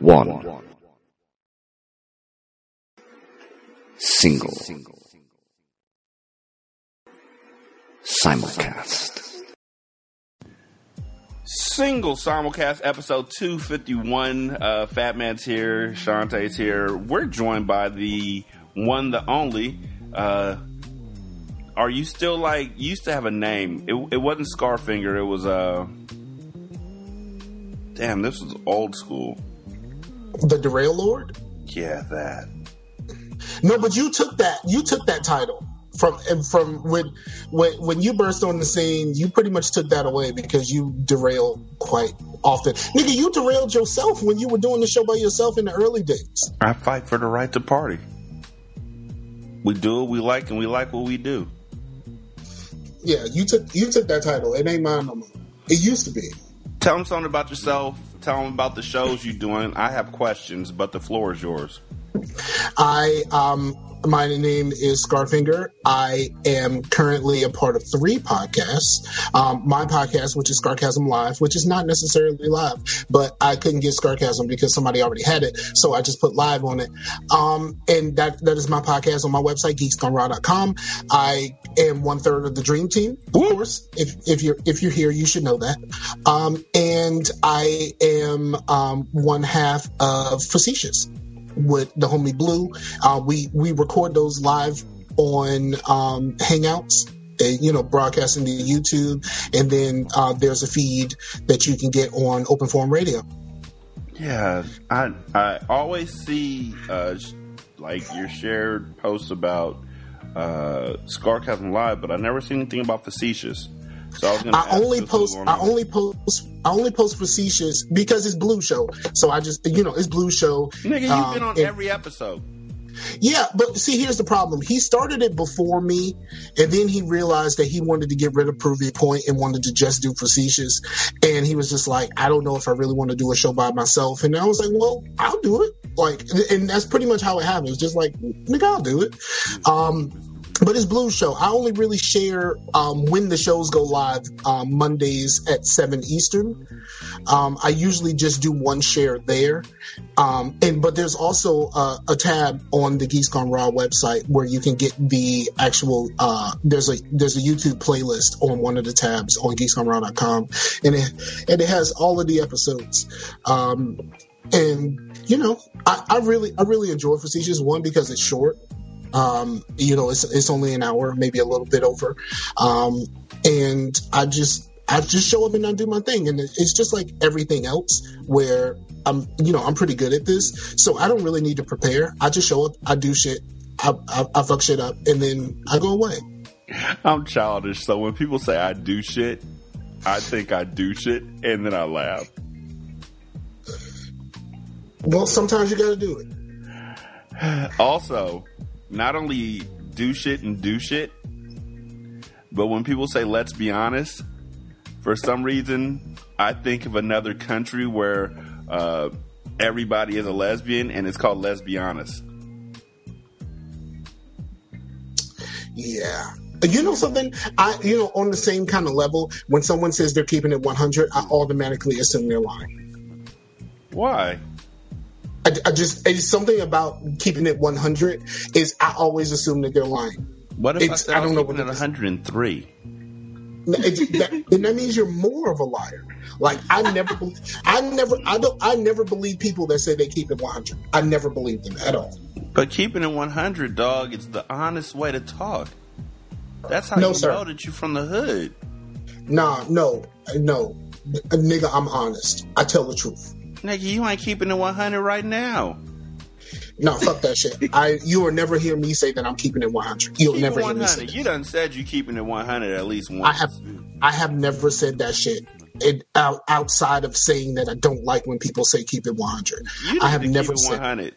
one. Single. Simulcast. Single simulcast episode 251. Uh, Fat Man's here. Shantae's here. We're joined by the one, the only. Uh, are you still like, you used to have a name. It, it wasn't Scarfinger. It was, uh, damn, this was old school. The Derail Lord? Yeah, that. No, but you took that. You took that title from from when when when you burst on the scene. You pretty much took that away because you derail quite often. Nigga, you derailed yourself when you were doing the show by yourself in the early days. I fight for the right to party. We do what we like, and we like what we do. Yeah, you took you took that title. It ain't mine no more. It used to be. Tell them something about yourself. Tell them about the shows you're doing. I have questions, but the floor is yours. I um my name is Scarfinger. I am currently a part of three podcasts. Um, my podcast, which is Scarcasm Live, which is not necessarily live, but I couldn't get Scarcasm because somebody already had it, so I just put live on it. Um, and that that is my podcast on my website, geeksgoneraw.com. I am one third of the Dream Team, of course. If if you're if you're here, you should know that. Um, and I am um, one half of Facetious with the homie Blue. Uh, we we record those live on um, Hangouts. uh, You know, broadcasting to YouTube, and then uh, there's a feed that you can get on Open Forum Radio. Yeah, I I always see uh, like your shared posts about uh, Scarcasm Live, but I never see anything about facetious. So I was gonna. I only post. I on- only post. I only post facetious because it's Blue Show. So I just, you know, it's Blue Show. Nigga, you've Um, been on and- every episode. Yeah, but see, here's the problem. He started it before me, and then he realized that he wanted to get rid of Proving Point and wanted to just do facetious. And he was just like, I don't know if I really want to do a show by myself. And I was like, well, I'll do it. Like, and that's pretty much how it happens. Just like, nigga, I'll do it. Um, but it's Blue Show. I only really share um, when the shows go live um, Mondays at seven Eastern. Um, I usually just do one share there, um, and but there's also uh, a tab on the Geeks Gone Raw website where you can get the actual. Uh, there's a there's a YouTube playlist on one of the tabs on geeksgoneraw.com, and it and it has all of the episodes. Um, and you know, I, I really I really enjoy Facetious one because it's short. Um, you know, it's it's only an hour, maybe a little bit over. Um, and I just I just show up and I do my thing, and it's just like everything else where I'm you know I'm pretty good at this, so I don't really need to prepare. I just show up, I do shit, I I, I fuck shit up, and then I go away. I'm childish, so when people say I do shit, I think I do shit, and then I laugh. Well, sometimes you got to do it. Also, not only do shit and do shit, but when people say let's be honest, for some reason, I think of another country where uh, everybody is a lesbian and it's called Let's Be Honest. Yeah. You know something? I you know on the same kind of level, when someone says they're keeping it 100, I automatically assume they're lying. Why? I, I just it's something about keeping it 100 is I always assume that they're lying. What if I It's- I I, don't know what is. 103? It- that, then that means you're more of a liar. Like I never, I never, I don't, I never believe people that say they keep it 100. I never believe them at all. But keeping it 100, dog, it's the honest way to talk. That's how No, you sir. know that you're from the hood. Nah, no, no, nigga, I'm honest. I tell the truth. Nigga, you ain't keeping it 100 right now. No, fuck that shit. I, you will never hear me say that I'm keeping it 100. You'll Keep never it hear me say that. You done said you keeping it 100 at least once. I have, I have never said that shit. It, out, outside of saying that I don't like when people say keep it 100. I have never keep it said. 100.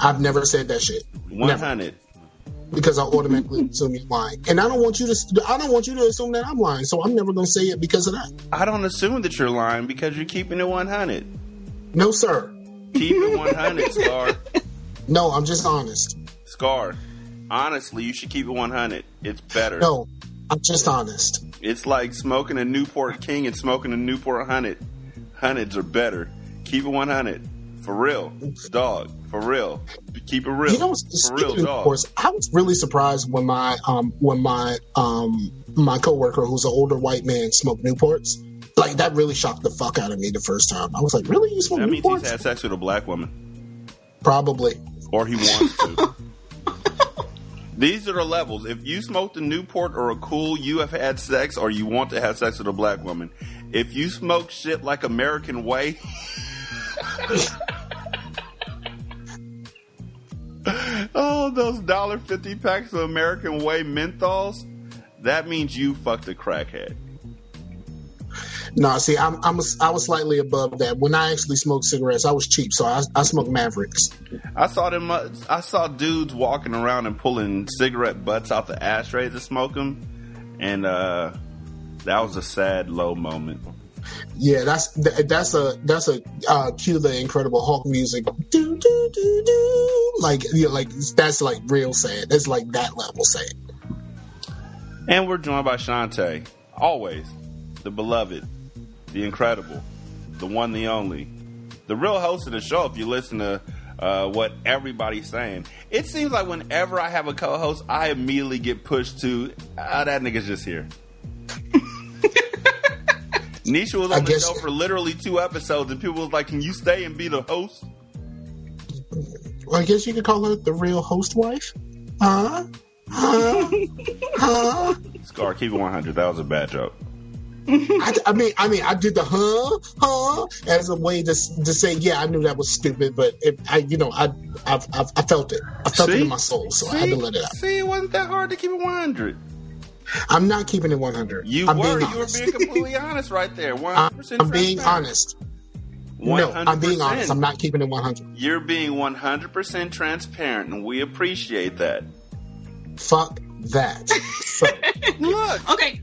I've never said that shit. Never. 100. because I automatically assume you're lying. And I don't want you to. I don't want you to assume that I'm lying. So I'm never going to say it because of that. I don't assume that you're lying because you're keeping it 100. No, sir. Keep it 100, Scar. No, I'm just honest. Scar. Honestly, you should keep it 100. It's better. No, I'm just honest. It's like smoking a Newport King and smoking a Newport Hundred. Hundreds are better. Keep it 100. For real, dog. For real. Keep it real. You know, for real, dog. course, I was really surprised when my um when my um my coworker, who's an older white man, smoked Newports. Like that really shocked the fuck out of me the first time. I was like, "Really, you smoke That means he's had sex with a black woman, Probably. or he wants to. These are the levels. If you smoked a Newport or a Cool, you have had sex, or you want to have sex with a black woman. If you smoke shit like American Way, oh, those dollar fifty packs of American Way menthols, that means you fucked a crackhead. No, see, I'm, I'm a, I was slightly above that. When I actually smoked cigarettes, I was cheap, so I, I smoked Mavericks. I saw them. uh, I saw dudes walking around and pulling cigarette butts out the ashtrays to smoke them, and uh, that was a sad, low moment. Yeah, that's that's a that's a uh, cue the Incredible Hulk music. Do do do do. Like yeah, like that's like real sad. That's like that level sad. And we're joined by Shantae, always the beloved, the incredible, the one, the only, the real host of the show. If you listen to uh, what everybody's saying, it seems like whenever I have a co-host, I immediately get pushed to ah, that nigga's just here. Nisha was I on the guess- show for literally two episodes, and people was like, "Can you stay and be the host?" Well, I guess you could call her the real host wife. Huh? Huh? huh? Scar, keep it one hundred. That was a bad joke. I, I mean, I mean, I did the huh, huh, as a way to to say, yeah, I knew that was stupid, but it, I, you know, I, I, I, I felt it. I felt it in my soul, so I had to let it out. See, it wasn't that hard to keep it one hundred. I'm not keeping it 100. You I'm were. being You were being completely honest right there. I'm, hundred percent. I'm being honest. No, I'm being honest. I'm not keeping it 100. You're being one hundred percent transparent, and we appreciate that. Fuck that. So, Look, Okay.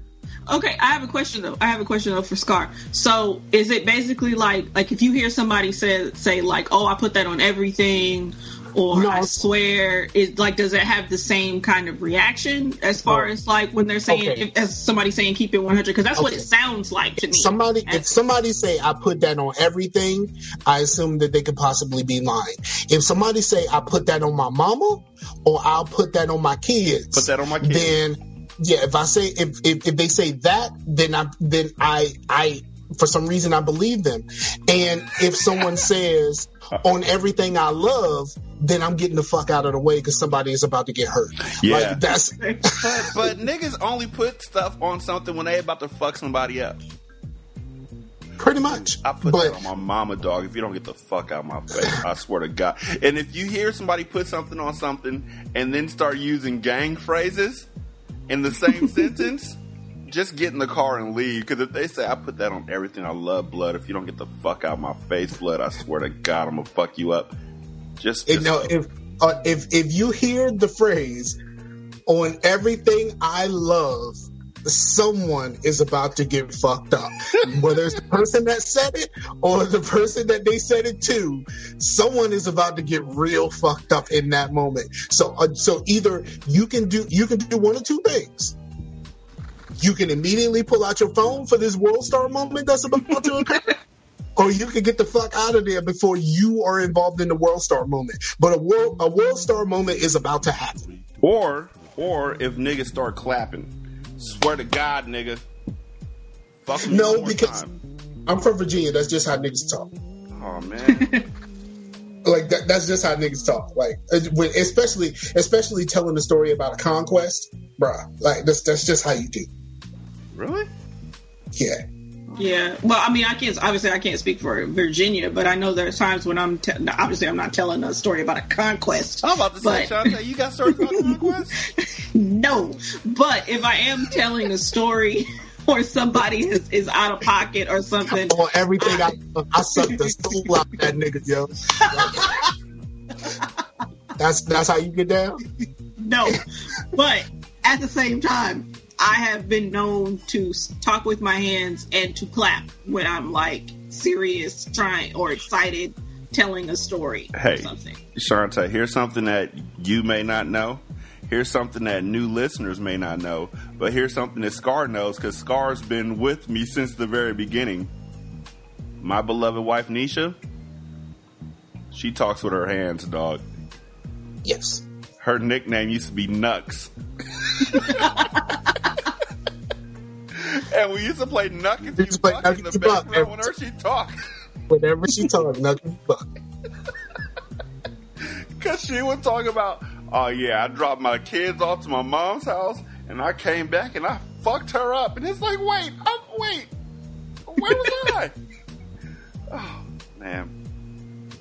Okay, I have a question though. I have a question though for Scar. So, is it basically like like if you hear somebody say say like, "Oh, I put that on everything," or No. "I swear," is like does it have the same kind of reaction as far Oh. as like when they're saying Okay. if, as somebody saying keep it 100 because that's what it sounds like to me. somebody, if somebody say I put that on everything, I assume that they could possibly be lying. If somebody say I put that on my mama, or I'll put that on my kids, Put that on my kids. Then, yeah, if I say if, if if they say that, then I then I I for some reason I believe them. And if someone says on everything I love, then I'm getting the fuck out of the way because somebody is about to get hurt. Yeah. Like that's but, but niggas only put stuff on something when they about to fuck somebody up. pretty much. I put but that on my mama, dog. If you don't get the fuck out of my face, I swear to God. And if you hear somebody put something on something and then start using gang phrases in the same sentence, just get in the car and leave. Because if they say I put that on everything, I love blood. If you don't get the fuck out my face, blood, I swear to God, I'm gonna fuck you up. Just, you just know if uh, if if you hear the phrase on everything I love, someone is about to get fucked up. Whether it's the person that said it or the person that they said it to, someone is about to get real fucked up in that moment. So uh, so either you can do you can do one of two things. You can immediately pull out your phone for this world star moment that's about to occur. Or you can get the fuck out of there before you are involved in the world star moment. But a world a world star moment is about to happen. or or if niggas start clapping, swear to God, nigga, fuck me No, because- time. I'm from Virginia. That's just how niggas talk. Oh man. Like that, that's just how niggas talk. Like uh, when, especially especially telling the story about a conquest, bruh. Like that's that's just how you do. Really? Yeah. Yeah. Well, I mean, I can't obviously I can't speak for Virginia, but I know there's times when I'm te- obviously I'm not telling a story about a conquest. I'm about to say, But- Shantae, you got stories about conquest? No, but if I am telling a story or somebody is, is out of pocket or something, On everything I I sucked the soul out of that nigga, yo. that's that's how you get down. no. But at the same time, I have been known to talk with my hands and to clap when I'm like serious, trying or excited, telling a story Hey. or something. Shantae, here's something that you may not know. Here's something that new listeners may not know. But here's something that Scar knows because Scar's been with me since the very beginning. My beloved wife, Nisha, She talks with her hands, dog. Yes. Her nickname used to be Nux. and we used to play Nuck if We you used to play buck in the buck background whenever she talked. Whenever she talked, nothing but. Cause she would talk about, oh yeah, I dropped my kids off to my mom's house and I came back and I fucked her up. And it's like, wait, i wait, where was I? oh man,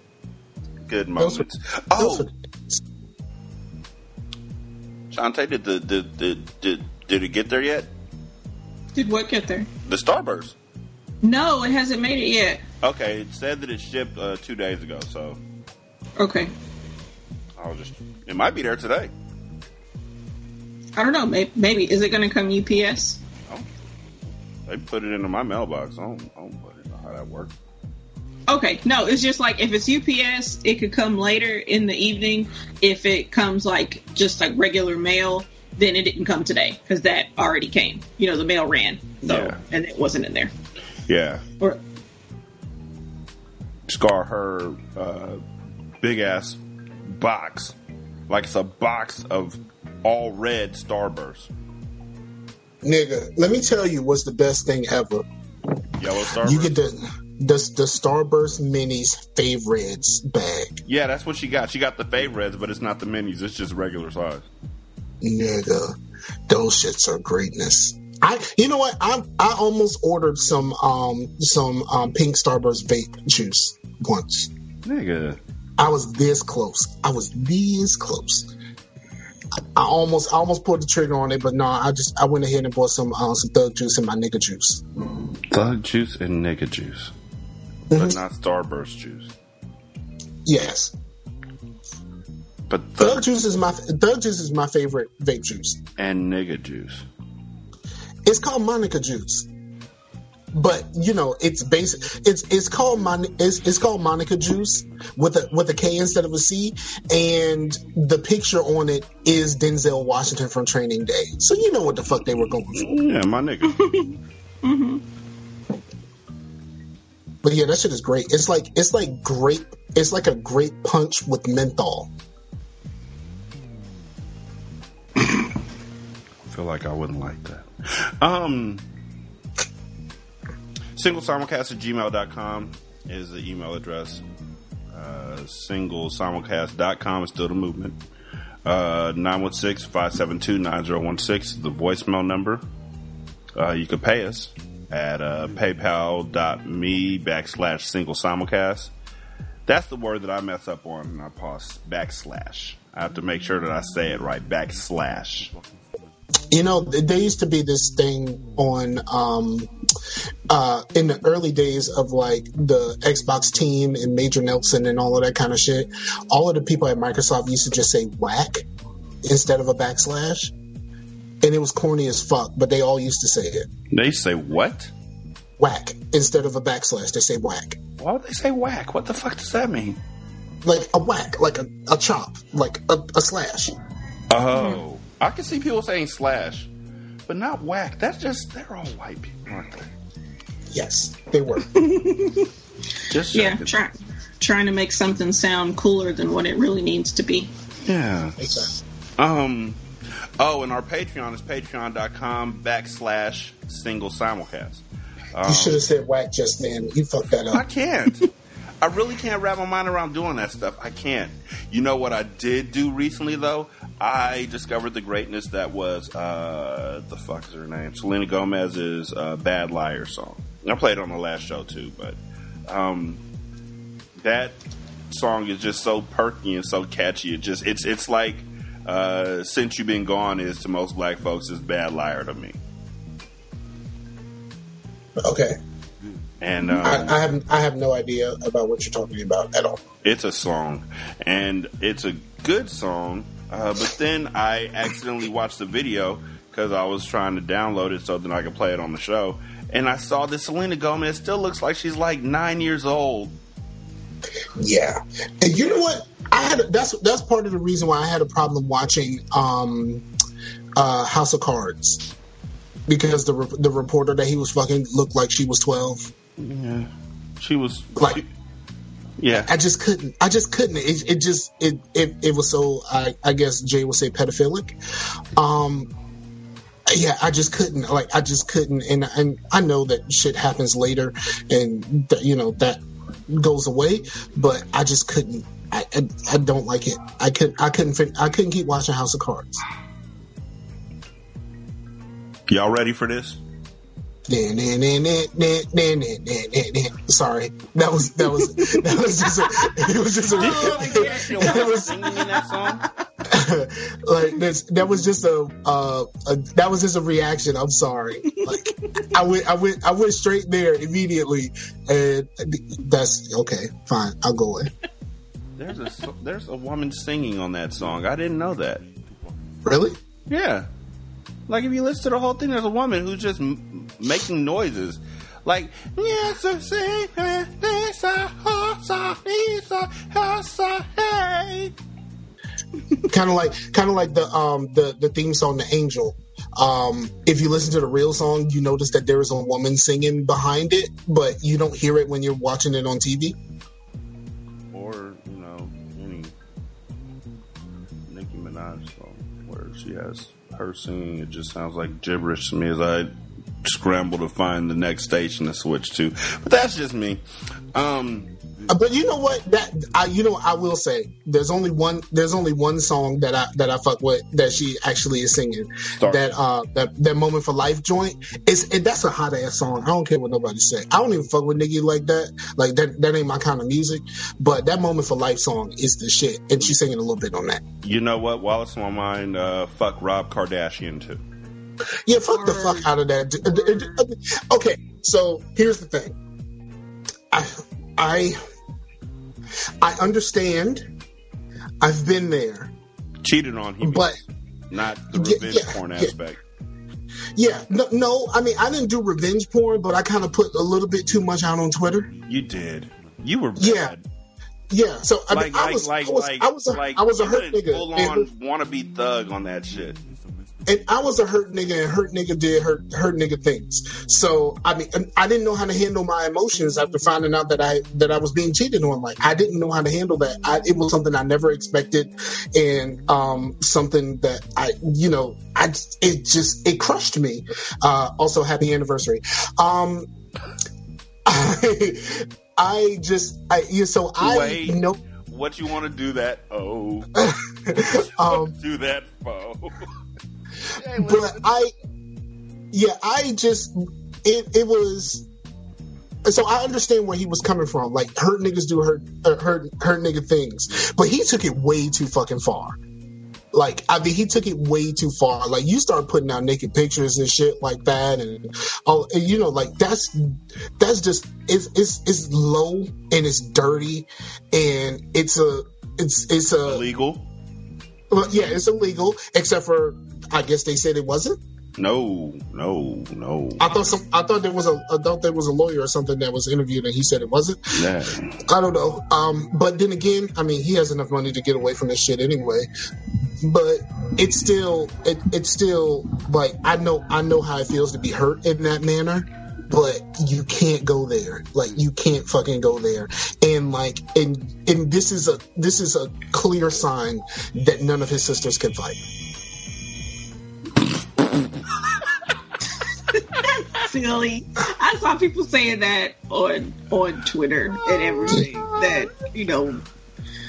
good moments. Oh, Shantae, did the did, did did did it get there yet? Did what get there? The Starburst. No, it hasn't made it yet. Okay, it said that it shipped uh, two days ago, so Okay. I'll just. It might be there today. I don't know. Maybe, maybe. is it going to come UPS? They put it into my mailbox. I don't, I don't know how that works. Okay, no, it's just like if it's UPS, it could come later in the evening. If it comes like just like regular mail, then it didn't come today because that already came. You know, the mail ran, so Yeah. and it wasn't in there. Yeah, Or Scar her uh, big ass box, like it's a box of all red Starburst, Nigga, let me tell you what's the best thing ever. yellow Starburst. You get the the the Starburst Minis favorites bag. yeah, that's what she got. She got the favorites, but it's not the minis. It's just regular size. Nigga, those shits are greatness. I, you know what? I I almost ordered some um some um pink Starburst vape juice once. Nigga, I was this close. I was this close. I almost I almost pulled the trigger on it, but no, I just I went ahead and bought some uh, some thug juice and my nigga juice. thug juice and nigga juice, Mm-hmm. but not Starburst juice. Yes, But thug thug juice is my thug juice is my favorite vape juice. and nigga juice. It's called Monica juice, but you know it's basic. It's it's called Mon- it's, it's called Monica juice with a with a K instead of a C, and the picture on it is Denzel Washington from Training Day. So you know what the fuck they were going for. Yeah, my nigga. Mm-hmm. But yeah, that shit is great. It's like it's like grape. It's like a grape punch with menthol. I feel like I wouldn't like that. Um, single simulcast at gmail.com is the email address. Uh, single simulcast.com is still the movement. Uh, 916 572 9016 is the voicemail number. Uh, you can pay us at uh, paypal.me backslash single simulcast. That's the word that I mess up on and I pause backslash. I have to make sure that I say it right. Backslash. You know, there used to be this thing on um uh in the early days of like the Xbox team and Major Nelson and all of that kind of shit. All of the people at Microsoft used to just say whack instead of a backslash. And it was corny as fuck, but they all used to say it. They say what? Whack instead of a backslash. They say whack. Why would they say whack? What the fuck does that mean? Like a whack, like a, a chop, like a, a slash. Oh, I can see people saying slash, but not whack. That's just they're all white people, aren't they? Yes, they were. Just yeah, checking. try, trying to make something sound cooler than what it really needs to be. yeah. exactly. Um. Oh, and our Patreon is patreon.com backslash single simulcast. Um, You should have said whack just then. You fucked that up. I can't. I really can't wrap my mind around doing that stuff. I can't. You know what I did do recently though? I discovered the greatness that was uh the fuck is her name? Selena Gomez's uh, "Bad Liar" song. I played it on the last show too, but um, that song is just so perky and so catchy. It just it's it's like uh, "Since You've Been Gone" is to most black folks is "Bad Liar" to me. Okay. And um, I, I have I have no idea about what you're talking about at all. it's a song and it's a good song uh, but then i accidentally watched the video because i was trying to download it so that i could play it on the show and i saw that selena gomez still looks like she's like nine years old Yeah, and you know what? I had that's that's part of the reason why I had a problem watching um, uh, House of Cards because the re- the reporter that he was fucking looked like she was twelve. yeah she was Like- Yeah. I just couldn't. I just couldn't. It, it just it, it it was so. I I guess Jay would say pedophilic. Um, yeah, I just couldn't. Like I just couldn't. And and I know that shit happens later, and that, you know that goes away. But I just couldn't. I, I I don't like it. I could I couldn't. I couldn't keep watching House of Cards. Y'all ready for this? Sorry, that was that was that was just a, it was just a, it was singing that song. like this that was just a, uh, a that was just a reaction. I'm sorry. Like I went I went I went straight there immediately, and that's okay. Fine, I'll go in. There's a there's a woman singing on that song. I didn't know that. Really? Yeah. Like if you listen to the whole thing, there's a woman who's just m- making noises. Like yes, I say, this, this, ah, ah, hey. kind of like kind of like the um the the theme song the angel um if you listen to the real song you notice that there is a woman singing behind it but you don't hear it when you're watching it on tv or you know any Nicki Minaj song where she has singing. It just sounds like gibberish to me as I scramble to find the next station to switch to. But that's just me. Um, but you know what? That i you know i will say? There's only one there's only one song that i that i fuck with that she actually is singing. That uh that that moment for life joint. And that's a hot ass song. I don't care what nobody say. I don't even fuck with Nicki like that. Like that that ain't my kind of music. But that moment for life song is the shit. And she's singing a little bit on that. You know what? While it's on my mind, uh, fuck Rob Kardashian too. Yeah, fuck the fuck out of that. Okay, so here's the thing. I I I understand. I've been there. Cheated on him, But- not the revenge yeah, porn yeah. aspect. Yeah, no, no I mean I didn't do revenge porn, but I kind of put a little bit too much out on Twitter. You did. You were bad. Yeah, Yeah, so I like, mean, I like, was, like, I was, like, I was, a, like, I was a hurt nigga, Full on wannabe thug on that shit. And I was a hurt nigga, and hurt nigga did hurt, hurt nigga things. So I mean, I didn't know how to handle my emotions after finding out that I that I was being cheated on. Like I didn't know how to handle that. I, it was something I never expected, and um, something that I, you know, I it just it crushed me. Uh, also, happy anniversary. Um, I, I just, I yeah, so I Wait. know. What you want to do that? Oh, Um, do that, fo. Hey, but. I, yeah, I just it it was. So I understand where he was coming from. Like hurt niggas do hurt uh, hurt hurt nigga things, but he took it way too fucking far. Like I mean, he took it way too far. Like you start putting out naked pictures and shit like that, and all and, you know, like that's that's just it's it's it's low and it's dirty, and it's a it's it's a illegal? well, yeah, it's illegal. Except for I guess they said it wasn't. No, no, no. I thought some. I thought there was a. I thought there was a lawyer or something that was interviewed and he said it wasn't. Nah. I don't know. Um, but then again, I mean, he has enough money to get away from this shit anyway. But it's still, it, it's still like I know, I know how it feels to be hurt in that manner. But you can't go there. Like you can't fucking go there. And like, and and this is a this is a clear sign that none of his sisters can fight. Silly. I saw people saying that on on Twitter and everything. That you know,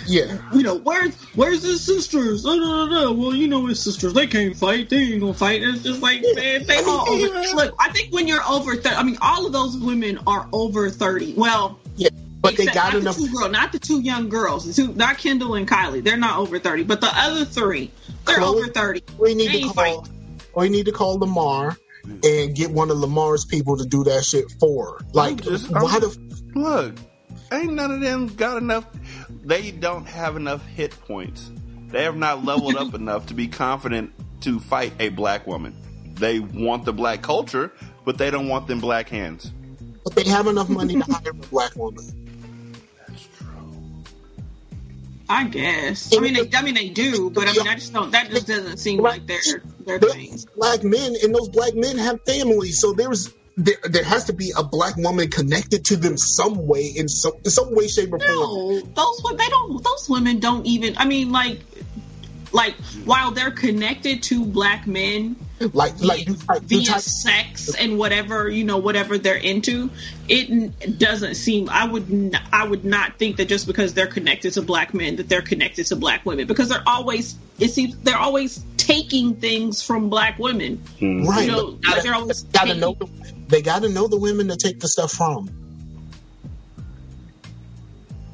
Yeah. you know, where's where's his sisters? Da, da, da, da. Well, you know his sisters. They can't fight. They ain't gonna fight. It's just like man, they all over. Look, I think when you're over thirty, I mean, all of those women are over thirty. Well, Yeah. But they got not enough. The two girl, not the two young girls. Two, not Kendall and Kylie. They're not over thirty. But the other three, they're Khloé- over thirty. We need They to call. fighting. We need to call Lamar and get one of Lamar's people to do that shit for her. Like, just- why I'm- the? Look, ain't none of them got enough. They don't have enough hit points. They have not leveled up enough to be confident to fight a black woman. They want the black culture, but they don't want them black hands. But they have enough money to hire a black woman. I guess. I mean, they, I mean, they do, but I mean, I just don't. That just doesn't seem like their their thing. black men and those black men have families, so there's there, there has to be a black woman connected to them some way in some in some way, shape, or form. No, those they don't. Those women don't even. I mean, like, like while they're connected to black men Like like you you via type sex and whatever you know, whatever they're into, it doesn't seem. I would. N- I would not think that just because they're connected to black men that they're connected to black women because they're always. It seems they're always taking things from black women. Hmm. right. you know, but they're always gotta taking- know the, they got to know the women to take the stuff from.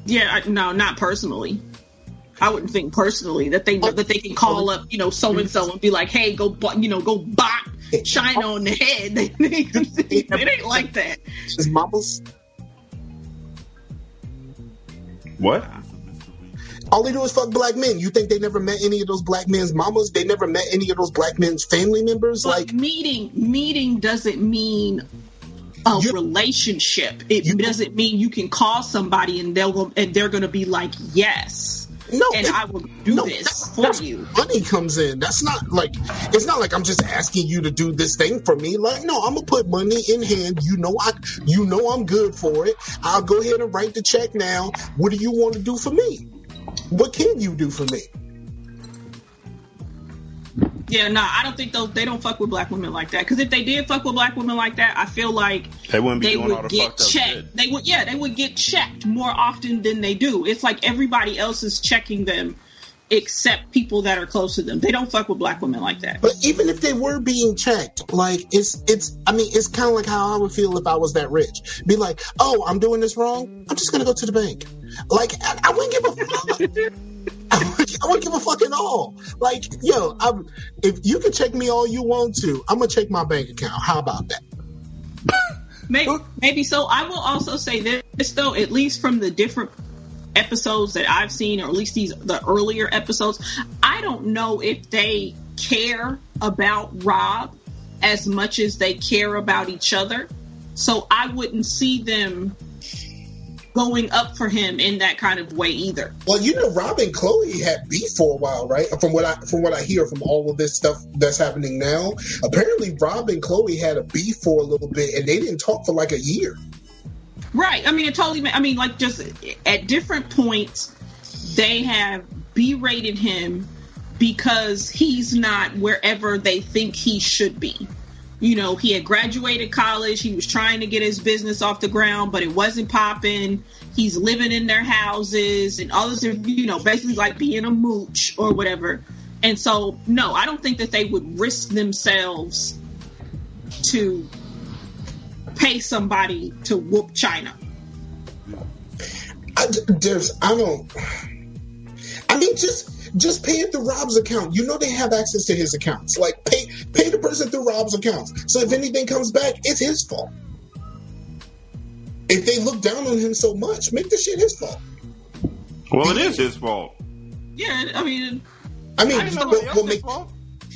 Yeah, I, no, not personally. I wouldn't think personally that they that they can call up, you know, so and so and be like, "Hey, go, bu- you know, go bop Chyna on the head." They, they, it ain't like that. His mamas, What? all they do is fuck black men. You think they never met any of those black men's mamas? They never met any of those black men's family members? But Like, meeting meeting doesn't mean a You- relationship. It You- doesn't mean you can call somebody and they'll go, and they're going to be like, "Yes." No, and it- I will do no, this that's- for you. Money comes in. That's not like it's not like I'm just asking you to do this thing for me. Like, no, I'm gonna put money in hand. You know, I, you know, I'm good for it. I'll go ahead and write the check now. What do you want to do for me? What can you do for me? Yeah, no, I don't think those they don't fuck with black women like that. Because if they did fuck with black women like that, I feel like They wouldn't be they doing all would the get fucked up checked. shit. They would, yeah, they would get checked more often than they do. It's like everybody else is checking them, except people that are close to them. They don't fuck with black women like that. But even if they were being checked, like it's it's I mean it's kind of like how I would feel if I was that rich. Be like, oh, I'm doing this wrong. I'm just gonna go to the bank. Like I, I wouldn't give a fuck. I wouldn't, give a fuck at all. Like yo, I, if you can check me all you want to, I'm gonna check my bank account. How about that? Maybe, maybe so. I will also say this though, at least from the different episodes that I've seen, or at least these the earlier episodes, I don't know if they care about Rob as much as they care about each other. So I wouldn't see them going up for him in that kind of way either. Well, you know, Rob and Khloé had beef for a while, right? From what I from what I hear from all of this stuff that's happening now, apparently Rob and Khloé had a beef for a little bit, and they didn't talk for like a year. Right. I mean, it totally. I mean, like just at different points, they have berated him because he's not wherever they think he should be. You know, he had graduated college. He was trying to get his business off the ground, but it wasn't popping. He's living in their houses and all this, you know, basically like being a mooch or whatever. And so, no, I don't think that they would risk themselves to pay somebody to whoop Chyna. I, there's, I don't. I mean, just just pay it through Rob's account. You know they have access to his accounts. Like pay pay the person through Rob's accounts. So if anything comes back, it's his fault. If they look down on him so much, make the shit his fault. Well, it is his fault. Yeah, I mean, I mean, I didn't know well, it was well, his make, fault.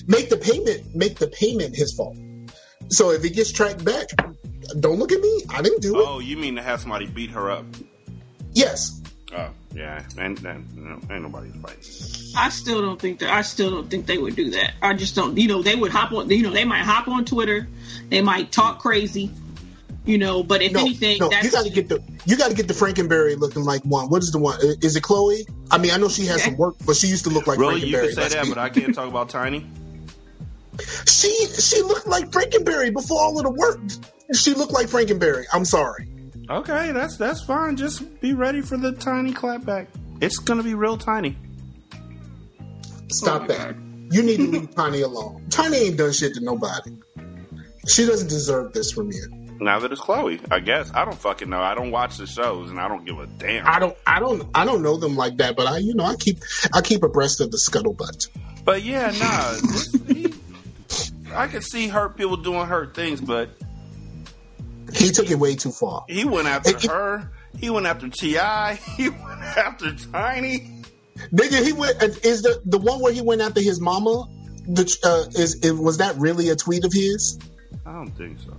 make the payment make the payment his fault. So if it gets tracked back, don't look at me. I didn't do it. Oh, you mean to have somebody beat her up? Yes. Oh, yeah. And then no, ain't nobody fighting. I still don't think that. I still don't think they would do that. I just don't. You know, they would hop on. You know, they might hop on Twitter. They might talk crazy. You know, but if No, anything, no, that's you got to get the you got to get the Frankenberry looking like one. What is the one? Is it Khloé? I mean, I know she has some work, but she used to look like Really, you Frankenberry. can say Let's that, be- but I can't talk about Tiny. she she looked like Frankenberry before all of the work. She looked like Frankenberry. I'm sorry. Okay, that's that's fine. Just be ready for the tiny clapback. It's gonna be real tiny. Stop Oh, that. You need to leave Tiny alone. Tiny ain't done shit to nobody. She doesn't deserve this from you. Now that it's Khloé, I guess I don't fucking know. I don't watch the shows, and I don't give a damn. I don't I don't I don't know them like that, but I you know I keep I keep abreast of the scuttlebutt. But yeah, nah. This, he, I could see hurt people doing hurt things, but He took it way too far. he went after It- it- her. He went after Ti. He went after Tiny. Nigga, he went. Is the the one where he went after his mama? The uh, is it, was that really a tweet of his? I don't think so.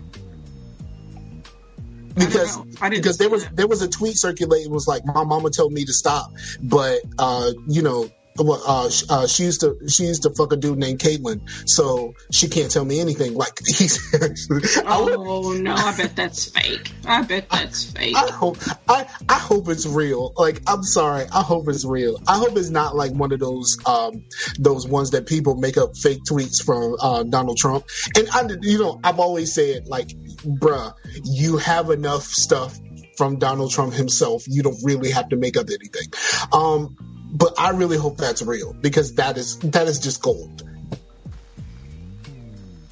Because know. I didn't because there was that. there was a tweet circulating was like my mama told me to stop, but uh, you know well, uh, uh, she used to she used to fuck a dude named Caitlyn, so she can't tell me anything. Like he's, I, Oh no, I bet that's fake. I bet that's fake. I hope I, I hope it's real. Like I'm sorry, I hope it's real. I hope it's not like one of those um those ones that people make up fake tweets from uh, Donald Trump. And I, you know, I've always said like, bruh, you have enough stuff from Donald Trump himself. You don't really have to make up anything. Um, but I really hope that's real because that is that is just gold.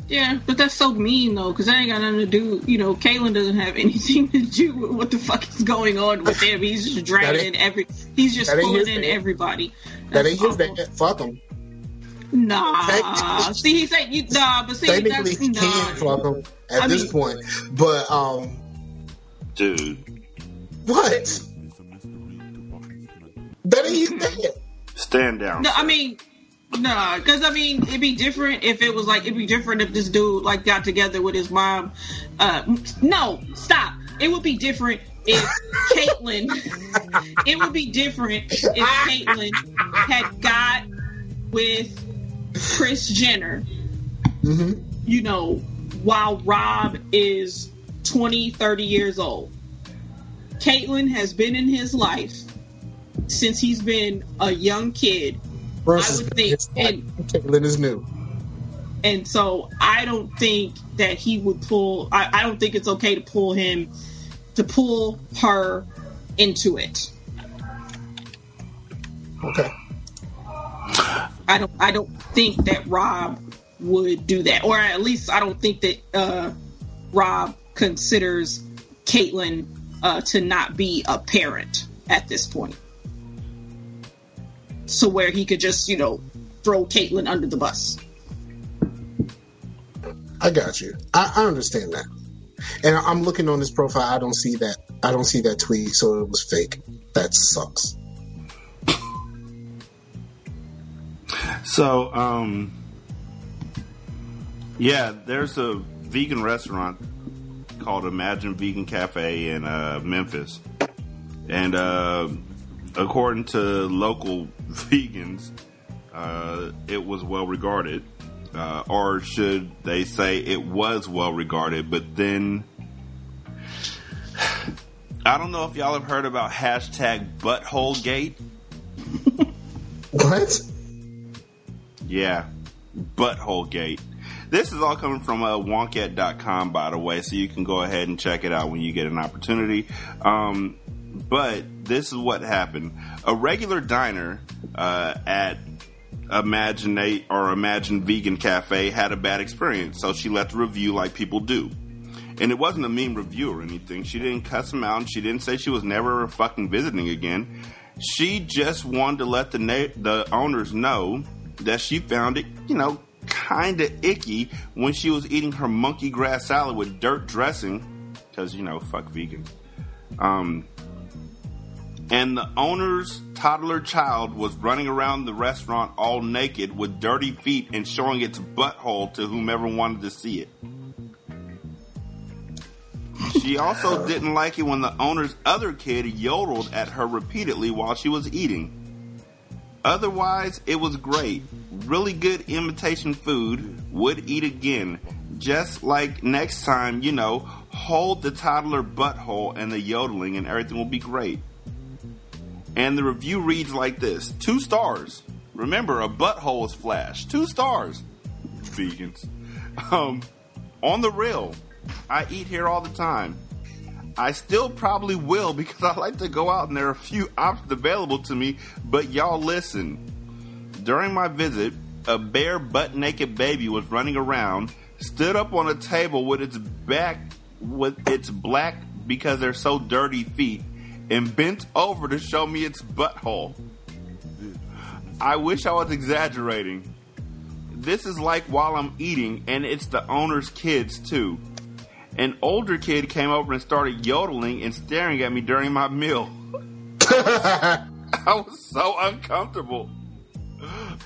Yeah, but that's so mean though, because I ain't got nothing to do. You know, Caitlyn doesn't have anything to do with what the fuck is going on with him. He's just dragging ain't- every. He's just pulling in bad. everybody. That That's ain't his awful. bad. Fuck him. Nah. See, he said you. Nah, but see, Technically, that's he nah. can fuck him at I this mean- point. But um, Dude, what? That ain't his stand down. No, I sir. mean, nah, because I mean, it'd be different if it was like it'd be different if this dude like got together with his mom. Uh, no, stop. It would be different if Caitlyn. it would be different if Caitlyn had got with Kris Jenner. hmm You know, while Rob is 20, 30 years old. Caitlyn has been in his life since he's been a young kid Versus I would think- like Caitlyn is new. and so I don't think that he would pull. I, I don't think it's okay to pull him to pull her into it. Okay. I don't. I don't think that Rob would do that, or at least I don't think that uh, Rob considers Caitlyn uh, to not be a parent at this point. So where he could just you know throw Caitlyn under the bus. I got you. I, I understand that. And I'm looking on his profile. I don't see that. I don't see that tweet, so it was fake. That sucks. So, um, yeah, there's a vegan restaurant called Imagine Vegan Cafe in uh, Memphis, and uh, according to local vegans, uh, it was well regarded, uh, or should they say it was well regarded? But then. I don't know if y'all have heard about hashtag butthole gate. What? Yeah, butthole gate. This is all coming from uh, wonkette.com, by the way, so you can go ahead and check it out when you get an opportunity. Um, but this is what happened. A regular diner uh, at Imaginate or Imagine Vegan Cafe had a bad experience, so she left a review like people do. And it wasn't a mean review or anything. She didn't cuss him out and she didn't say she was never fucking visiting again. She just wanted to let the na- the owners know that she found it, you know, kind of icky when she was eating her monkey grass salad with dirt dressing, because you know, fuck vegans. Um, and the owner's toddler child was running around the restaurant all naked with dirty feet and showing its butthole to whomever wanted to see it. She also didn't like it when the owner's other kid yodeled at her repeatedly while she was eating. Otherwise, it was great. Really good imitation food. Would eat again. Just like next time, you know, hold the toddler butthole and the yodeling and everything will be great. And the review reads like this Two stars. Remember, a butthole is flash. Two stars. Vegans. Um, on the real, I eat here all the time. I still probably will because I like to go out and there are a few options available to me, but y'all listen. During my visit, a bare butt naked baby was running around, stood up on a table with its back with its black because they're so dirty feet, and bent over to show me its butthole. I wish I was exaggerating. This is like while I'm eating, and it's the owner's kids too. An older kid came over and started yodeling and staring at me during my meal. I was so uncomfortable.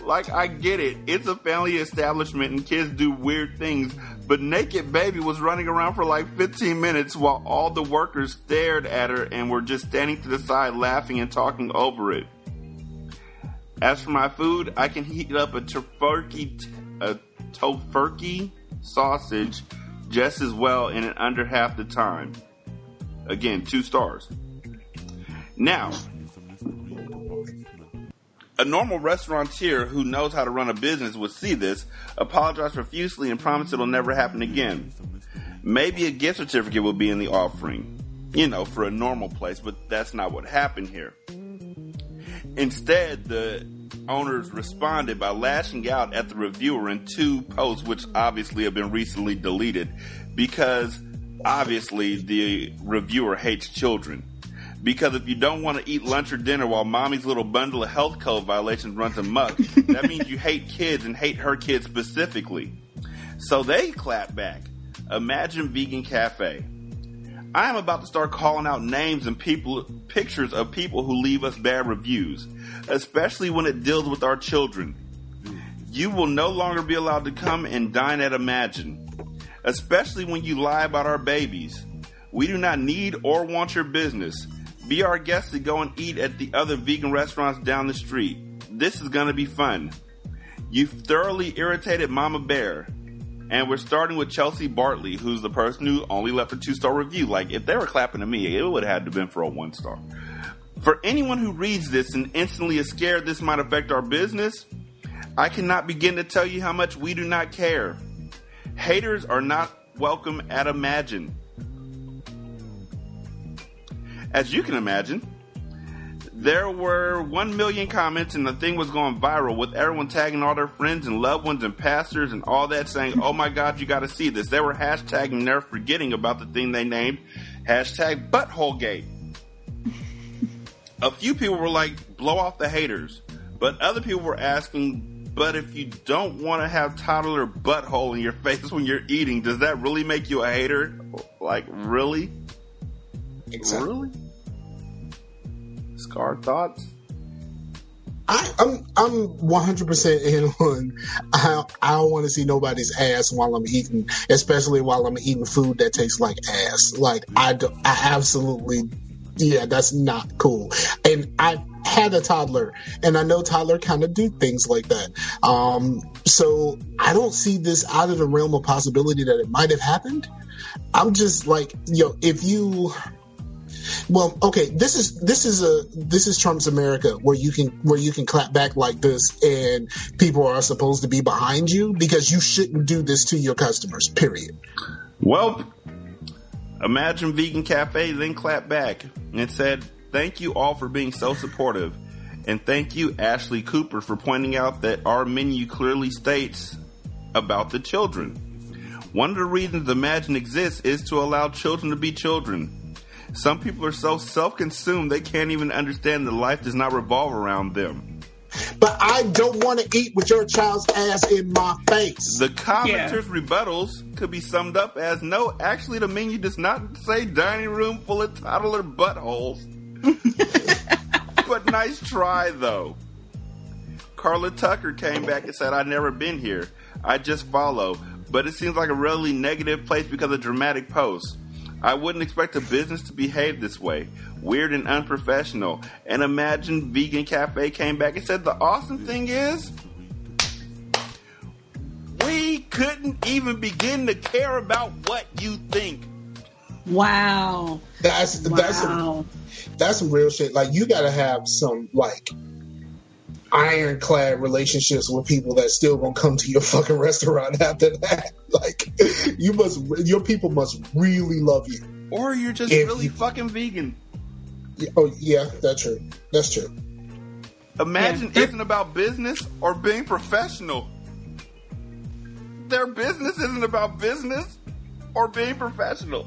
Like, I get it. It's a family establishment and kids do weird things, but Naked Baby was running around for like 15 minutes while all the workers stared at her and were just standing to the side laughing and talking over it. As for my food, I can heat up a Tofurky, a Tofurky sausage just as well in under half the time. Again, two stars. Now, a normal restaurateur who knows how to run a business would see this, apologize profusely, and promise it'll never happen again. Maybe a gift certificate will be in the offering, you know, for a normal place, but that's not what happened here. Instead, the owners responded by lashing out at the reviewer in two posts, which obviously have been recently deleted because obviously the reviewer hates children. Because if you don't want to eat lunch or dinner while mommy's little bundle of health code violations runs amok, that means you hate kids and hate her kids specifically. So they clap back. Imagine Vegan Cafe. I am about to start calling out names and people pictures of people who leave us bad reviews, especially when it deals with our children. You will no longer be allowed to come and dine at Imagine, especially when you lie about our babies. We do not need or want your business. Be our guest to go and eat at the other vegan restaurants down the street. This is to be fun. You've thoroughly irritated Mama Bear. And we're starting with Chelsea Bartley, who's the person who only left a two star review. Like, if they were clapping to me, it would have had to been for a one star. For anyone who reads this and instantly is scared this might affect our business, I cannot begin to tell you how much we do not care. Haters are not welcome at Imagine. As you can imagine, there were 1 million comments and the thing was going viral with everyone tagging all their friends and loved ones and pastors and all that saying, oh my God, you got to see this. They were hashtagging, they're forgetting about the thing they named hashtag buttholegate. A few people were like, blow off the haters. But other people were asking, but if you don't want to have toddler butthole in your face when you're eating, does that really make you a hater? Like, really? Exactly. Really? Scar thoughts? I, I'm I'm 100 percent in on. I I don't want to see nobody's ass while I'm eating, especially while I'm eating food that tastes like ass. Like I do, I absolutely, yeah, that's not cool. And I had a toddler, and I know toddler kind of do things like that. Um, so I don't see this out of the realm of possibility that it might have happened. I'm just like, yo, if you well, okay, this is this is a this is Trump's America where you can where you can clap back like this and people are supposed to be behind you because you shouldn't do this to your customers. Period. Well, imagine Vegan Cafe then clapped back and said, Thank you all for being so supportive. And thank you, Ashley Cooper, for pointing out that our menu clearly states about the children. One of the reasons Imagine exists is to allow children to be children. Some people are so self consumed they can't even understand that life does not revolve around them. But I don't want to eat with your child's ass in my face. The commenters' rebuttals could be summed up as no, actually, the menu does not say dining room full of toddler buttholes. but nice try, though. Carla Tucker came back and said, I've never been here. I just follow. But it seems like a really negative place because of dramatic posts. I wouldn't expect a business to behave this way. Weird and unprofessional. And imagine Vegan Cafe came back and said the awesome thing is we couldn't even begin to care about what you think. Wow. That's that's some, that's some real shit. Like you got to have some like ironclad relationships with people that still gonna come to your fucking restaurant after that. Like you must, your people must really love you. Or you're just If really you- fucking vegan. Oh yeah, that's true. That's true. Imagine Yeah. isn't about business or being professional. Their business isn't about business or being professional.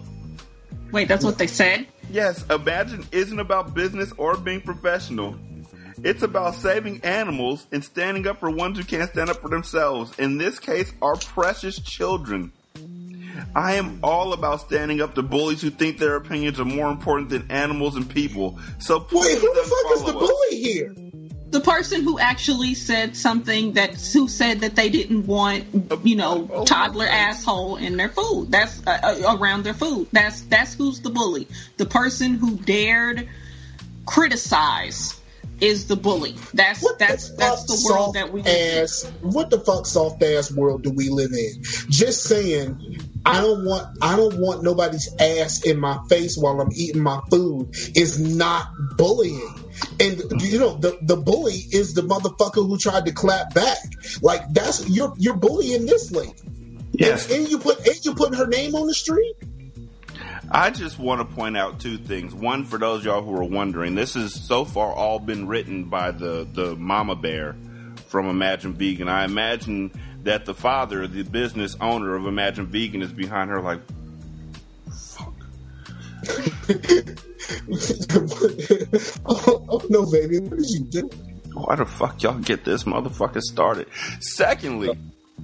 Wait, that's what they said? Yes, Imagine isn't about business or being professional. It's about saving animals and standing up for ones who can't stand up for themselves. In this case, our precious children. I am all about standing up to bullies who think their opinions are more important than animals and people. So please Wait, who the fuck is the unfollow us. bully here? The person who actually said something that who said that they didn't want, you know, toddler asshole in their food. That's uh, uh, around their food. That's that's who's the bully. The person who dared criticize is the bully. That's What that's the that's the world that we live in. ass, What the fuck soft ass world do we live in? Just saying, I don't want I don't want nobody's ass in my face while I'm eating my food is not bullying. And you know the the bully is the motherfucker who tried to clap back. Like that's you're you're bullying this lady. Yes. And, and you put and you putting her name on the street. I just want to point out two things. One, for those y'all who are wondering, this has so far all been written by the, the mama bear from Imagine Vegan. I imagine that the father, the business owner of Imagine Vegan, is behind her like, fuck. oh, oh, no, baby, what did you do? Why the fuck y'all get this motherfucker started? Secondly,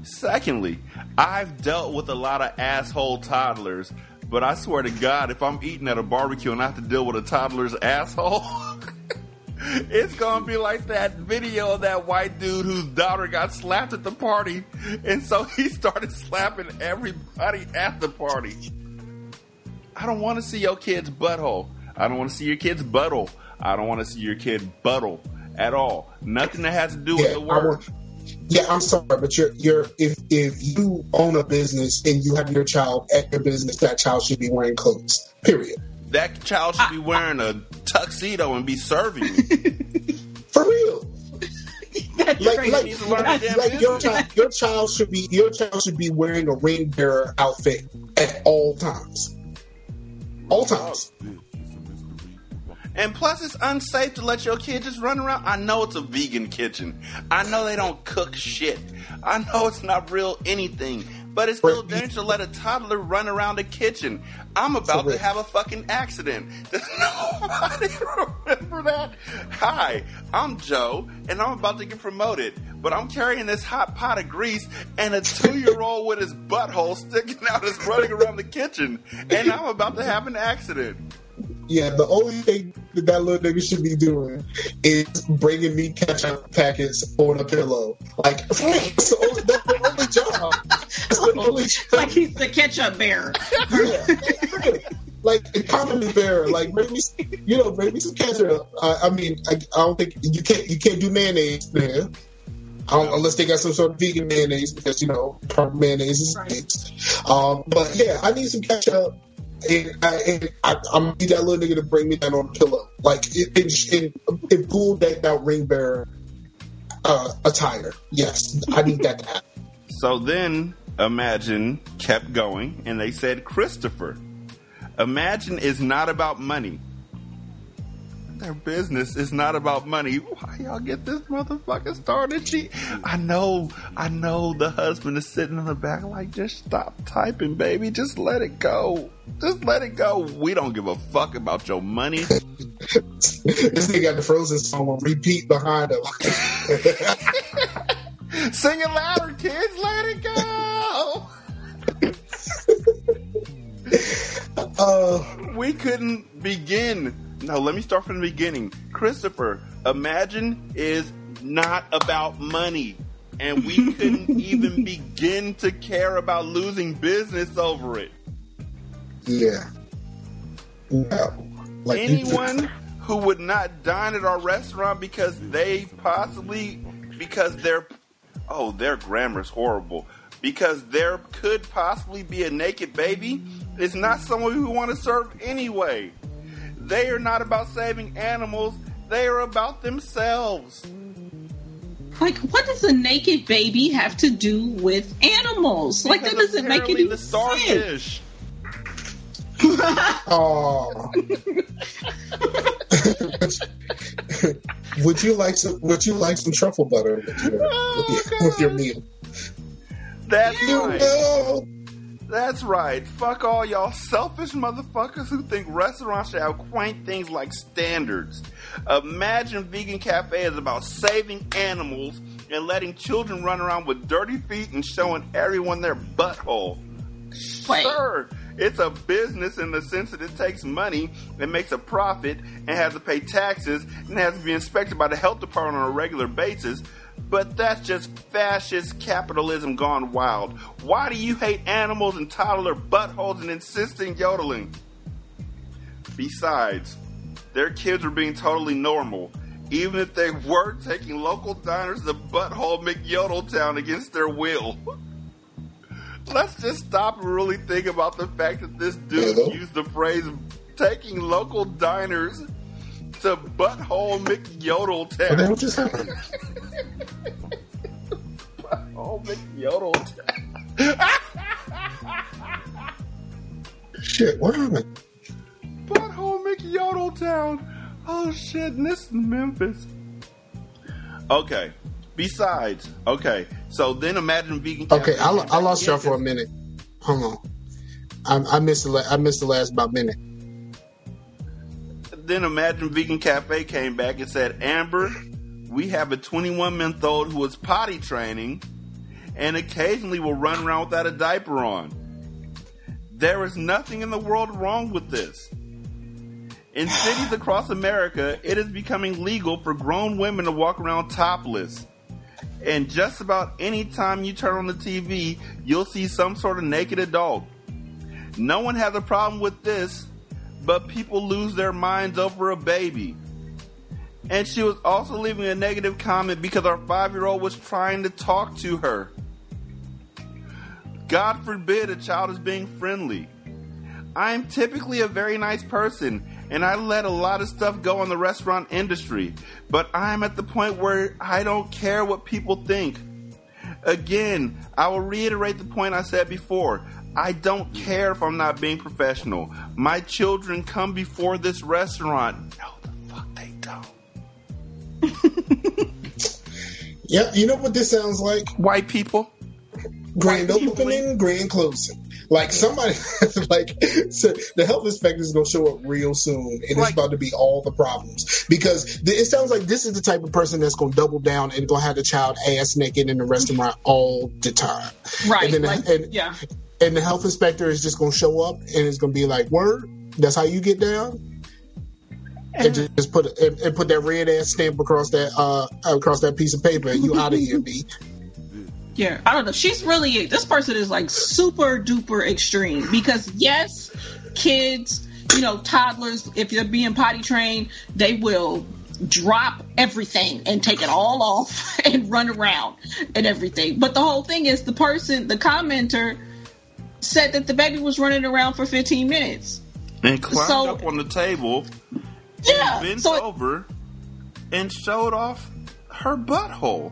secondly, I've dealt with a lot of asshole toddlers, but I swear to God, if I'm eating at a barbecue and I have to deal with a toddler's asshole, it's gonna be like that video of that white dude whose daughter got slapped at the party, and so he started slapping everybody at the party. I don't want to see your kid's butthole. I don't want to see your kid's butthole. I don't want to see your kid butthole at all. Nothing that has to do with Yeah, the word. Want- yeah, I'm sorry, but you're you're if if you own a business and you have your child at your business, that child should be wearing clothes. Period. That child should be ah, ah. wearing a tuxedo and be serving you. For real. That's Like crazy. like, needs to learn like, like your child your child should be your child should be wearing a ring bearer outfit at all times. All oh, times. And plus, it's unsafe to let your kid just run around. I know it's a vegan kitchen. I know they don't cook shit. I know it's not real anything. But it's still dangerous to let a toddler run around the kitchen. I'm about to have a fucking accident. Does nobody remember that? Hi, I'm Joe, and I'm about to get promoted. But I'm carrying this hot pot of grease, and a two-year-old with his butthole sticking out is running around the kitchen, and I'm about to have an accident. Yeah, the only thing that that little nigga should be doing is bringing me ketchup packets on a pillow. Like that's the only, that's the only job. That's the only job. like he's the ketchup bearer. Yeah. like a condiment bear, Like bring me, you know, bring me some ketchup. I, I mean, I, I don't think you can't you can't do mayonnaise there. Unless they got some sort of vegan mayonnaise because you know mayonnaise is Right. mixed. Um, but yeah, I need some ketchup. And, I, and I, I'm need that little nigga to bring me that on a pillow, like in, in full decked out ring bearer uh, attire. Yes, I need that to happen. So then Imagine kept going and they said, Christopher, Imagine is not about money. Their business is not about money. Why y'all get this motherfucker started? She, I know, I know the husband is sitting in the back like, just stop typing, baby. Just let it go. Just let it go. We don't give a fuck about your money. this nigga got the Frozen song on repeat behind him. Sing it louder, kids. Let it go. uh, we couldn't begin. No, let me start from the beginning. Christopher, Imagine is not about money. And we couldn't even begin to care about losing business over it. yeah. No. Like Anyone who would not dine at our restaurant because they possibly, because their, oh, their grammar's horrible. Because there could possibly be a naked baby is not someone we want to serve anyway. They are not about saving animals. They are about themselves. Like, what does a naked baby have to do with animals? Like, that doesn't make any the sense. starfish. Oh. would you like some? Would you like some truffle butter with your, with your, with your oh, meal? That's You right. know. That's right. Fuck all y'all selfish motherfuckers who think restaurants should have quaint things like standards. Imagine Vegan Cafe is about saving animals and letting children run around with dirty feet and showing everyone their butthole. Wait. Sure, it's a business in the sense that it takes money and makes a profit and has to pay taxes and has to be inspected by the health department on a regular basis. But that's just fascist capitalism gone wild. Why do you hate animals and toddler buttholes and insisting yodeling? Besides, their kids were being totally normal, even if they were taking local diners to butthole McYodel Town against their will. Let's just stop and really think about the fact that this dude Hello? used the phrase taking local diners to butthole What the McYodeltown. hell just happened? Butthole McYodeltown. Shit, what happened? Butthole McYodeltown. Oh shit, and this is Memphis. Okay. Besides, okay. So then imagine vegan. Okay, Cafe I, I lost y'all for a minute. Hold on. I, I missed the la- I missed the last about minute. Then Imagine Vegan Cafe came back and said, Amber, we have a 21 month old who is potty training and occasionally will run around without a diaper on. There is nothing in the world wrong with this. In cities across America, it is becoming legal for grown women to walk around topless. And just about any time you turn on the TV, you'll see some sort of naked adult. No one has a problem with this, but people lose their minds over a baby. And she was also leaving a negative comment because our five year old was trying to talk to her. God forbid a child is being friendly. I am typically a very nice person and I let a lot of stuff go in the restaurant industry, but I'm at the point where I don't care what people think. Again, I will reiterate the point I said before. I don't care if I'm not being professional. My children come before this restaurant. No, the fuck they don't. Yeah, you know what this sounds like? White people. Grand opening, grand closing. Like somebody, like so the health inspector is going to show up real soon, and Like- it's about to be all the problems because th- it sounds like this is the type of person that's going to double down and going to have the child ass naked in the restaurant all the time. Right. And then the- and- yeah. and the health inspector is just going to show up and it's going to be like, "Word, that's how you get down," and just, just put and, and put that red ass stamp across that uh across that piece of paper. and You out of here, B. Yeah, I don't know. She's really this person is like super duper extreme because yes, kids, you know, toddlers, if they're being potty trained, they will drop everything and take it all off and run around and everything. But the whole thing is the person, the commenter said that the baby was running around for 15 minutes. And climbed So- up on the table, Yeah. bent So it- over, and showed off her butthole.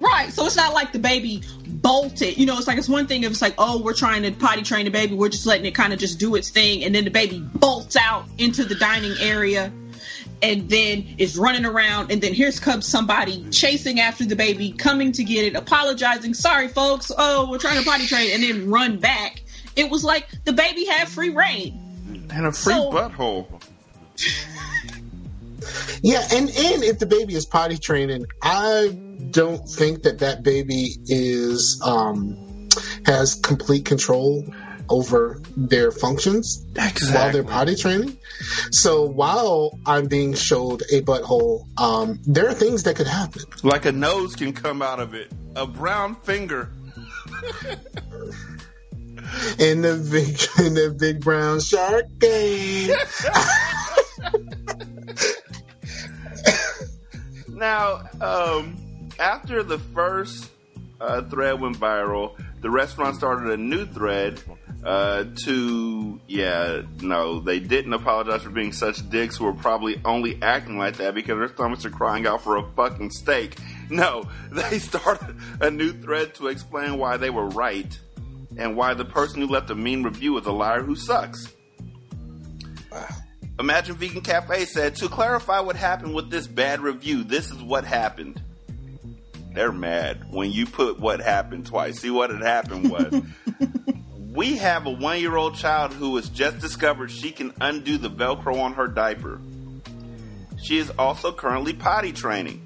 Right. So it's not like the baby bolted. You know, it's like it's one thing if it's like, oh, we're trying to potty train the baby, we're just letting it kind of just do its thing, and then the baby bolts out into the dining area and then is running around, and then here's comes somebody chasing after the baby, coming to get it, apologizing, sorry folks, oh, we're trying to potty train, and then run back. It was like the baby had free reign. And a free So- butthole. Yeah, and and if the baby is potty training, I don't think that that baby is um has complete control over their functions while they're potty training. So while I'm being showed a butthole, um, there are things that could happen. Like a nose can come out of it. A brown finger. In the big in the big brown shark game. Now, um, after the first uh, thread went viral, the restaurant started a new thread uh, to, yeah, no, they didn't apologize for being such dicks who were probably only acting like that because their stomachs are crying out for a fucking steak. No, they started a new thread to explain why they were right and why the person who left a mean review is a liar who sucks. Imagine Vegan Cafe said, to clarify what happened with this bad review, this is what happened. They're mad when you put what happened twice. See what had happened was we have a one year old child who has just discovered she can undo the Velcro on her diaper. She is also currently potty training.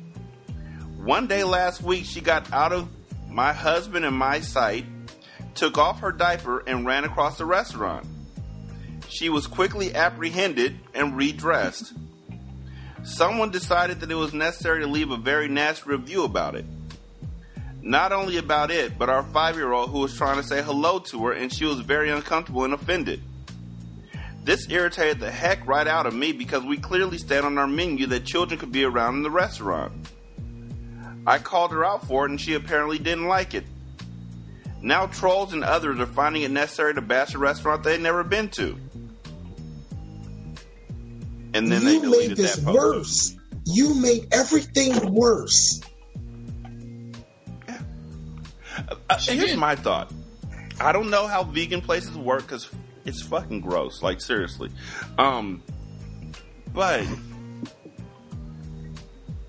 One day last week, she got out of my husband and my sight, took off her diaper, and ran across the restaurant. She was quickly apprehended and redressed. Someone decided that it was necessary to leave a very nasty review about it. Not only about it, but our five year old who was trying to say hello to her and she was very uncomfortable and offended. This irritated the heck right out of me because we clearly stated on our menu that children could be around in the restaurant. I called her out for it and she apparently didn't like it. Now trolls and others are finding it necessary to bash a restaurant they've never been to. And then you deleted made this that worse. You made everything worse. Uh, She here's my thought. I don't know how vegan places work because it's fucking gross. Like seriously, um, but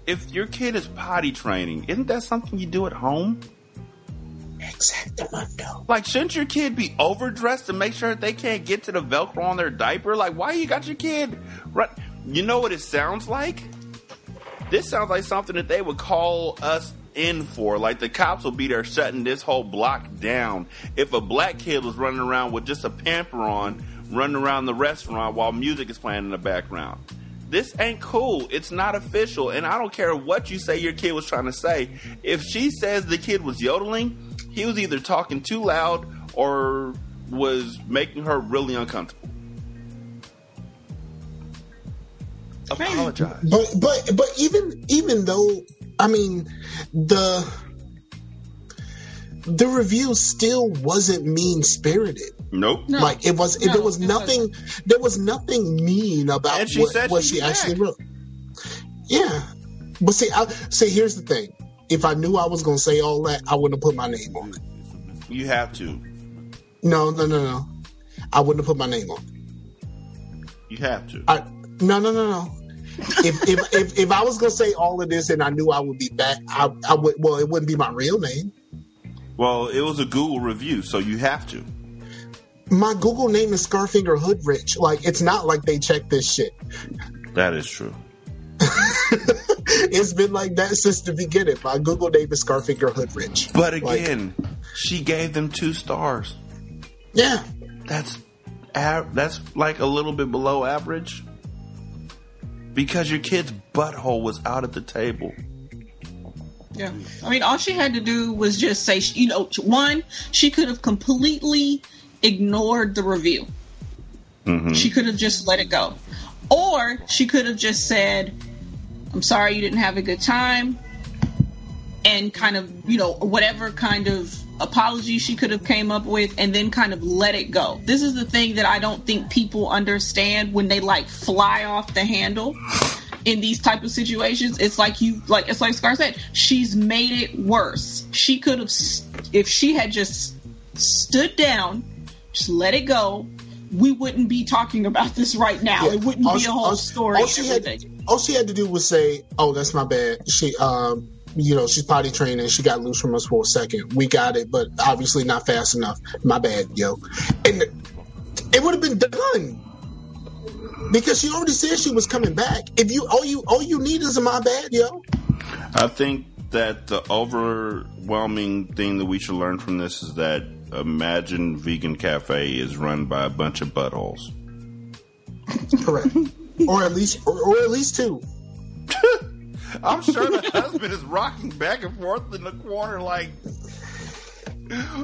if your kid is potty training, isn't that something you do at home? Exactamundo. Like, shouldn't your kid be overdressed to make sure they can't get to the Velcro on their diaper? Like, why you got your kid? Right? You know what it sounds like? This sounds like something that they would call us in for. Like the cops will be there shutting this whole block down if a black kid was running around with just a pamper on, running around the restaurant while music is playing in the background. This ain't cool. It's not official. And I don't care what you say your kid was trying to say. If she says the kid was yodeling, he was either talking too loud or was making her really uncomfortable. Apologize. But but but even even though I mean the the review still wasn't mean spirited. Nope. No. Like it was No, there was it nothing there was nothing mean about what, what she'd she actually wrote. Yeah. But see I see here's the thing. If I knew I was gonna say all that, I wouldn't have put my name on it. You have to. No, no, no, no. I wouldn't have put my name on it. You have to. I no no no no. if, if if if I was gonna say all of this and I knew I would be back, I I would well it wouldn't be my real name. Well, it was a Google review, so you have to. My Google name is Scarfinger Hoodrich. Like it's not like they check this shit. That is true. it's been like that since the beginning. My Google name is Scarfinger Hoodrich. But Like- again, she gave them two stars. Yeah. That's that's like a little bit below average. Because your kid's butthole was out at the table. Yeah. I mean, all she had to do was just say, you know, one, she could have completely ignored the review. Mm-hmm. She could have just let it go. Or she could have just said, I'm sorry you didn't have a good time. And kind of, you know, whatever kind of apology she could have came up with and then kind of let it go. This is the thing that I don't think people understand when they like fly off the handle in these type of situations it's like you like it's like scar said she's made it worse she could have if she had just stood down just let it go we wouldn't be talking about this right now it wouldn't All be she- a whole all- story All she, had, all she had to do was say, "Oh, that's my bad." She, um, you know, she's potty training. She got loose from us for a second. We got it, but obviously not fast enough. My bad, yo. And it would have been done because she already said she was coming back. If you all you all you need is a my bad, yo. I think that the overwhelming thing that we should learn from this is that Imagine Vegan Cafe is run by a bunch of buttholes. Correct. or at least, or, or at least two. I'm sure the husband is rocking back and forth in the corner like,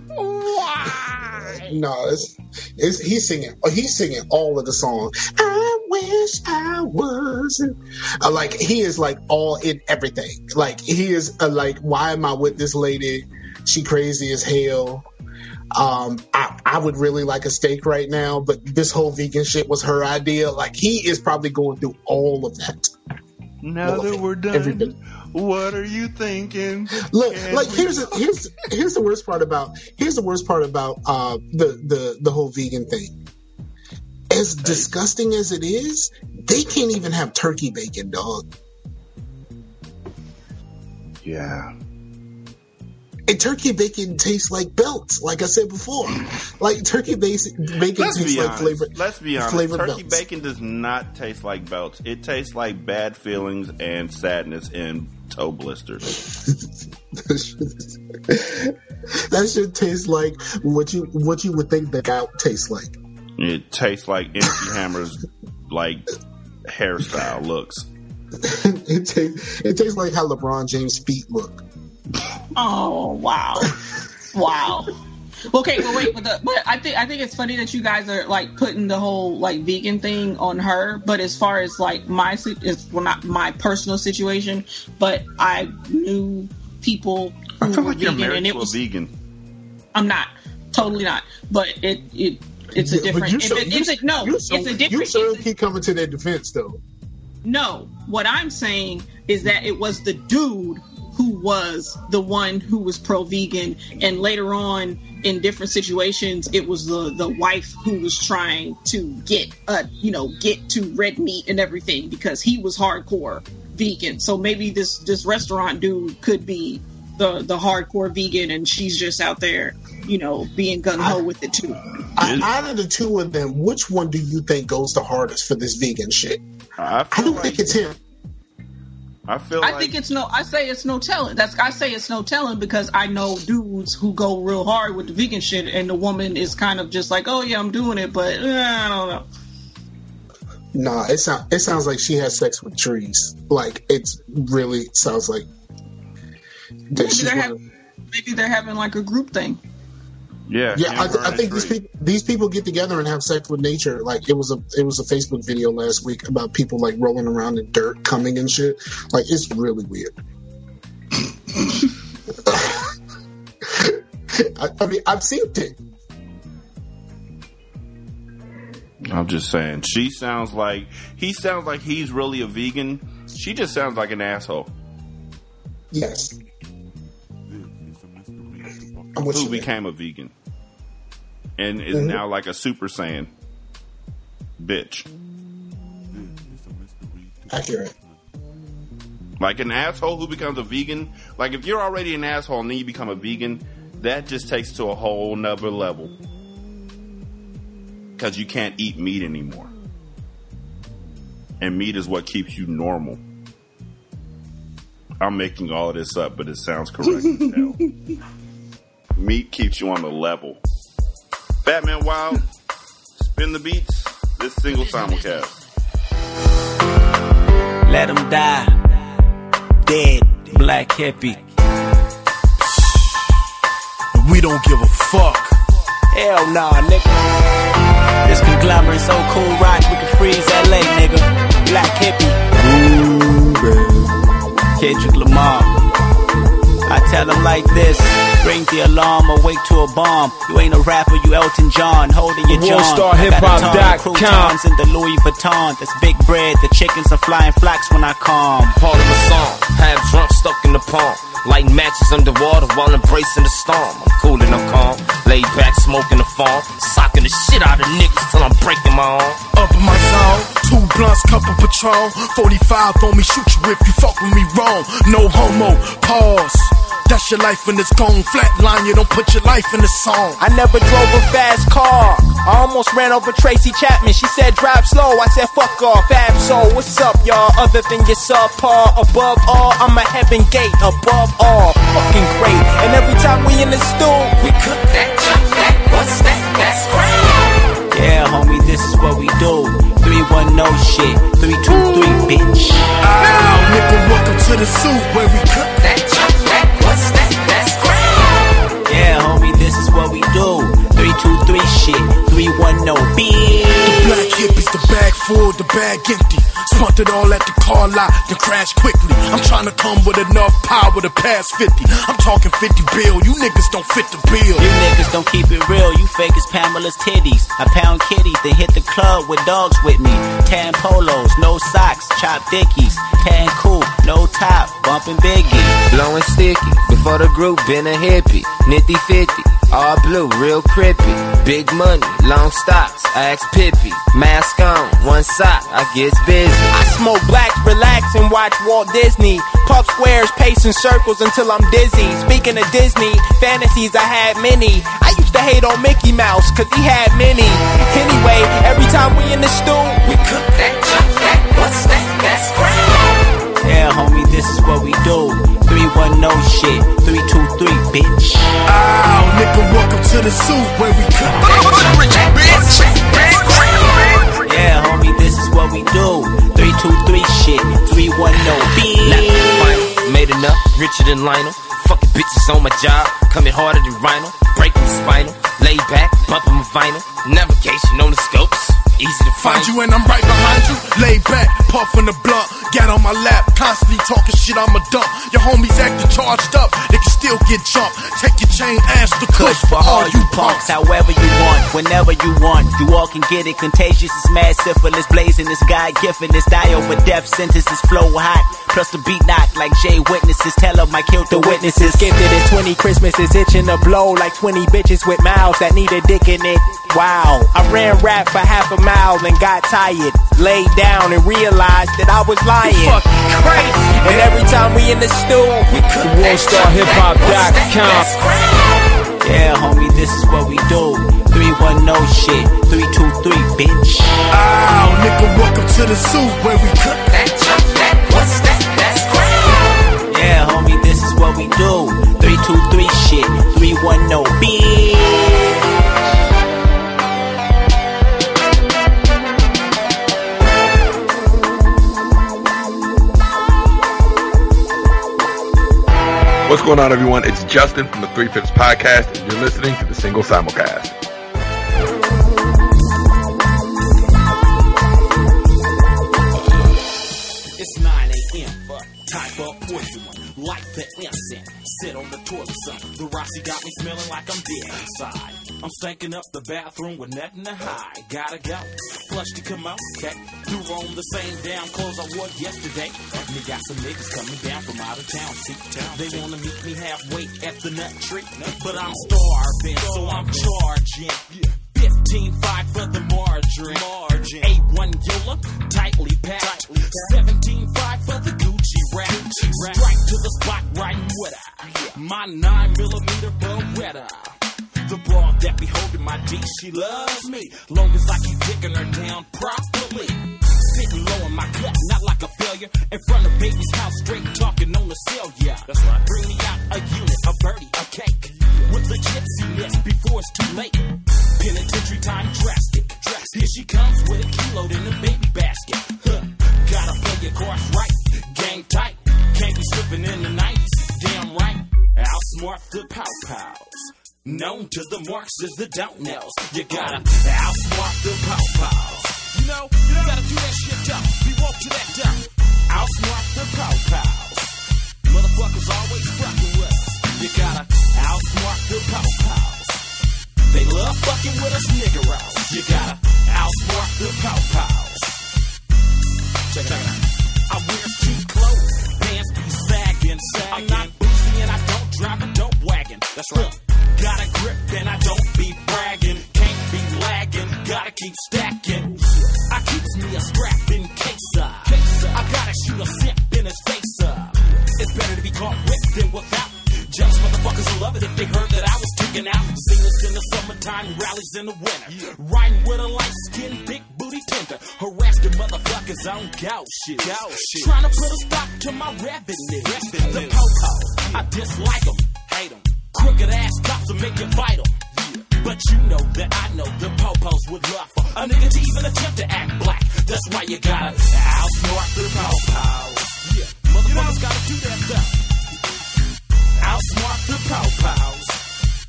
why? No, it's, it's he's singing. oh, He's singing all of the song. I wish I wasn't. Uh, like he is like all in everything. Like he is uh, like, why am I with this lady? She crazy as hell. Um, I, I would really like a steak right now, but this whole vegan shit was her idea. Like he is probably going through all of that. Now that we're done, what are you thinking? Look, like here's the, here's here's the worst part about here's the worst part about uh the the the whole vegan thing. As disgusting as it is, they can't even have turkey bacon, dog. Yeah. And turkey bacon tastes like belts, like I said before. Like turkey bacon, bacon Let's tastes like flavor. Let's be honest. flavored Turkey belts. bacon does not taste like belts. It tastes like bad feelings and sadness and toe blisters. that should taste like what you what you would think the gout tastes like. It tastes like MC Hammer's like hairstyle looks. it tastes it tastes like how LeBron James' feet look. Oh wow wow Okay, but wait, but, the, but I think I think it's funny that you guys are like putting the whole like vegan thing on her. But as far as like my is well not my personal situation, but I knew people who I feel were like you're vegan, married and it to was vegan. I'm not totally not, but it it it's a Yeah, different. you It's, so- a, it's a, no, you it's a different. so it's a- keep coming to their defense though. no, what I'm saying is that it was the dude who was the one who was pro vegan, and later on in different situations, it was the the wife who was trying to get uh you know get to red meat and everything because he was hardcore vegan. So maybe this this restaurant dude could be the the hardcore vegan, and she's just out there you know being gung ho with it too. I, out of the two of them, which one do you think goes the hardest for this vegan shit? I I don't like, think it's him. I feel I like think it's no. I say it's no telling. That's I say it's no telling because I know dudes who go real hard with the vegan shit, and the woman is kind of just like, oh yeah, I'm doing it, but eh, I don't know. Nah, it sounds it sounds like she has sex with trees. Like it's really sounds like that Maybe she's they're having maybe they're having like a group thing. Yeah, Yeah, I, th- I think these people these people get together and have sex with nature. Like it was a it was a Facebook video last week about people like rolling around in dirt, coming and shit. Like it's really weird. I, I mean, I've seen it. I'm just saying. She sounds like he sounds like he's really a vegan. She just sounds like an asshole Yes. Who became a vegan and is Mhm. now like a super saiyan bitch. Accurate. Like an asshole who becomes a vegan. Like if you're already an asshole and then you become a vegan, that just takes to a whole nother level. Because you can't eat meat anymore. And meat is what keeps you normal. I'm making all of this up, but it sounds correct as hell. Meat keeps you on the level. Batman Wild, spin the beats. This single simulcast. Let them die. Dead, Black Hippy. We don't give a fuck. Hell nah, nigga. This conglomerate so cool, rock, we can freeze LA, nigga. Black Hippy. Kendrick Lamar. I tell him like this. Ring the alarm, awake to a bomb. You ain't a rapper, you Elton John, holding your John. I got a ton of WorldStarHipHop.com. croutons in the Louis Vuitton. That's big bread, the chickens are flying flocks when I come. part of a song. Half drunk, stuck in the palm. Lighting matches underwater while embracing the storm. I'm cool and I'm calm. Laid back, smoking the farm. Socking the shit out of niggas till I'm breaking my arm. Up in my zone, two blunts, cup of Patron. 45 on me, shoot you if you fuck with me wrong. No homo, pause. That's your life when it's gone. Flatline, you don't put your life in the song. I never drove a fast car. I almost ran over Tracy Chapman. She said drive slow. I said fuck off. Fab soul, what's up, y'all? Other than your subpar. Above all, I'm a heaven gate. Above all, fucking great. And every time we in the stool, We cook that, chop that, what's that? That's great. yeah, homie, this is what we do. 310 shit. 323, bitch. Ow, nigga, welcome to the suit where we cook. That, chop that, what's that? That's great. Yeah, homie, this is what we do. 323 shit. 310, bitch. Black hippies, the bag full, the bag empty. Spunt it all at the car lot, then crash quickly. I'm trying to come with enough power to pass 50. I'm talking 50 bill, you niggas don't fit the bill. You niggas don't keep it real, you fake as Pamela's titties. I pound kitties, then hit the club with dogs with me. Tan polos, no socks, chop dickies. Tan cool, no top, bumping biggie. Blowing sticky, before the group been a hippie. Nitty 50, all blue, real crippy. Big money, long stocks, ask Pippi. Mask on, one sock, I gets busy. I smoke blacks, relax, and watch Walt Disney. Puff squares, pacing circles until I'm dizzy. Speaking of Disney, fantasies, I had many. I used to hate on Mickey Mouse, cause he had many. Anyway, every time we in the stool, We cook that, chop that, what's that? That's great. Yeah, homie, this is what we do. 310 shit, 323, bitch. Ow, nigga, welcome to the suit where we cook. Yeah, homie, this is what we do. 323 shit, 310, Not bitch. final, made enough, richer than Lionel. Fucking bitches on my job, coming harder than Rhino. breaking the spinal. Lay back, bumping my vinyl. Navigation on the scopes. Easy to Find you and I'm right behind you. Lay back, puffing the blunt. Got on my lap, constantly talking shit, I'm a dump. Your homies acting charged up, they can still get jumped. Take your chain, ask the kush for all you punks, however you want, whenever you want. You all can get it. Contagious is mad syphilis, blazing this guy gifting this die over death sentences flow hot. Plus the beat knock like Jay witnesses. Tell them I killed the witnesses. Gifted at 20 Christmases, itching to blow like 20 bitches with mouths that need a dick in it. Wow, I ran rap for half a mile and got tired. Laid down and realized that I was lying. crazy. And every time we in the stool, WorldStarHipHop.com. Yeah, homie, this is what we do. 310 shit, 323, bitch. Oh, nigga, welcome to the zoo where we cook That jump, that what's that? That's crazy. Yeah, homie, this is what we do. 323 shit, 310, bitch. What's going on, everyone? It's Justin from the Three Fifths Podcast, and you're listening to the Single Simulcast. It's 9 a.m. For a poison one. Light the incense. Sit on the toilet, son. The Rossi got me smelling like I'm dead inside. I'm stinking up the bathroom with nothing to hide. Gotta go. Flush to come out, okay? Threw on the same damn clothes I wore yesterday. Me got some niggas coming down from out of town. See, town. they wanna meet me halfway at the nut tree. But I'm starving, so I'm charging. 15 5 for the margarine. margin. A1 Yola, tightly packed. 17 5 for the Gucci rack. Strike to the spot right with her. My 9 millimeter Beretta. The broad that be holding my D, she loves me. Long as I keep picking her down properly. Sitting low in my cut, not like a failure. In front of baby's house, straight talking on the cell, yeah. That's right. Bring me out a unit, a birdie, a cake. With the gypsiness before it's too late. Penitentiary time drastic. drastic. Here she comes with a kilo in a baby basket. Huh. Gotta play your cards right. Game tight. Can't be slipping in the 90s. Damn right. Outsmart the pow pows. Known to the marks as the don't knows. You gotta outsmart the pow pows. You know, you gotta do that shit tough. Be woke to that dumb. Outsmart the pow pows. Motherfuckers always fucking with us. You gotta outsmart the pow pows. They love fucking with us niggeros. You gotta outsmart the pow pows. Check it out. I wear cheap clothes, pants be sagging. I'm not boozy and I don't drive a dope wagon. That's right. Got a grip and I don't be bragging. Can't be lagging, gotta keep stacking. I keeps me a strap in case I. I gotta shoot a simp in his face up. It's better to be caught with than without. Jealous motherfuckers will love it if they heard that I was taking out. This in the summertime, rallies in the winter. Riding with a light skinned, big booty tender. Harass the motherfuckers on gout shit. Gout shit. Trying to put a stop to my revenue. The po-po, I dislike them, hate them. Crooked ass will make it vital. But you know that I know the po-pos would love for a nigga to even attempt to act black. That's why you gotta outsmart the po-pos. Yeah, motherfuckers gotta do that stuff. Outsmart the po-pos.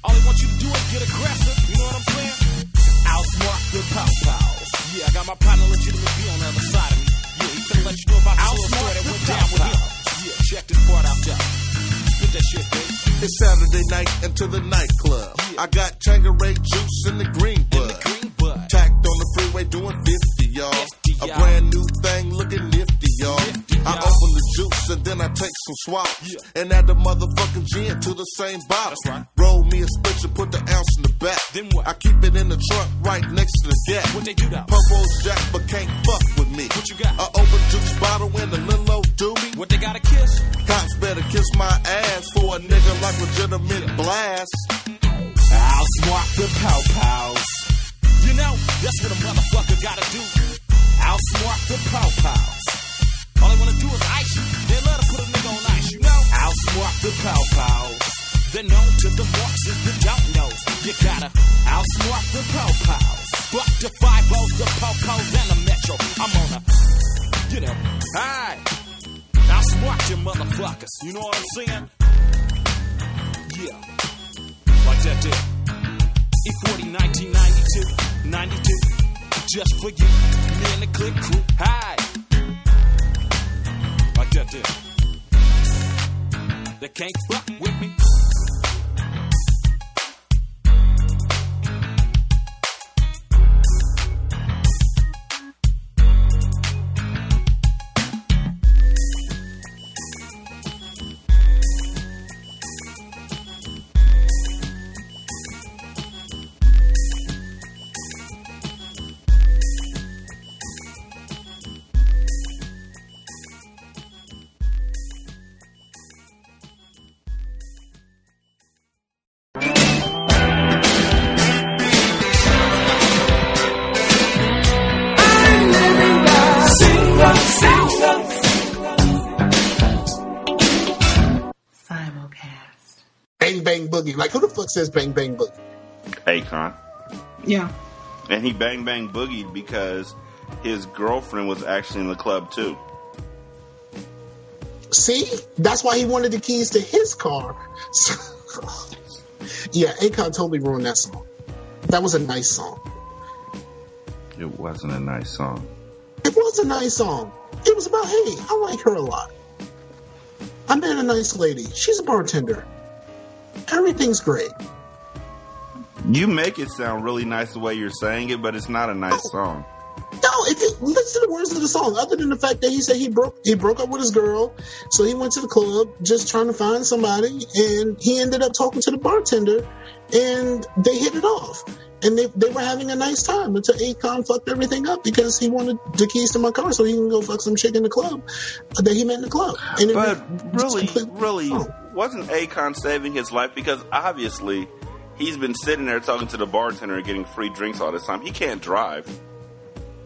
All they want you to do is get aggressive, you know what I'm saying? Outsmart the po-pos. Yeah, I got my partner legitimate be on the other side of me. Yeah, he finna let you know about the little story that went down with him. Yeah, check this part out, though. Spit that shit, baby. It's Saturday night into the nightclub. I got Tanqueray juice in the green bud. Tacked on the freeway doing 50, y'all. 50, A brand new thing looking nifty, y'all. I and then I take some swaps. Yeah. And add the motherfucking gin to the same bottle. Right. Roll me a spitch and put the ounce in the back. Then what? I keep it in the trunk right next to the gap. What they do though? Purple's jack but can't fuck with me. What you got? A open juice bottle and a little old doobie. What they gotta kiss? Cops better kiss my ass for a nigga like legitimate blast. Outsmart the po-pos. You know, that's what a motherfucker gotta do. Outsmart the po-pos. All they wanna do is ice you. They love to put a nigga on ice, you know? The po-pos. They're known to the as the don't know. You gotta outsmart the po-pos. Fuck the five O's, the po-pos, and the metro. I'm on a, you know, hi. Outsmart your motherfuckers. You know what I'm saying? Yeah. Like that there. E40 1992, 92. Just for you, me and the click crew. Hi. That there. They can't fuck with me. Like, who the fuck says Bang Bang Boogie? Akon. Yeah. And he bang bang boogied because his girlfriend was actually in the club too. See? That's why he wanted the keys to his car. yeah, Akon totally ruined that song. That was a nice song. It wasn't a nice song. It was a nice song. It was about, hey, I like her a lot. I met a nice lady. She's a bartender. Everything's great. You make it sound really nice the way you're saying it, but it's not a nice oh. song. No, if you listen to the words of the song, other than the fact that he said he broke he broke up with his girl, so he went to the club just trying to find somebody, and he ended up talking to the bartender, and they hit it off, and they they were having a nice time until Akon fucked everything up because he wanted the keys to my car so he can go fuck some chick in the club that he met in the club. And But really, really, Oh. Wasn't Akon saving his life? Because obviously, he's been sitting there talking to the bartender and getting free drinks all this time. He can't drive.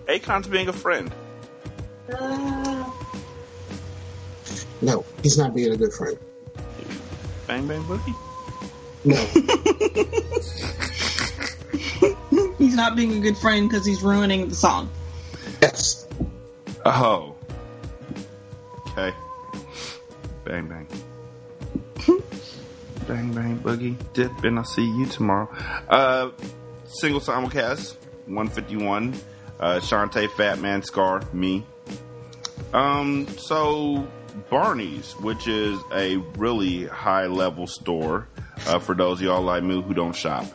Akon's being a friend. Uh, no, he's not being a good friend. Bang bang boogie. No, He's not being a good friend because he's ruining the song. yes, Oh. Okay. Bang bang. bang bang boogie dip and I'll see you tomorrow. Uh single simulcast 151. Uh Shantae, Fat Man, Scar, me. Um so Barney's, which is a really high level store, uh, for those y'all like me who don't shop.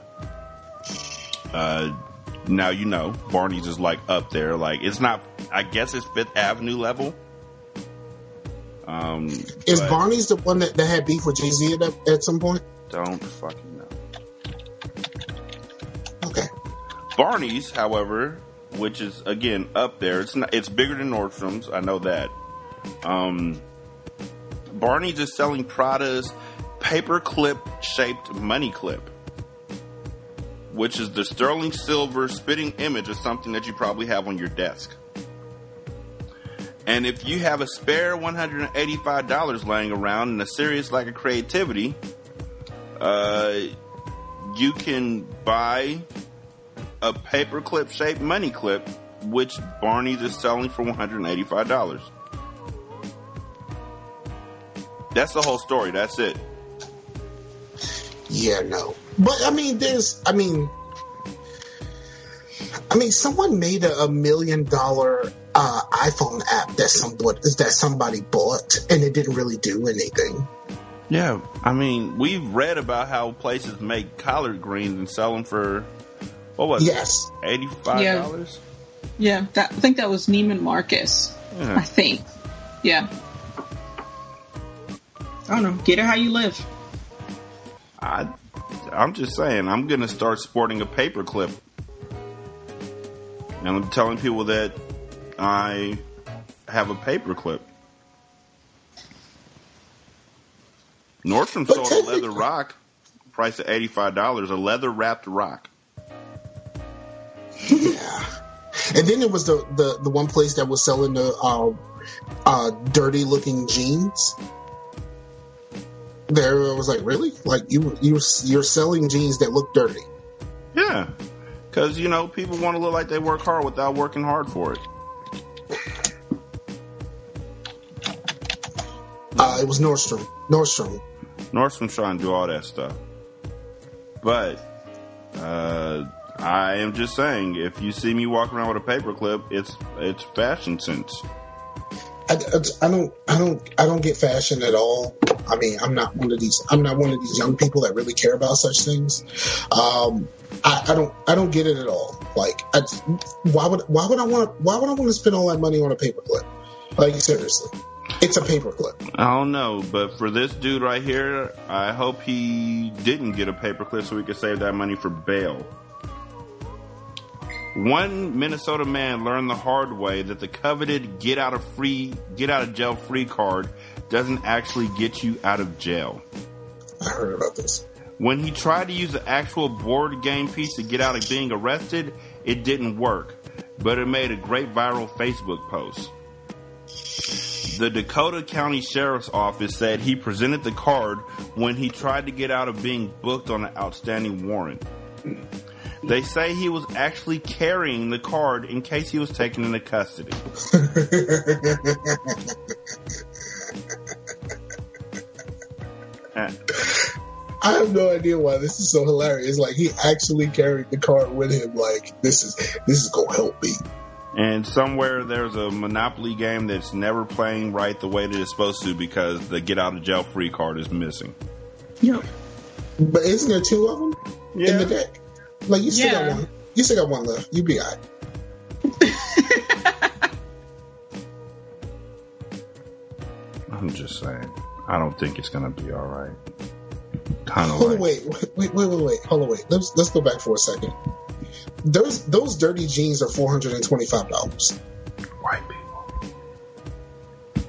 Uh now you know Barney's is like up there. Like it's not. I guess it's Fifth Avenue level. Um, is Barney's the one that, that had beef with Jay Z at, at some point? Don't fucking know. Okay. Barney's, however, which is again up there. It's not. It's bigger than Nordstrom's. I know that. Um, Barney's is selling Prada's paperclip shaped money clip, which is the sterling silver spitting image of something that you probably have on your desk. And if you have a spare $185 laying around and a serious lack of creativity, uh, you can buy a paperclip shaped money clip, which Barney's is selling for $185. That's the whole story. That's it. Yeah, no. But I mean, there's, I mean, I mean, someone made a, a million dollar uh, iPhone app that somebody that somebody bought, and it didn't really do anything. Yeah, I mean, we've read about how places make collard greens and sell them for what was Yes. it, eighty five dollars? Yeah, that, I think that was Neiman Marcus. Yeah. I think. Yeah. I don't know. Get it how you live. I, I'm just saying, I'm gonna start sporting a paperclip, and I'm telling people that I have a paperclip. Nordstrom But sold a leather rock, priced at eighty five dollars, a leather wrapped rock. Yeah. And then there was the, the, the one place that was selling the uh, uh, dirty looking jeans. There, I was like, really? Like you you you're selling jeans that look dirty? Yeah, because you know people want to look like they work hard without working hard for it. Uh, it was Nordstrom. Nordstrom. Nordstrom's trying to do all that stuff, but Uh, I am just saying, if you see me walking around with a paperclip, it's it's fashion sense. I, I, I don't I don't I don't get fashion at all. I mean, I'm not one of these I'm not one of these young people that really care about such things. Um, I, I don't I don't get it at all. Like, I, why would why would I want why would I want to spend all that money on a paperclip? Like seriously, it's a paperclip. I don't know, but for this dude right here, I hope he didn't get a paperclip so we could save that money for bail. One Minnesota man learned the hard way that the coveted get out of free get out of jail free card doesn't actually get you out of jail. I heard about this. When he tried to use the actual board game piece to get out of being arrested, it didn't work, but it made a great viral Facebook post. The Dakota County Sheriff's Office said he presented the card when he tried to get out of being booked on an outstanding warrant. They say he was actually carrying the card in case he was taken into custody. I have no idea why this is so hilarious. Like he actually carried the card with him. Like this is this is gonna help me. And somewhere there's a Monopoly game that's never playing right the way that it's supposed to because the get out of jail free card is missing. Yep. But isn't there two of them in the deck? Like you still Yeah. got one. You still got one left. You be alright. I'm just saying. I don't think it's gonna be all right. Kind of Hold on, like wait, wait, wait, wait, wait. Hold on, wait. Let's let's go back for a second. Those those dirty jeans are four hundred and twenty five dollars. white people.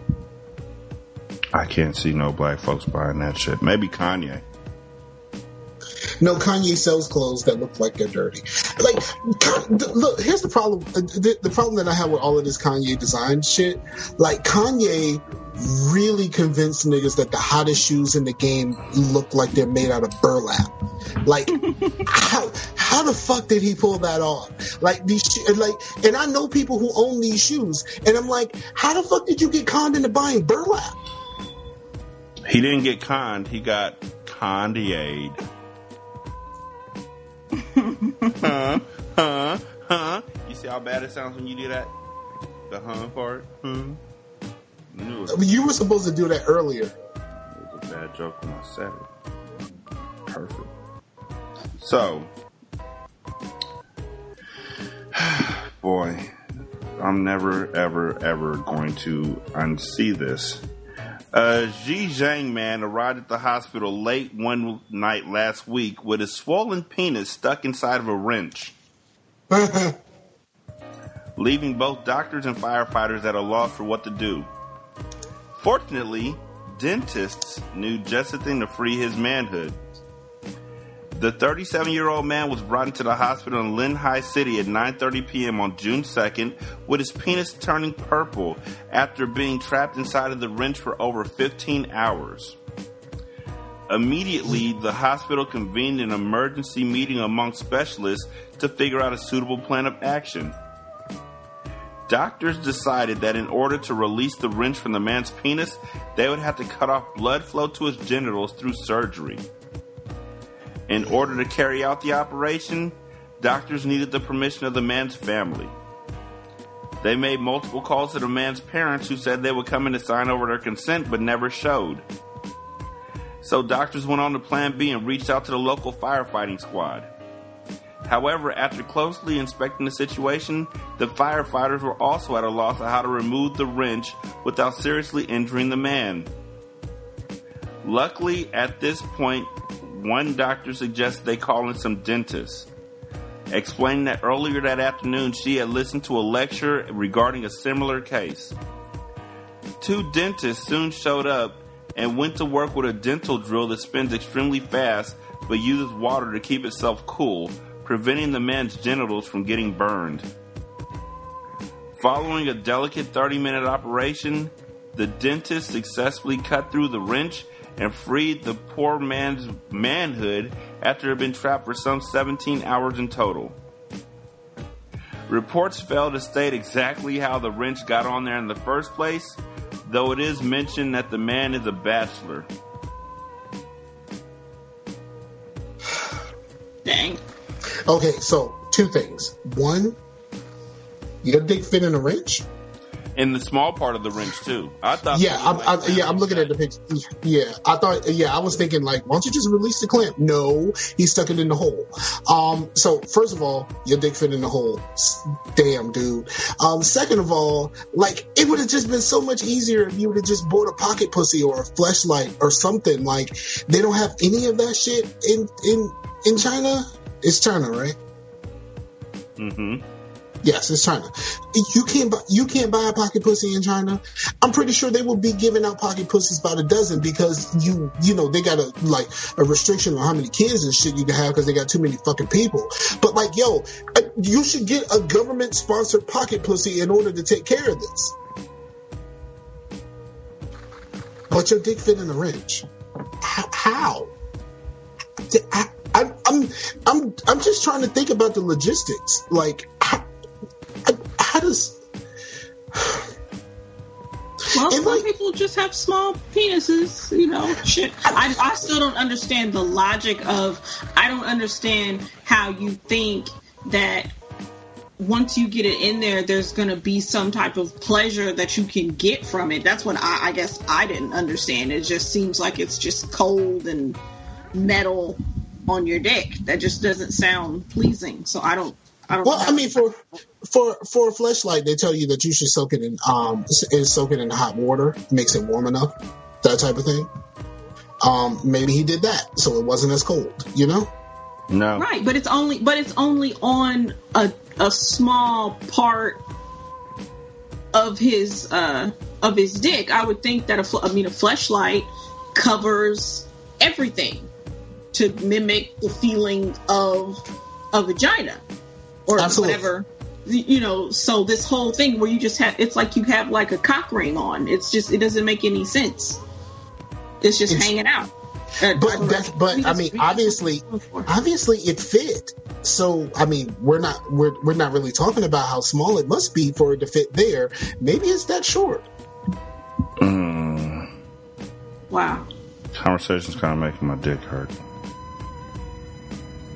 I can't see no black folks buying that shit. Maybe Kanye. No, Kanye sells clothes that look like they're dirty. Like, look, here's the problem. uh, The, the problem that I have with all of this Kanye design shit. Like, Kanye really convinced niggas that the hottest shoes in the game look like they're made out of burlap. Like, how how the fuck did he pull that off? Like these, sho- like, and I know people who own these shoes, and I'm like, how the fuck did you get conned into buying burlap? He didn't get conned. He got Kandied. huh? Huh? Huh? You see how bad it sounds when you do that? The huh part? Hmm? Knew it I mean, you were supposed to do that earlier. It was a bad joke when I said it. Perfect. So, boy, I'm never, ever, ever going to unsee this. Uh, Zhejiang man arrived at the hospital late one night last week with his swollen penis stuck inside of a wrench, leaving both doctors and firefighters at a loss for what to do. Fortunately, dentists knew just the thing to free his manhood. The 37-year-old man was brought into the hospital in Linhai City at 9:30 p.m. on June 2nd with his penis turning purple after being trapped inside of the wrench for over 15 hours. Immediately, the hospital convened an emergency meeting among specialists to figure out a suitable plan of action. Doctors decided that in order to release the wrench from the man's penis, they would have to cut off blood flow to his genitals through surgery. In order to carry out the operation, doctors needed the permission of the man's family. They made multiple calls to the man's parents who said they would come in to sign over their consent but never showed. So doctors went on to plan B and reached out to the local firefighting squad. However, after closely inspecting the situation, the firefighters were also at a loss of how to remove the wrench without seriously injuring the man. Luckily, at this point, one doctor suggested they call in some dentists, explaining that earlier that afternoon she had listened to a lecture regarding a similar case. Two dentists soon showed up and went to work with a dental drill that spins extremely fast but uses water to keep itself cool, preventing the man's genitals from getting burned. Following a delicate 30 minute operation, the dentist successfully cut through the wrench and freed the poor man's manhood after it had been trapped for some 17 hours in total. Reports fail to state exactly how the wrench got on there in the first place, though it is mentioned that the man is a bachelor. Dang. Okay, so two things. One, your dick fit in a wrench. In the small part of the wrench too. I thought. Yeah, I'm, I, yeah, I'm looking at the picture. Yeah, I thought. Yeah, I was thinking like, why don't you just release the clamp? No, he stuck it in the hole. Um, so first of all, your dick fit in the hole. Damn, dude. Um, second of all, like it would have just been so much easier if you would have just bought a pocket pussy or a fleshlight or something. Like they don't have any of that shit in in in China. It's China, right? Mm-hmm. Yes, it's China. You can't buy, you can't buy a pocket pussy in China. I'm pretty sure they will be giving out pocket pussies by the dozen because you you know they got a like a restriction on how many kids and shit you can have because they got too many fucking people. But like yo, you should get a government sponsored pocket pussy in order to take care of this. But your dick fit in a wrench. How? How? I, I, I'm I'm I'm just trying to think about the logistics. Like, how, how does Well, some people just have small penises, you know. Shit, I, I still don't understand the logic of. I don't understand how you think that once you get it in there, there's going to be some type of pleasure that you can get from it. That's what I, I guess I didn't understand. It just seems like it's just cold and metal on your dick. That just doesn't sound pleasing. So I don't. I don't. Well, know. I mean, for for for a flashlight, they tell you that you should soak it in um and soak it in hot water, makes it warm enough, that type of thing. Um, maybe he did that, so it wasn't as cold. You know? No. Right, but it's only but it's only on a a small part of his uh of his dick. I would think that a fl- I mean a fleshlight covers everything to mimic the feeling of a vagina or Absolutely. whatever. You know, so this whole thing where you just have it's like you have like a cock ring on. It's just it doesn't make any sense. It's just It's- hanging out. Uh, But that, but I mean, obviously, obviously it fit. So I mean, we're not we're we're not really talking about how small it must be for it to fit there. Maybe it's that short. Mm, wow. conversation's kind of making my dick hurt.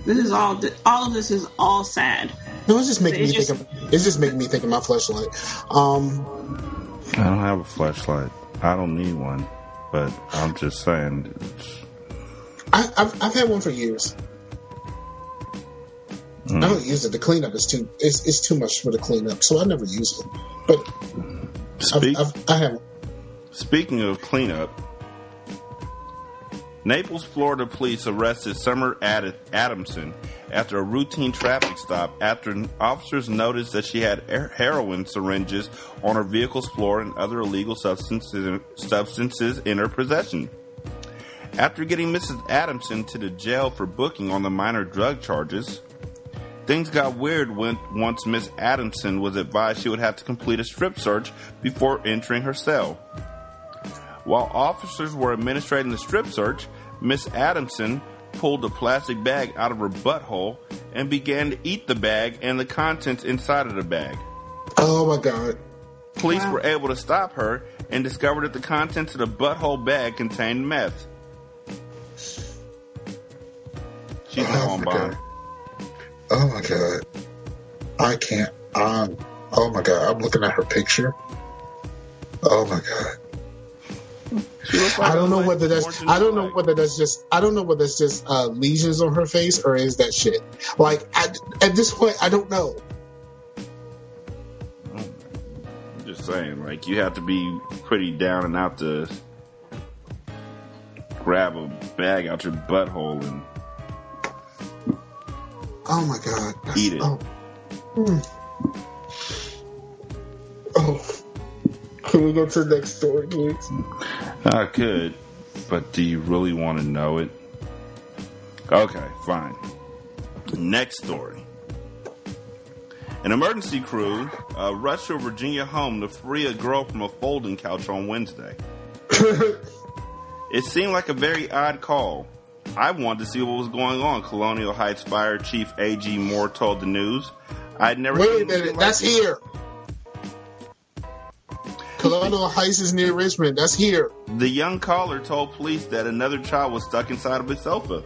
This is all. All of this is all sad. No, it's just making It's me just- think. Of, it's just making me think of my flashlight. Um, I don't have a flashlight. I don't need one. But I'm just saying. I, I've I've had one for years. mm. I don't use it. The cleanup is too it's, it's too much for the cleanup, so I never use it. But Speak- I've, I've, I have. Speaking of cleanup, Naples, Florida police arrested Summer Ad- Adamson after a routine traffic stop after officers noticed that she had heroin syringes on her vehicle's floor and other illegal substances, substances in her possession. After getting Mrs. Adamson to the jail for booking on the minor drug charges, things got weird when once Miss Adamson was advised she would have to complete a strip search before entering her cell. While officers were administrating the strip search, Miss Adamson pulled a plastic bag out of her butthole and began to eat the bag and the contents inside of the bag. Oh my god! Police were able to stop her and discovered that the contents of the butthole bag contained meth. She's now on bond. Oh my god! I can't. Um. Oh my god! I'm looking at her picture. Oh my god! I don't know whether that's I don't know whether that's just I don't know whether that's just uh, lesions on her face or is that shit. Like at, at this point, I don't know. I'm just saying, like you have to be pretty down and out to grab a bag out your butthole and Oh my god! That's- eat it. Oh. Hmm. Oh. Can we go to the next story, please? I could, but do you really want to know it? Okay, fine. Next story. An emergency crew uh, rushed to a Virginia home to free a girl from a folding couch on Wednesday. it seemed like a very odd call. I wanted to see what was going on, Colonial Heights Fire Chief A.G. Moore told the news. I'd never Wait a minute, like that's it. here. Colonial Heights is near Richmond. That's here. The young caller told police that another child was stuck inside of a sofa.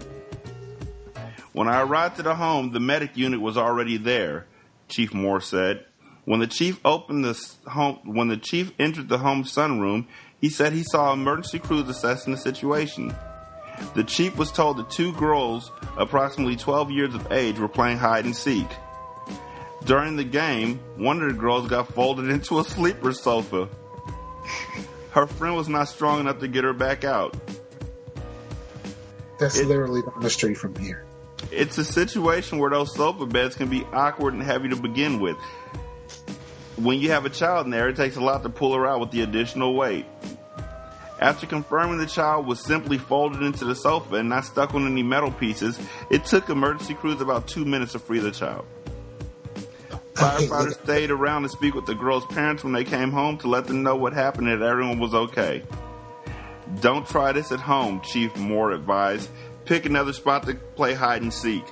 When I arrived at the home, the medic unit was already there, Chief Moore said. When the chief opened the home, when the chief entered the home sunroom, he said he saw emergency crews assessing the situation. The chief was told that two girls, approximately 12 years of age, were playing hide and seek. During the game, one of the girls got folded into a sleeper sofa. Her friend was not strong enough to get her back out. That's literally down the street from here. It's a situation where those sofa beds can be awkward and heavy to begin with. When you have a child in there, it takes a lot to pull her out with the additional weight. After confirming the child was simply folded into the sofa and not stuck on any metal pieces, it took emergency crews about two minutes to free the child. Firefighters stayed around to speak with the girl's parents when they came home to let them know what happened and everyone was okay. Don't try this at home, Chief Moore advised. Pick another spot to play hide and seek.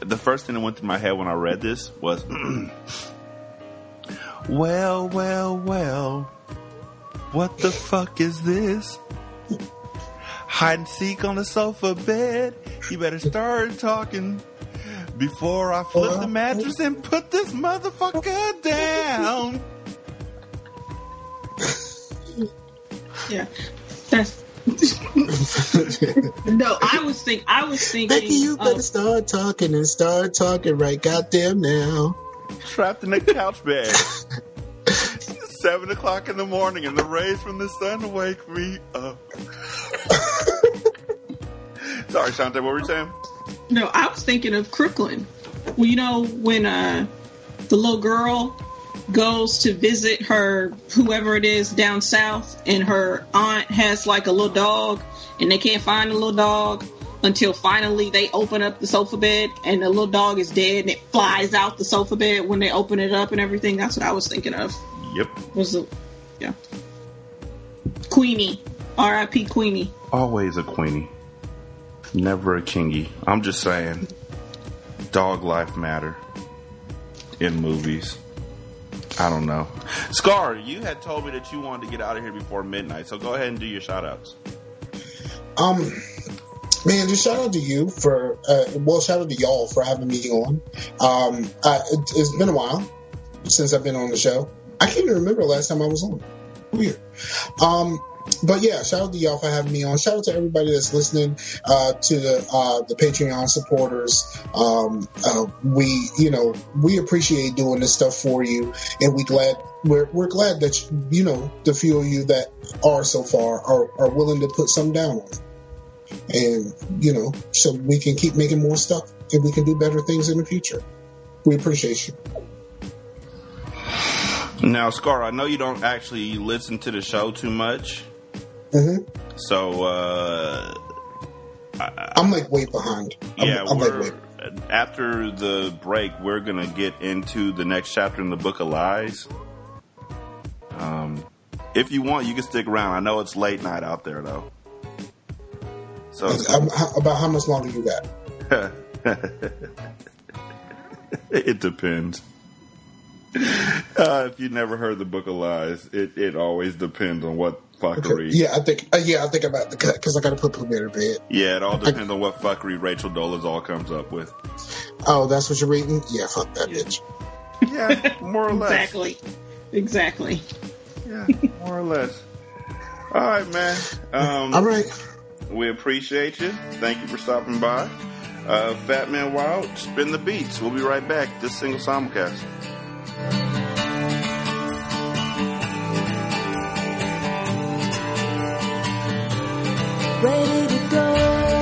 The first thing that went through my head when I read this was, well, well, well, what the fuck is this? Hide and seek on the sofa bed. You better start talking before I flip the mattress and put this motherfucker down. Yeah, that's. no, I was think I was thinking. Becky, you better of- start talking and start talking right goddamn now. Trapped in a couch bed. Seven o'clock in the morning and the rays from the sun wake me up. Sorry, Shante, what were you saying? No, I was thinking of Crooklyn. Well, you know when uh, the little girl goes to visit her whoever it is down south, and her aunt has like a little dog, and they can't find the little dog until finally they open up the sofa bed, and the little dog is dead, and it flies out the sofa bed when they open it up and everything. That's what I was thinking of. Yep. Was the yeah Queenie, R.I.P. Queenie. Always a queenie. Never a kingy. I'm just saying, dog life matter in movies. I don't know. Scar, you had told me that you wanted to get out of here before midnight, so go ahead and do your shout outs. Um, man, just shout out to you for, uh, well, shout out to y'all for having me on. Um, I, it, it's been a while since I've been on the show. I can't even remember last time I was on. Weird. Um, but yeah, shout out to y'all for having me on. Shout out to everybody that's listening, uh, to the, uh, the Patreon supporters. Um, uh, we, you know, we appreciate doing this stuff for you and we glad, we're, we're glad that, you know, the few of you that are so far are, are willing to put some down on it and you know, so we can keep making more stuff and we can do better things in the future. We appreciate you. Now, Scar, I know you don't actually listen to the show too much, hmm so uh, I'm like way behind. I'm, yeah, I'm we're after the break, we're gonna get into the next chapter in the Book of Lies. Um, if you want, you can stick around. I know it's late night out there, though. So I'm- about how much longer you got? it depends. Uh, if you never heard the Book of Lies, it, it always depends on what fuckery. Yeah, I think. Uh, yeah, I think about the cut because I got to put Pooh to bed. Yeah, it all depends on what fuckery Rachel Dolezal comes up with. Oh, that's what you're reading? Yeah, fuck that bitch. Yeah, more or less. Exactly. Exactly. Yeah, more or less. All right, man. Um, All right. We appreciate you. Thank you for stopping by. Uh, Fat Man Wild, spin the beats. We'll be right back. This single simulcast. Ready to go.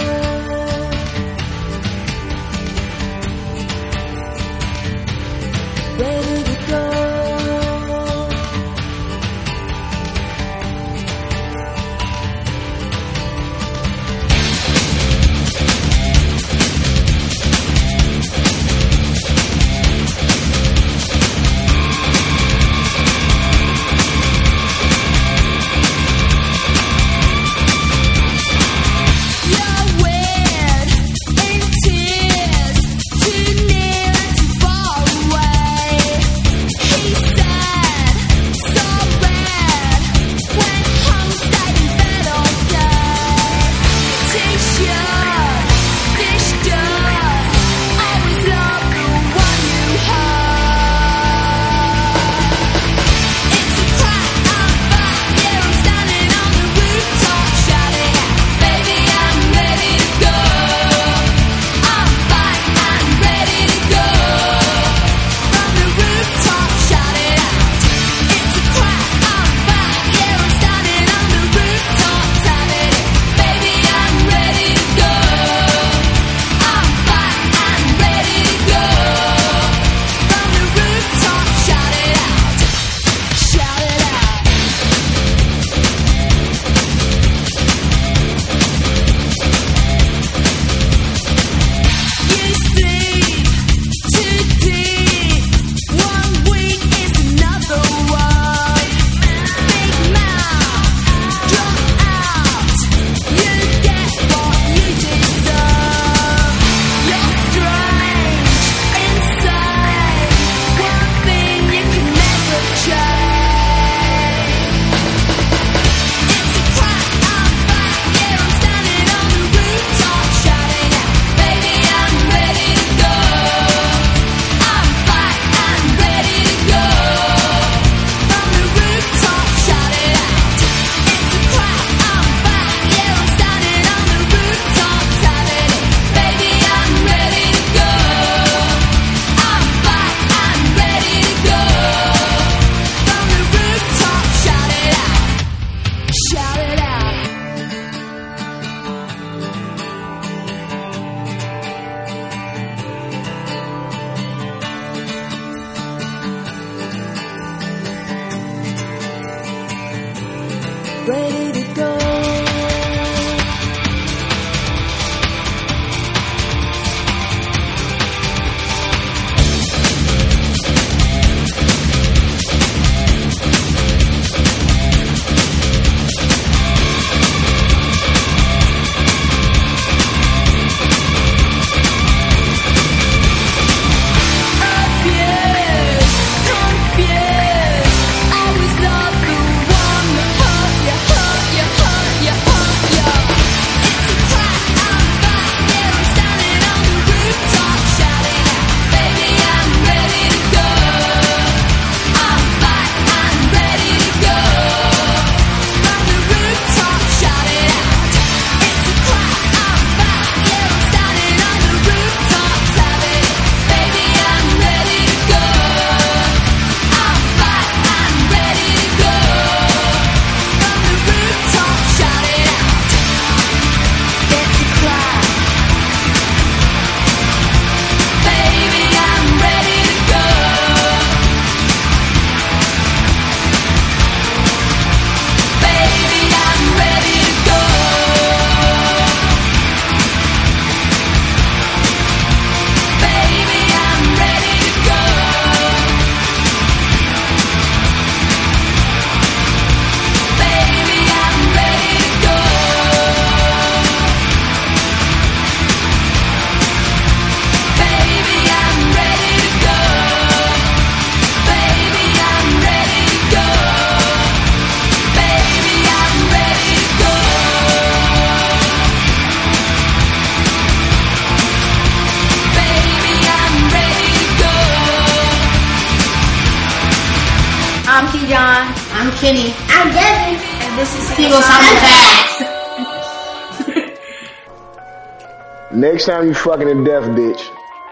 Time you fucking a deaf bitch,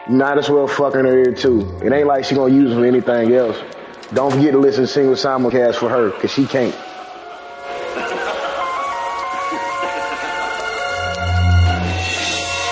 might as well fucking her ear too. It ain't like she gonna use it for anything else. Don't forget to listen to single simulcast for her, cause she can't.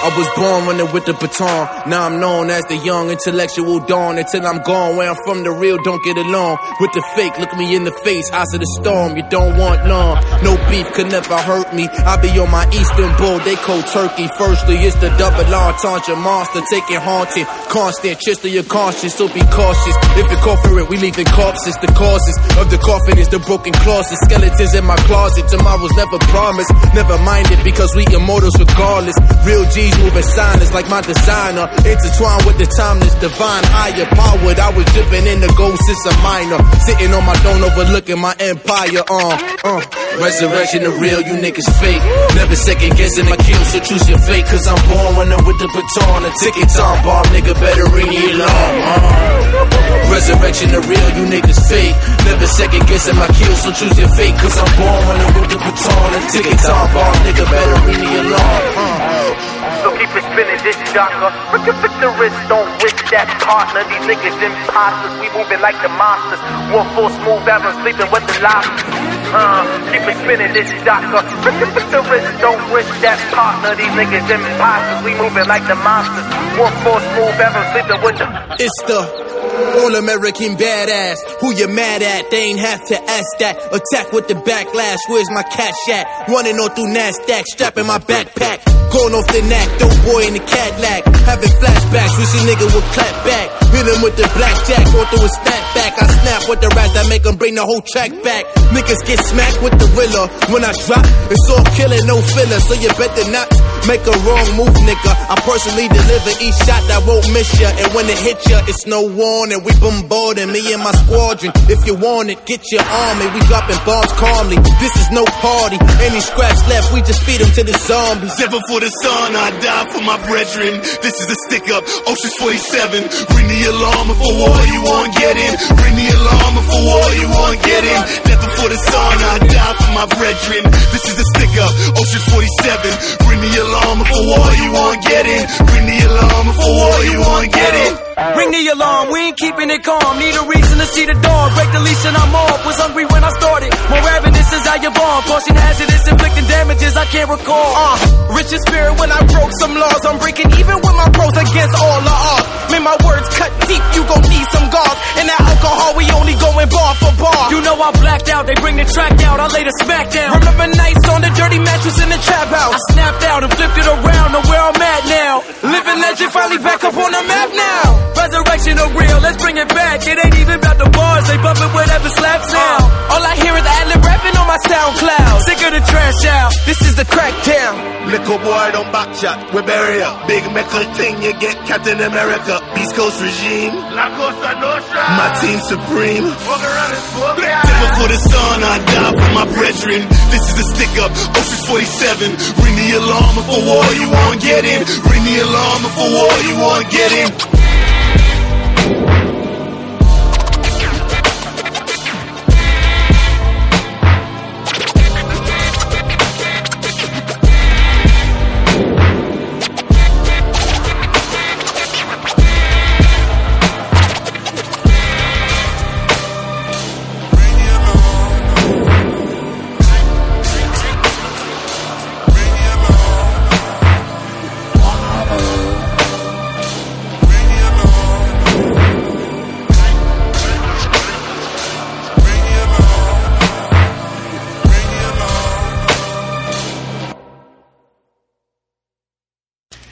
I was born running with the baton. Now I'm known as the young intellectual dawn. Until I'm gone, where I'm from, the real don't get along with the fake. Look me in the face, eyes of the storm. You don't want none. No beef could never hurt me. I be on my Eastern bull, they cold turkey. Firstly, it's the double entendre monster taking haunting. Constant, just to your conscience, so be cautious. If you call for it, we leaving corpses. The causes of the coffin is the broken closet. Skeletons in my closet. Tomorrow's never promised. Never mind it because we immortals regardless. Real G's moving silence like my designer. Intertwined with the timeless divine. Higher powered. I was dipping in the gold since a minor. Sitting on my throne overlooking my empire. Uh, uh. Resurrection the real, you niggas fake. Never second guessing my kills, so choose your fate. Cause I'm born running with the baton. A ticket time bomb, nigga better ring the alarm. Uh. Resurrection the real, you niggas fake. Never second guessing my kills, so choose your fate. Cause I'm born running with the baton. A ticket time bomb, nigga better ring the alarm. Uh. So keep it spinning, this jocker. Look at the wrist, don't risk that partner. These niggas imposters, we moving like the monsters. One full smooth ever sleeping with the lobsters. Uh, keep it spinning, this at the wrist, don't risk that partner. These niggas imposters, we moving like the monsters. One full smooth ever sleeping with the. It's the all American badass. Who you mad at? They ain't have to ask that. Attack with the backlash. Where's my cash at? Running on through NASDAQ, strapping my backpack. Going off the neck, dope boy in the Cadillac. Having flashbacks, wish a nigga would clap back. Hit him with the blackjack, going through a snapback. I snap with the rats that make him bring the whole track back. Niggas get smacked with the rilla. When I drop, it's all killing, no filler. So you better not make a wrong move, nigga. I personally deliver each shot that won't miss ya. And when it hit ya, it's no warning. We bombarding me and my squadron. If you want it, get your army. We dropping bombs calmly. This is no party. Any scraps left, we just feed them to the zombies. Never for the sun, I die for my brethren. This is a stick up, Ocean's 47. Ring the alarm for war, you won't get in. Ring the alarm for war, you won't get in. Never for the sun, I die for my brethren. This is a stick up, Ocean's 47. Ring the alarm for war, you won't get in. Ring the alarm for war, you won't get in. Ring the alarm, we ain't keeping it calm. Need a reason to see the dawn. Break the leash and I'm off. Was hungry when I started. More ravenous is how you born. Caution hazardous, inflicting damages I can't recall. Uh, rich in spirit when I broke some laws. I'm breaking even with my pros against all the odds. May my words cut deep, you gon' need some guards. And that alcohol, we only going bar for bar. You know I blacked out, they bring the track out. I laid a smack down. Remember nights on the dirty mattress in the trap house. I snapped out and flipped it around to where I'm at now. Living legend finally back up on the map now. Resurrection of real, let's bring it back. It ain't even about the bars, they bumping whatever slaps now. Uh, all I hear is ad lib rapping on my SoundCloud. Sick of the trash out, this is the crackdown. Little boy, don't back chat, we bury ya. Big metal thing, you get Captain America. East Coast regime. La Costa Nostra. My team supreme. Never for the sun, I die for my brethren. This is a stick up, Ocean's 47. Ring the alarm for war, you won't get in. Ring the alarm for war, you won't get in.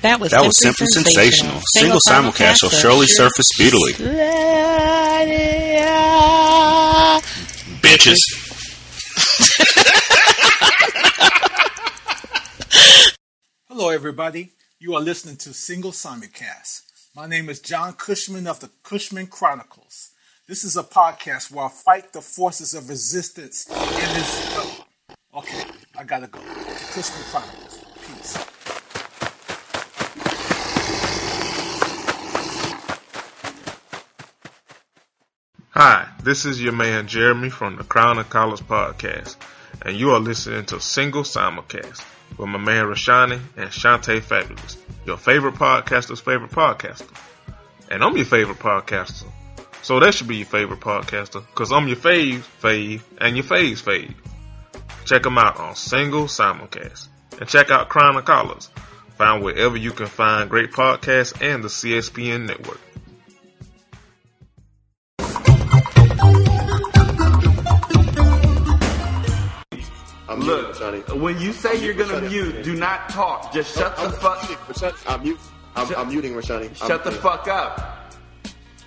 That was That was simply simply sensational. Single simulcast shall surely surface speedily. Bitches. Hello, everybody. You are listening to Single Simulcast. My name is John Cushman of the Cushman Chronicles. This is a podcast where I fight the forces of resistance in this. oh, okay, I gotta go. The Cushman Chronicles. Hi, This is your man Jeremy from the Crown and Collars podcast, and you are listening to Single Simulcast with my man Rashani and Shantae Fabulous, your favorite podcaster's favorite podcaster. And I'm your favorite podcaster. So that should be your favorite podcaster, cause I'm your fave, fave, and your fave's fave. Check them out on Single Simulcast. And check out Crown and Collars, found wherever you can find great podcasts and the CSPN network. I'm Look, when you say you're gonna mute, do not talk. Just shut the fuck. I'm mute. I'm, I'm muting Rashani. Shut the fuck up.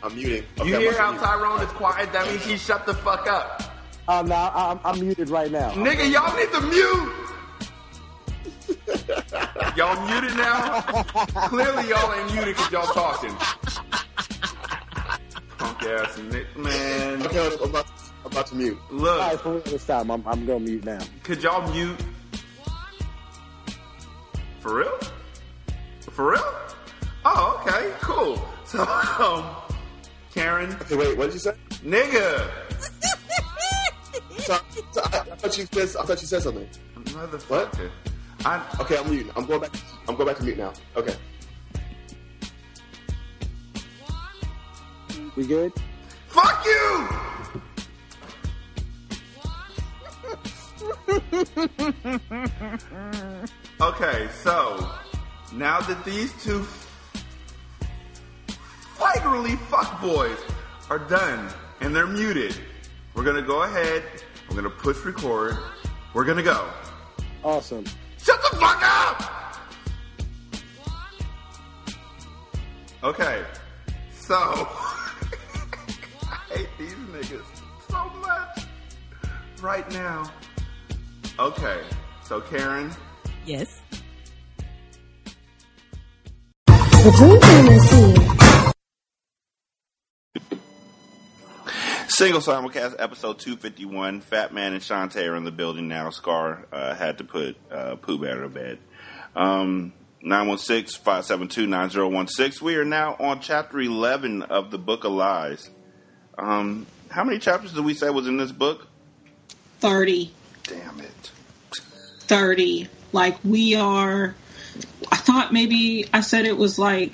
I'm muting. You Okay, I'm hear how mute. Tyrone is quiet? That means he shut the fuck up. Um, now I'm, I'm muted right now. Nigga, y'all need to mute. y'all muted now? Clearly y'all ain't muted because y'all talking. Punk ass Nick, man. Okay, I'm about, I'm about to mute. Look. All right, for real this time, I'm, I'm gonna mute now. Could y'all mute? For real? For real? Oh, okay, cool. So, um, Karen. Okay, wait, what did you say? Nigga. So, so I, I thought you said. I thought you said something. Motherfucker. I, okay, I'm muting. I'm going back. I'm going back to mute now. Okay. We good? Fuck you! okay, so now that these two flagrantly fuck boys are done and they're muted, we're gonna go ahead. We're gonna push record. We're gonna go. Awesome. Shut the fuck up! Okay, so I hate these niggas so much right now. Okay, so Karen, Yes. The dream team is here. Single simulcast episode 251. Fat Man and Shanta are in the building now. Scar uh, had to put uh, Pooh Bear to bed. Um, 916-572-9016. We are now on chapter 11 of the Book of Lies. Um, how many chapters did we say was in this book? 30. Damn it. 30. Like, we are. I thought maybe I said it was like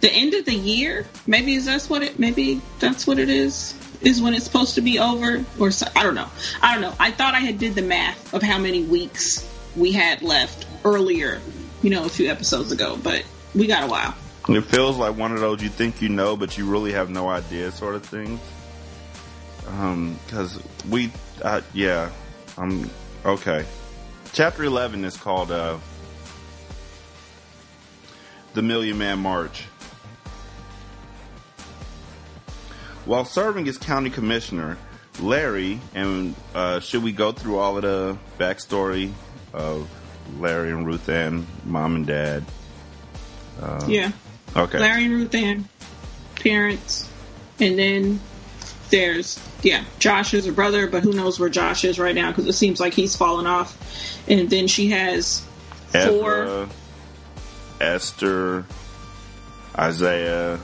the end of the year. Maybe is that's what it. Maybe that's what it is. Is when it's supposed to be over, or so, I don't know. I don't know. I thought I had did the math of how many weeks we had left earlier. You know, a few episodes ago, but we got a while. It feels like one of those you think you know, but you really have no idea sort of things. Um, cause we, uh, yeah, um, okay. Chapter 11 is called, uh, The Million Man March. While serving as county commissioner, Larry, and uh, should we go through all of the backstory of Larry and Ruth Ann, mom and dad? Uh, Yeah. Okay. Larry and Ruth Ann, parents, and then there's yeah, Josh is her brother, but who knows where Josh is right now because it seems like he's fallen off. And then she has four. Esther, Isaiah.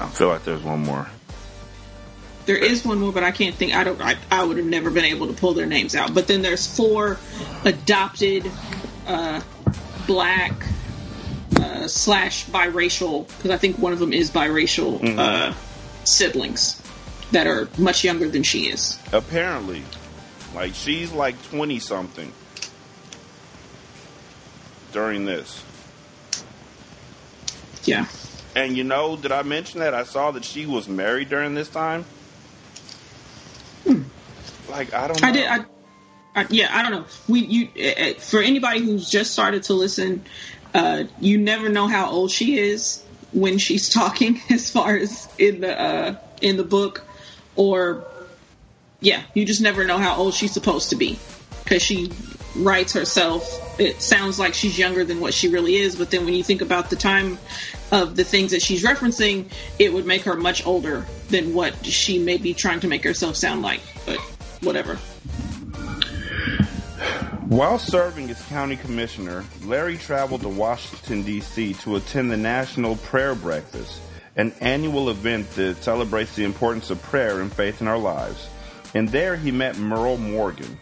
I feel like there's one more. There is one more, but I can't think. I don't. I, I would have never been able to pull their names out. But then there's four adopted uh, black slash biracial because I think one of them is biracial Mhm. uh, siblings that are much younger than she is. Apparently, like she's like twenty something during this. Yeah. And you know, did I mention that I saw that she was married during this time? Like I don't. Know. I did. I, I, yeah, I don't know. We you uh, for anybody who's just started to listen, uh, you never know how old she is when she's talking, as far as in the uh, in the book, or yeah, you just never know how old she's supposed to be because she writes herself. It sounds like she's younger than what she really is, but then when you think about the time of the things that she's referencing, it would make her much older than what she may be trying to make herself sound like. But whatever. While serving as county commissioner, Larry traveled to Washington, D.C. to attend the National Prayer Breakfast, an annual event that celebrates the importance of prayer and faith in our lives. And there he met Merle Morgan.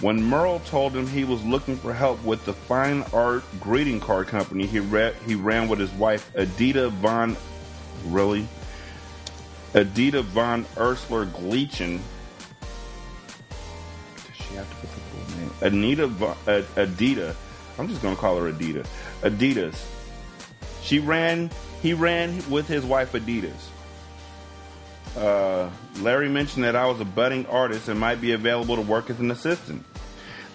When Merle told him he was looking for help with the fine art greeting card company he, re- he ran with his wife, Adita von. Really? Adita von Ursler Gleachen. Does she have to put the Anita Adita. I'm just to call her Adita. Adidas. She ran. He ran with his wife Adidas. Uh, Larry mentioned that I was a budding artist and might be available to work as an assistant.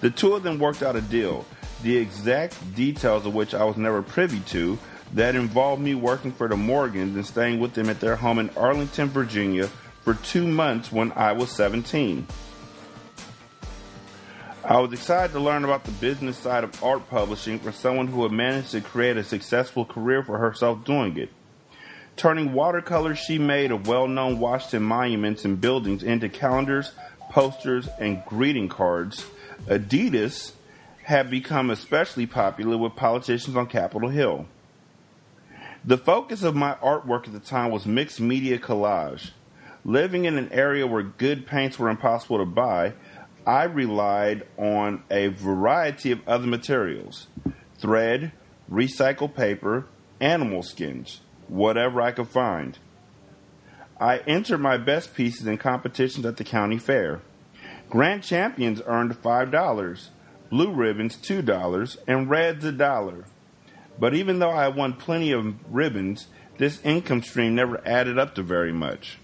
The two of them worked out a deal, the exact details of which I was never privy to, that involved me working for the Morgans and staying with them at their home in Arlington, Virginia for two months when I was 17. I was excited to learn about the business side of art publishing from someone who had managed to create a successful career for herself doing it. Turning watercolors she made of well known Washington monuments and buildings into calendars, posters, and greeting cards, Adidas had become especially popular with politicians on Capitol Hill. The focus of my artwork at the time was mixed media collage. Living in an area where good paints were impossible to buy, I relied on a variety of other materials thread, recycled paper, animal skins, whatever I could find. I entered my best pieces in competitions at the county fair. Grand champions earned $5, blue ribbons $2, and reds a dollar. But even though I won plenty of ribbons, this income stream never added up to very much.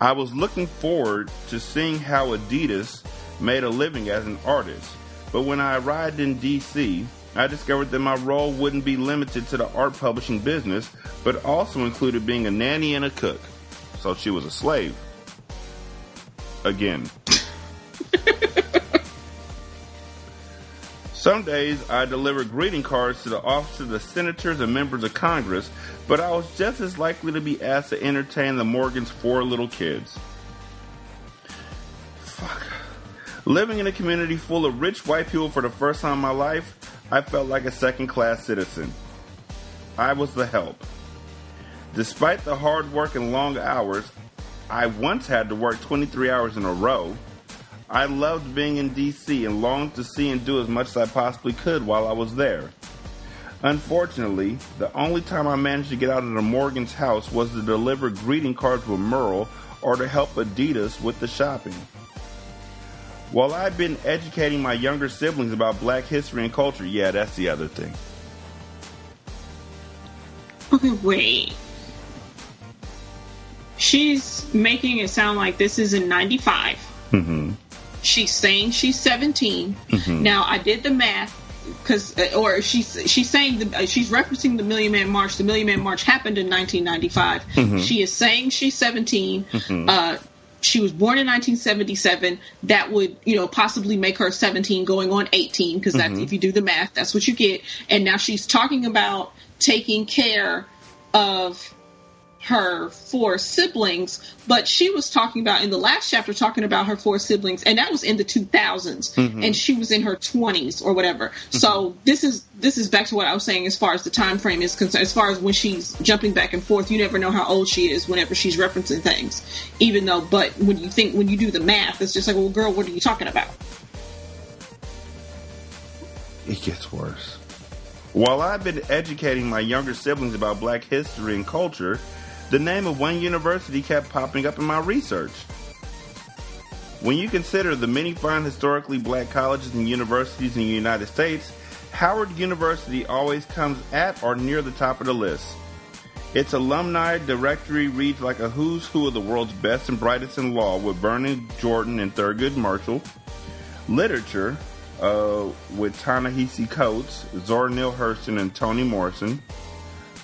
I was looking forward to seeing how Adidas made a living as an artist, but when I arrived in DC, I discovered that my role wouldn't be limited to the art publishing business, but also included being a nanny and a cook. So she was a slave. Again. Some days I delivered greeting cards to the offices of the senators and members of Congress, but I was just as likely to be asked to entertain the Morgan's four little kids. Fuck. Living in a community full of rich white people for the first time in my life, I felt like a second class citizen. I was the help. Despite the hard work and long hours, I once had to work 23 hours in a row. I loved being in DC and longed to see and do as much as I possibly could while I was there. Unfortunately, the only time I managed to get out of the Morgan's house was to deliver greeting cards with Merle or to help Adidas with the shopping. While I've been educating my younger siblings about black history and culture, yeah, that's the other thing. Okay, wait. She's making it sound like this is in 95. Mm-hmm. She's saying she's 17. Mhm. Now, I did the math because, or she's she's saying the, uh, she's referencing the Million Man March. The Million Man March happened in 1995. Mhm. She is saying she's 17. Mhm. Uh, she was born in 1977. That would, you know, possibly make her 17 going on 18 because that's Mhm. if you do the math, that's what you get. And now she's talking about taking care of her four siblings, but she was talking about in the last chapter talking about her four siblings, and that was in the 2000s, Mhm. and she was in her 20s or whatever. So this is this is back to what I was saying as far as the time frame is concerned. As far as when she's jumping back and forth, you never know how old she is whenever she's referencing things. Even though, but when you think when you do the math, it's just like, well, girl, what are you talking about? It gets worse. While I've been educating my younger siblings about black history and culture, the name of one university kept popping up in my research. When you consider the many fine historically black colleges and universities in the United States, Howard University always comes at or near the top of the list. Its alumni directory reads like a who's who of the world's best and brightest in law with Vernon Jordan and Thurgood Marshall. Literature, uh, with Ta-Nehisi Coates, Zora Neale Hurston, and Toni Morrison.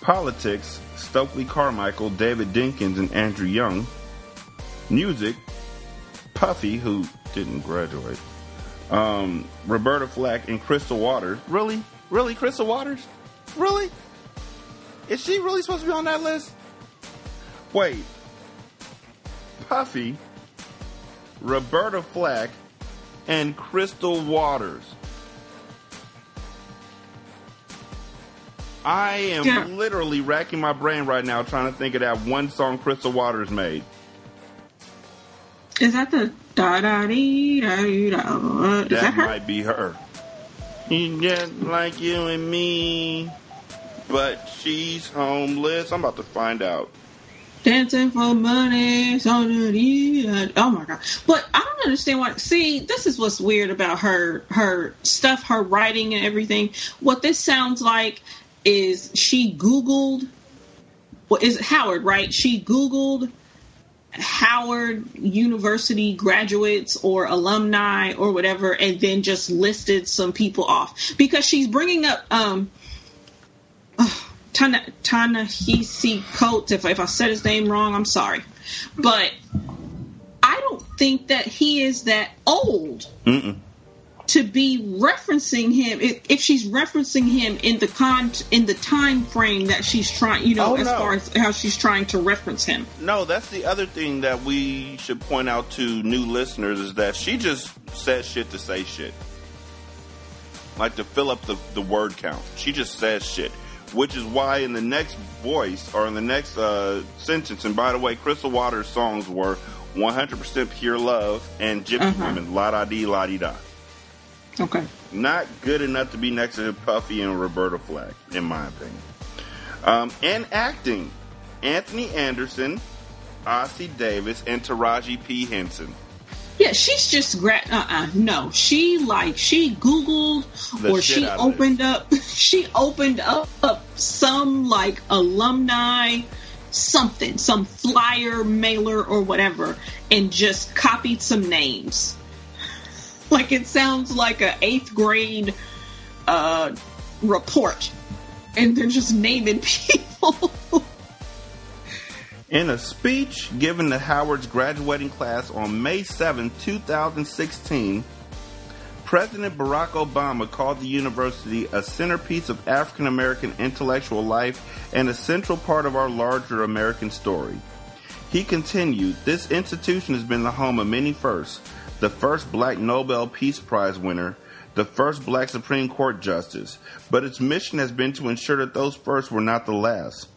Politics, Stokely Carmichael, David Dinkins, and Andrew Young. Music, Puffy, who didn't graduate. Um, Roberta Flack and Crystal Waters. Really? Really, Crystal Waters? Really? Is she really supposed to be on that list? Wait. Puffy, Roberta Flack, and Crystal Waters. I am Yeah. literally racking my brain right now trying to think of that one song Crystal Waters made. Is that the da da dee da dee da? Is that, that her? might be her. She's just like you and me, but she's homeless. I'm about to find out. Dancing for money, so da dee da. Oh my god! But I don't understand why. See, this is what's weird about her, her stuff, her writing and everything. What this sounds like is she Googled. What is Howard? Right? She Googled Howard University graduates or alumni or whatever, and then just listed some people off because she's bringing up um, Tana Tanahisi Coates. If if I said his name wrong, I'm sorry, but I don't think that he is that old Mm-mm. To be referencing him. If, she's referencing him in the con in the time frame that she's trying, you know, Oh, as no. far as how she's trying to reference him. No, that's the other thing that we should point out to new listeners is that she just says shit to say shit. Like to fill up the, the word count. She just says shit. Which is why in the next voice or in the next uh, sentence, and by the way, Crystal Waters' songs were 100% pure love and Gypsy Uh-huh. Women, la da dee, la dee da. Okay. Not good enough to be next to Puffy and Roberta Flack, in my opinion. Um, and acting, Anthony Anderson, Ossie Davis, and Taraji P. Henson. Yeah, she's just gra- uh-uh, no. She like she googled The or she opened up she opened up, up some like alumni something, some flyer mailer or whatever and just copied some names. Like it sounds like a 8th grade uh report and they're just naming people. In a speech given to Howard's graduating class on May 7, 2016, President Barack Obama called the university a centerpiece of African American intellectual life and a central part of our larger American story. He continued, This institution has been the home of many firsts. The first black Nobel Peace Prize winner, the first black Supreme Court justice, but its mission has been to ensure that those firsts were not the last.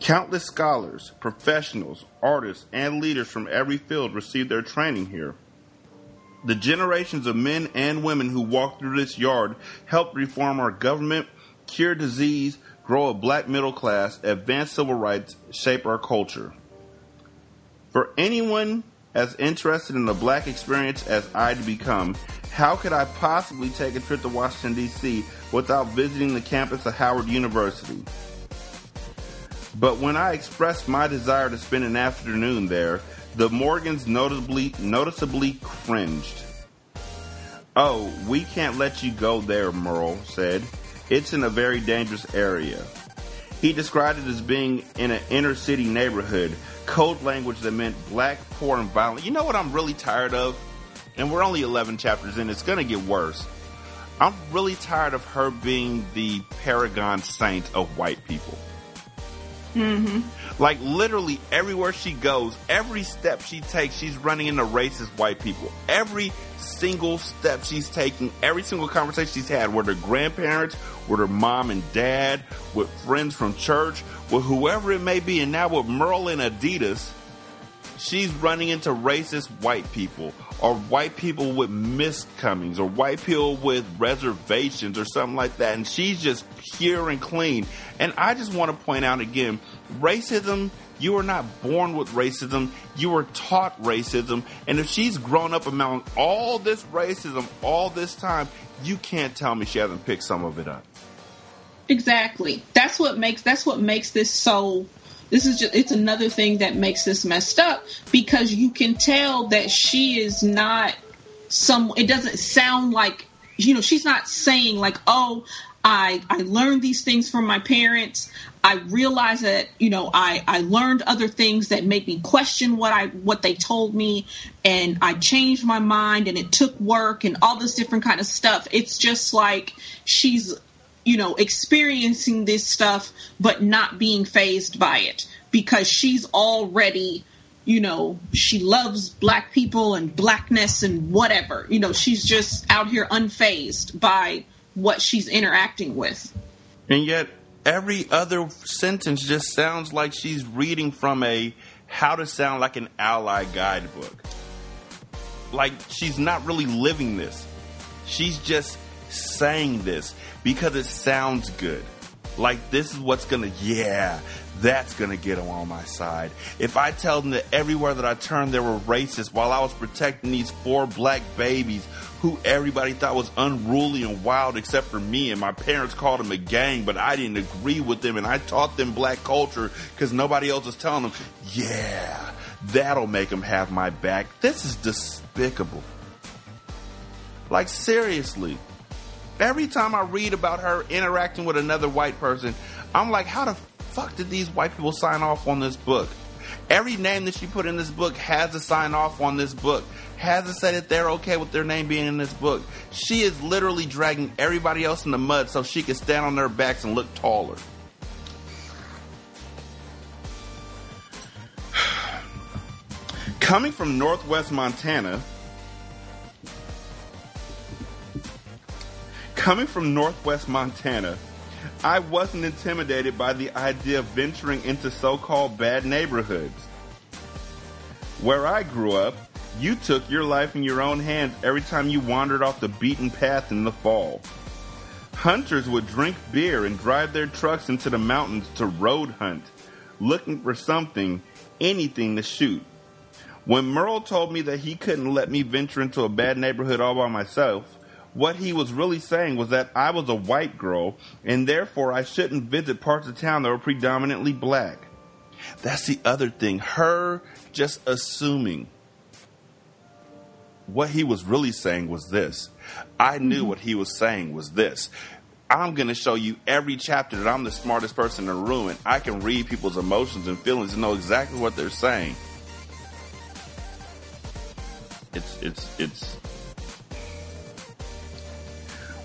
Countless scholars, professionals, artists, and leaders from every field received their training here. The generations of men and women who walked through this yard helped reform our government, cure disease, grow a black middle class, advance civil rights, shape our culture. For anyone as interested in the black experience as I'd become, how could I possibly take a trip to Washington, D.C. without visiting the campus of Howard University? But when I expressed my desire to spend an afternoon there, the Morgans noticeably noticeably cringed. Oh, we can't let you go there, Merle said. It's in a very dangerous area. He described it as being in an inner city neighborhood, code language that meant black, poor, and violent. You know what I'm really tired of? And we're only 11 chapters in, it's gonna get worse. I'm really tired of her being the paragon saint of white people. mhm. Like literally everywhere she goes, every step she takes, she's running into racist white people. Every single step she's taking, every single conversation she's had with her grandparents, with her mom and dad, with friends from church, with whoever it may be, and now with Merle and Adidas, she's running into racist white people or white people with miscomings or white people with reservations or something like that. And she's just pure and clean. And i just want to point out again racism you are not born with racism. You were taught racism. And if she's grown up among all this racism all this time you can't tell me she hasn't picked some of it up Exactly. That's what makes that's what makes this so this is just it's another thing that makes this messed up because you can tell that she is not some it doesn't sound like you know she's not saying like oh I I learned these things from my parents I realized that you know I I learned other things that made me question what I what they told me and I changed my mind and it took work and all this different kind of stuff it's just like she's you know, experiencing this stuff but not being fazed by it because she's already, you know, she loves black people and blackness and whatever. You know, she's just out here unfazed by what she's interacting with. And yet, every other sentence just sounds like she's reading from a how to sound like an ally guidebook. Like she's not really living this. She's just saying this because it sounds good. Like this is what's gonna, yeah, that's gonna get them on my side. If I tell them that everywhere that I turned there were racists while I was protecting these four black babies who everybody thought was unruly and wild except for me and my parents called them a gang, but I didn't agree with them and I taught them black culture because nobody else was telling them, yeah, that'll make them have my back. This is despicable. Like seriously. Every time I read about her interacting with another white person, I'm like, how the fuck did these white people sign off on this book? Every name that she put in this book has to sign off on this book, has to say that they're okay with their name being in this book. She is literally dragging everybody else in the mud so she can stand on their backs and look taller. Coming from Northwest Montana, coming from Northwest Montana, I wasn't intimidated by the idea of venturing into so called bad neighborhoods. Where I grew up, you took your life in your own hands every time you wandered off the beaten path in the fall. Hunters would drink beer and drive their trucks into the mountains to road hunt, looking for something, anything to shoot. When Merle told me that he couldn't let me venture into a bad neighborhood all by myself, what he was really saying was that I was a white girl and therefore I shouldn't visit parts of town that were predominantly black. That's the other thing. Her just assuming. What he was really saying was this. I knew mm-hmm. what he was saying was this. I'm going to show you every chapter that I'm the smartest person in the room and I can read people's emotions and feelings and know exactly what they're saying. It's, it's, it's,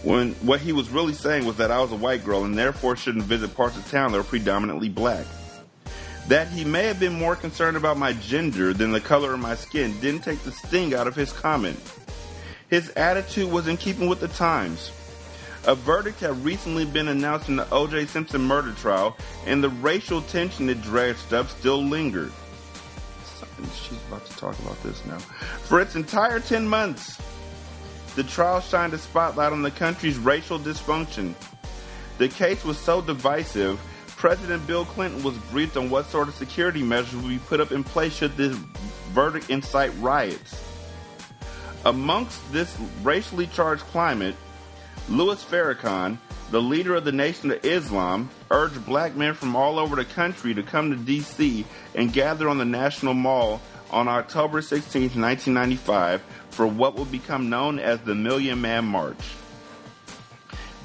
when what he was really saying was that I was a white girl and therefore shouldn't visit parts of town that were predominantly black. That he may have been more concerned about my gender than the color of my skin didn't take the sting out of his comment. His attitude was in keeping with the times. A verdict had recently been announced in the O.J. Simpson murder trial, and the racial tension it dredged up still lingered. She's about to talk about this now. For its entire 10 months, the trial shined a spotlight on the country's racial dysfunction. The case was so divisive, President Bill Clinton was briefed on what sort of security measures would be put up in place should this verdict incite riots. Amongst this racially charged climate, Louis Farrakhan, the leader of the Nation of Islam, urged black men from all over the country to come to D.C. and gather on the National Mall on October 16, 1995, for what would become known as the Million Man March.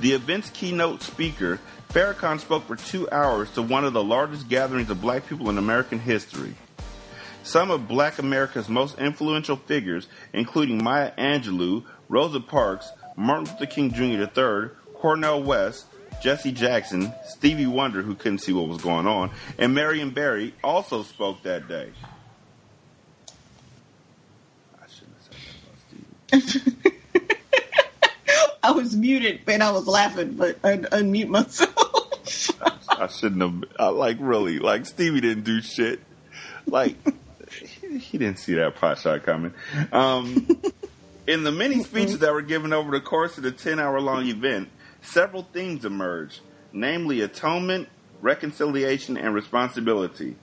The event's keynote speaker, Farrakhan spoke for two hours to one of the largest gatherings of black people in American history. Some of black America's most influential figures, including Maya Angelou, Rosa Parks, Martin Luther King Jr. III, Cornel West, Jesse Jackson, Stevie Wonder, who couldn't see what was going on, and Marion Barry also spoke that day. I was muted and I was laughing, but I unmute myself. I shouldn't have. I, like really, like Stevie didn't do shit. Like he, he didn't see that pot shot coming. Um, in the many speeches that were given over the course of the ten-hour-long event, several themes emerged, namely atonement, reconciliation, and responsibility.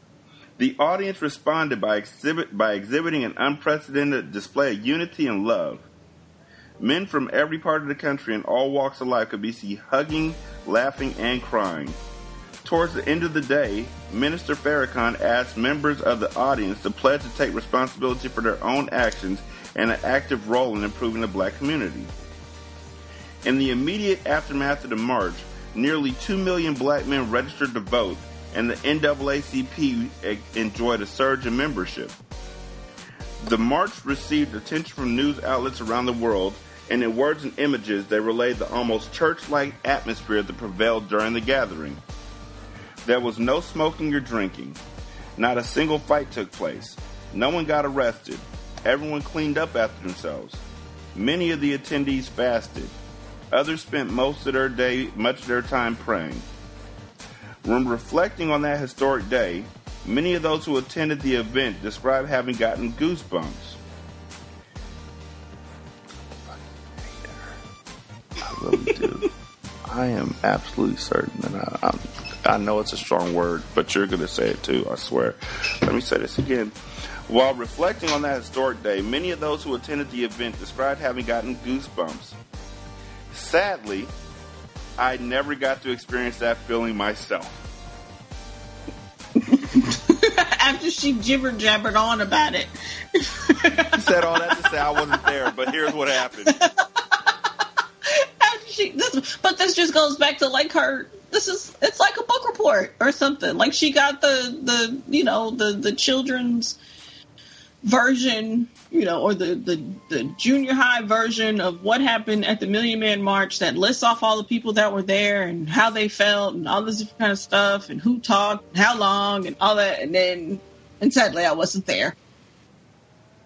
The audience responded by, exhibit, by exhibiting an unprecedented display of unity and love. Men from every part of the country and all walks of life could be seen hugging, laughing, and crying. Towards the end of the day, Minister Farrakhan asked members of the audience to pledge to take responsibility for their own actions and an active role in improving the black community. In the immediate aftermath of the march, nearly 2 million black men registered to vote, and the NAACP enjoyed a surge in membership. The march received attention from news outlets around the world, and in words and images, they relayed the almost church like atmosphere that prevailed during the gathering. There was no smoking or drinking. Not a single fight took place. No one got arrested. Everyone cleaned up after themselves. Many of the attendees fasted. Others spent most of their day, much of their time praying. When reflecting on that historic day, many of those who attended the event described having gotten goosebumps. I really do. I am absolutely certain that I, I'm, I know it's a strong word, but you're going to say it too, I swear. Let me say this again. While reflecting on that historic day, many of those who attended the event described having gotten goosebumps. Sadly, I never got to experience that feeling myself. After she jibber jabbered on about it. said all that to say I wasn't there, but here's what happened. She, this, but this just goes back to like her. This is it's like a book report or something. Like she got the the you know the the children's version, you know, or the, the, the junior high version of what happened at the Million Man March that lists off all the people that were there and how they felt and all this kind of stuff and who talked and how long and all that. And then, and sadly, I wasn't there.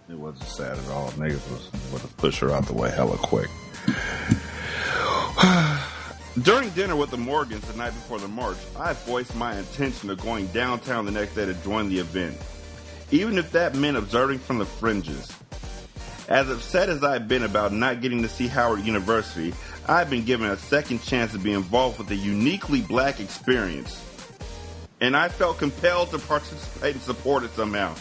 It wasn't sad at all. Niggas was would to push her out the way hella quick. During dinner with the Morgans the night before the march, I voiced my intention of going downtown the next day to join the event even if that meant observing from the fringes. As upset as I've been about not getting to see Howard University, I've been given a second chance to be involved with a uniquely black experience. And I felt compelled to participate and support it somehow.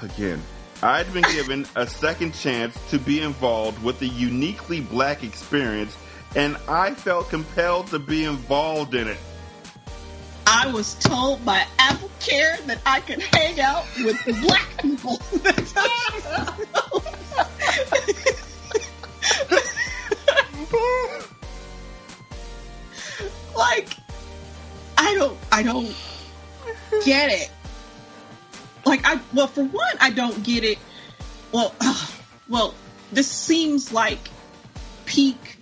Again, I'd been given a second chance to be involved with a uniquely black experience, and I felt compelled to be involved in it. I was told by Apple Care that I could hang out with black people. like, I don't, I don't get it. Like, I, well, for one, I don't get it. Well, uh, well, this seems like peak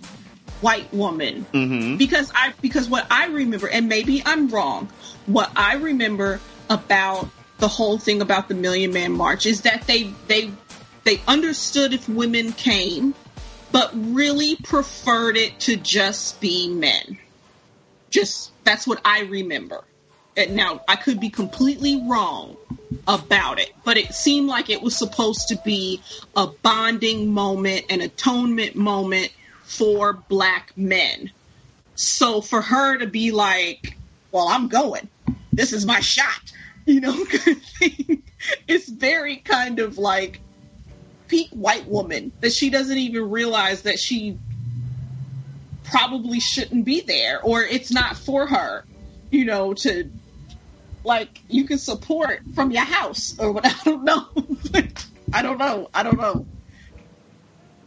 white woman. Mm-hmm. because I because what I remember and maybe I'm wrong what I remember about the whole thing about the Million Man March is that they they they understood if women came but really preferred it to just be men. Just that's what I remember. And now I could be completely wrong about it but it seemed like it was supposed to be a bonding moment an atonement moment for black men. So for her to be like, well, I'm going. This is my shot. You know, it's very kind of like peak white woman that she doesn't even realize that she probably shouldn't be there or it's not for her, you know, to like you can support from your house or what I don't know. I don't know. I don't know.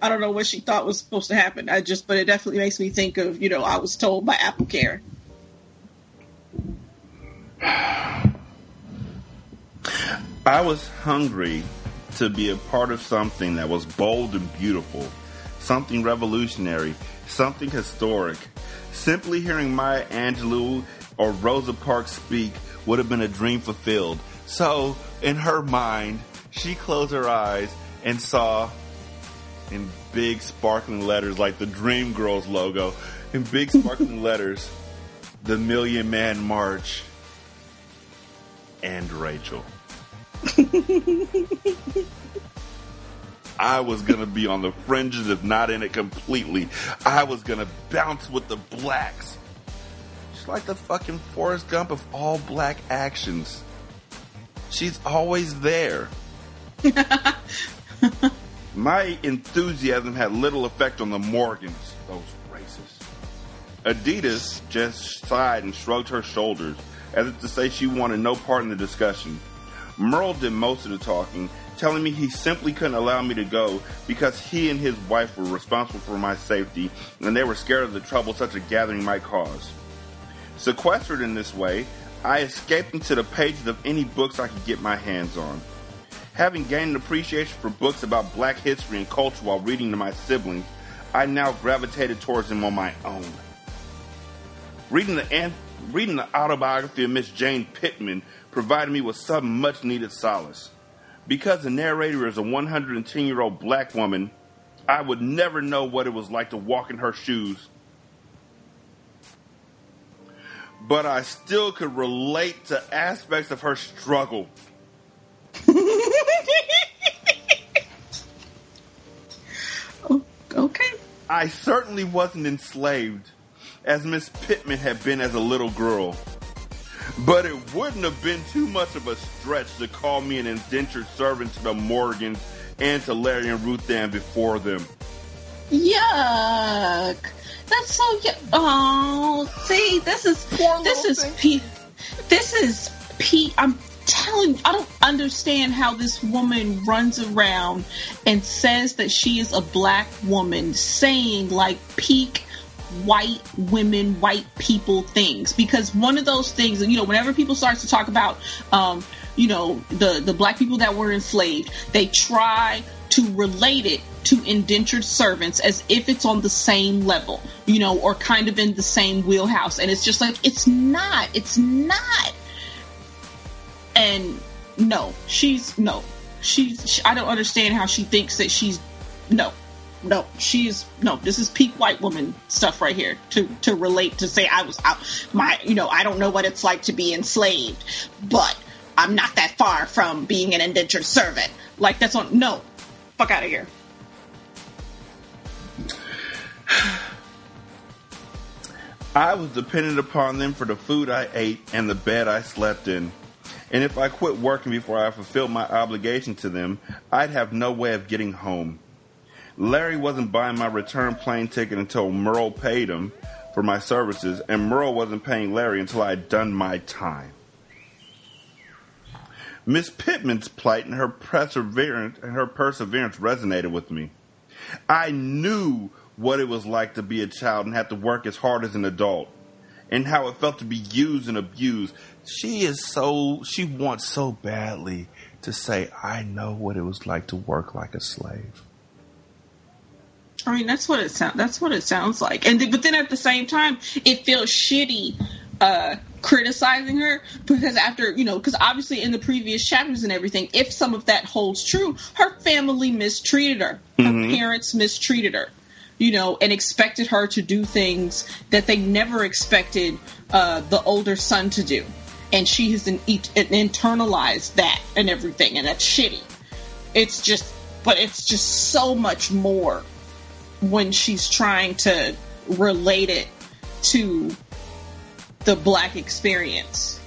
I don't know what she thought was supposed to happen. I just, but it definitely makes me think of, you know, I was told by Apple Care. I was hungry to be a part of something that was bold and beautiful, something revolutionary, something historic. Simply hearing Maya Angelou or Rosa Parks speak would have been a dream fulfilled. So, in her mind, she closed her eyes and saw in big sparkling letters like the Dreamgirls logo, in big sparkling letters, the Million Man March, and Rachel. I was gonna be on the fringes, if not in it completely. I was gonna bounce with the blacks. She's like the fucking Forrest Gump of all black actions. She's always there. My enthusiasm had little effect on the Morgans, those racists. Adidas just sighed and shrugged her shoulders, as if to say she wanted no part in the discussion. Merle did most of the talking, telling me he simply couldn't allow me to go because he and his wife were responsible for my safety and they were scared of the trouble such a gathering might cause. Sequestered in this way, I escaped into the pages of any books I could get my hands on. Having gained an appreciation for books about black history and culture while reading to my siblings, I now gravitated towards them on my own. Reading the, reading the autobiography of Miss Jane Pittman provided me with some much needed solace. Because the narrator is a 110 year old black woman, I would never know what it was like to walk in her shoes. but I still could relate to aspects of her struggle. okay. I certainly wasn't enslaved, as Miss Pittman had been as a little girl. But it wouldn't have been too much of a stretch to call me an indentured servant to the Morgans and to Larry and Ruth Ann before them. Yuck. That's so yuck. Oh, see, this is poor this is P. This is P. I'm telling. I don't understand how this woman runs around and says that she is a black woman, saying like peak white women, white people things. Because one of those things, you know, whenever people start to talk about, um, you know, the the black people that were enslaved, they try to relate it to indentured servants as if it's on the same level, you know, or kind of in the same wheelhouse. And it's just like, it's not. It's not. And no, she's no. She's, she, I don't understand how she thinks that she's, no, no, she's, no, this is peak white woman stuff right here to, to relate to say I was out, my, you know, I don't know what it's like to be enslaved, but I'm not that far from being an indentured servant. Like that's on, no, fuck out of here. I was dependent upon them for the food I ate and the bed I slept in. And if I quit working before I fulfilled my obligation to them, I'd have no way of getting home. Larry wasn't buying my return plane ticket until Merle paid him for my services, and Merle wasn't paying Larry until I had done my time. Miss Pittman's plight and her perseverance and her perseverance resonated with me. I knew what it was like to be a child and have to work as hard as an adult, and how it felt to be used and abused. She is so she wants so badly to say, "I know what it was like to work like a slave." I mean, that's what it sounds. That's what it sounds like. And th- but then at the same time, it feels shitty uh, criticizing her because after you know, because obviously in the previous chapters and everything, if some of that holds true, her family mistreated her. Her Mhm. parents mistreated her. You know, and expected her to do things that they never expected uh, the older son to do, and she has an, an internalized that and everything, and that's shitty. It's just, but it's just so much more when she's trying to relate it to the black experience.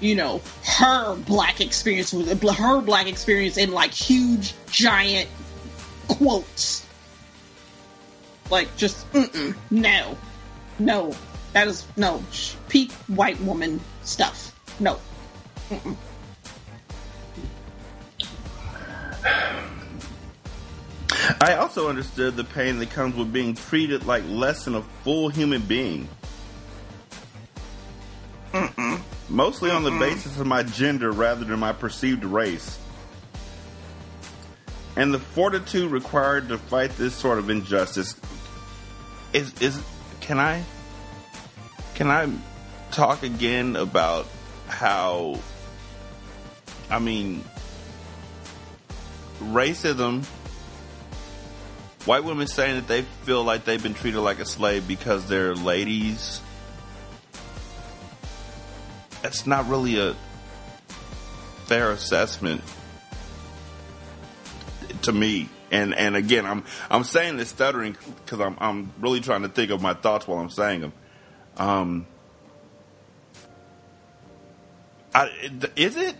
You know, her black experience with her black experience in like huge, giant quotes. Like, just, no. No. That is, no. Peak white woman stuff. No. Mm-mm. I also understood the pain that comes with being treated like less than a full human being. Mostly on the basis of my gender rather than my perceived race. And the fortitude required to fight this sort of injustice is is can I can I talk again about how I mean racism white women saying that they feel like they've been treated like a slave because they're ladies. That's not really a fair assessment to me. And and again, I'm I'm saying this stuttering because I'm I'm really trying to think of my thoughts while I'm saying them. Um, I, is it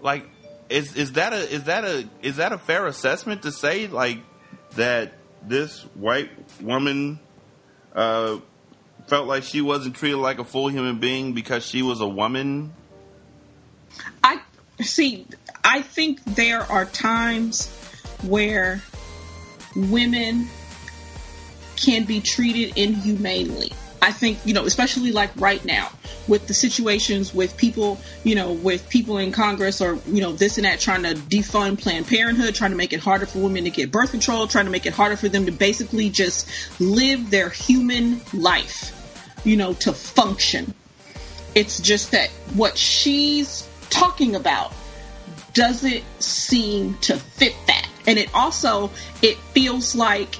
like is is that a is that a is that a fair assessment to say like that this white woman uh, felt like she wasn't treated like a full human being because she was a woman? I see. I think there are times where women can be treated inhumanely. I think, you know, especially like right now with the situations with people, you know, with people in Congress or, you know, this and that trying to defund Planned Parenthood, trying to make it harder for women to get birth control, trying to make it harder for them to basically just live their human life, you know, to function. It's just that what she's talking about doesn't seem to fit that. And it also, it feels like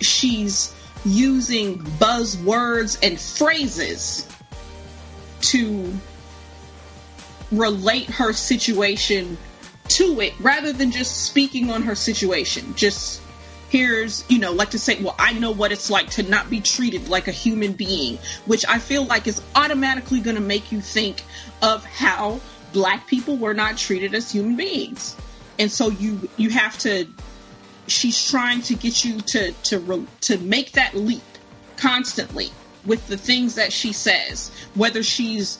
she's using buzzwords and phrases to relate her situation to it rather than just speaking on her situation. Just here's, you know, like to say, well, I know what it's like to not be treated like a human being, which I feel like is automatically going to make you think of how black people were not treated as human beings. And so you you have to she's trying to get you to to to make that leap constantly with the things that she says, whether she's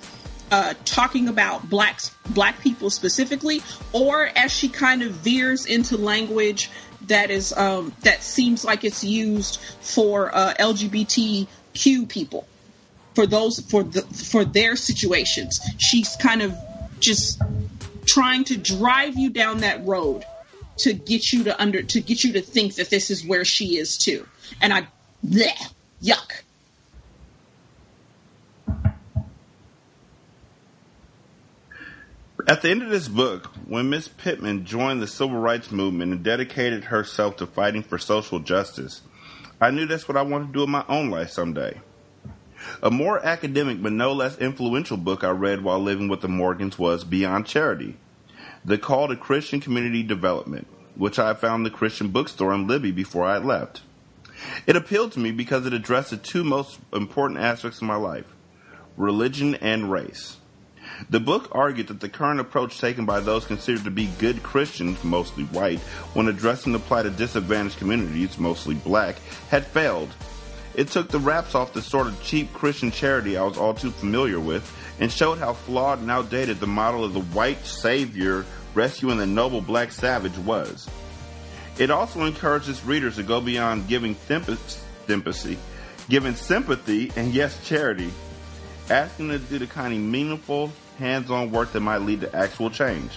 uh, talking about blacks, black people specifically, or as she kind of veers into language that is um, that seems like it's used for uh, LGBTQ people, for those for the for their situations. She's kind of just trying to drive you down that road to get you to under to get you to think that this is where she is too. And I, bleh, yuck. At the end of this book, when Miss Pittman joined the civil rights movement and dedicated herself to fighting for social justice, I knew that's what I wanted to do in my own life someday. A more academic but no less influential book I read while living with the Morgans was Beyond Charity, the call to Christian community development, which I found the Christian bookstore in Libby before I left. It appealed to me because it addressed the two most important aspects of my life religion and race. The book argued that the current approach taken by those considered to be good Christians, mostly white, when addressing the plight of disadvantaged communities, mostly black, had failed. It took the wraps off the sort of cheap Christian charity I was all too familiar with and showed how flawed and outdated the model of the white savior rescuing the noble black savage was. It also encourages readers to go beyond giving sympathy, giving sympathy and yes, charity, asking them to do the kind of meaningful, hands-on work that might lead to actual change.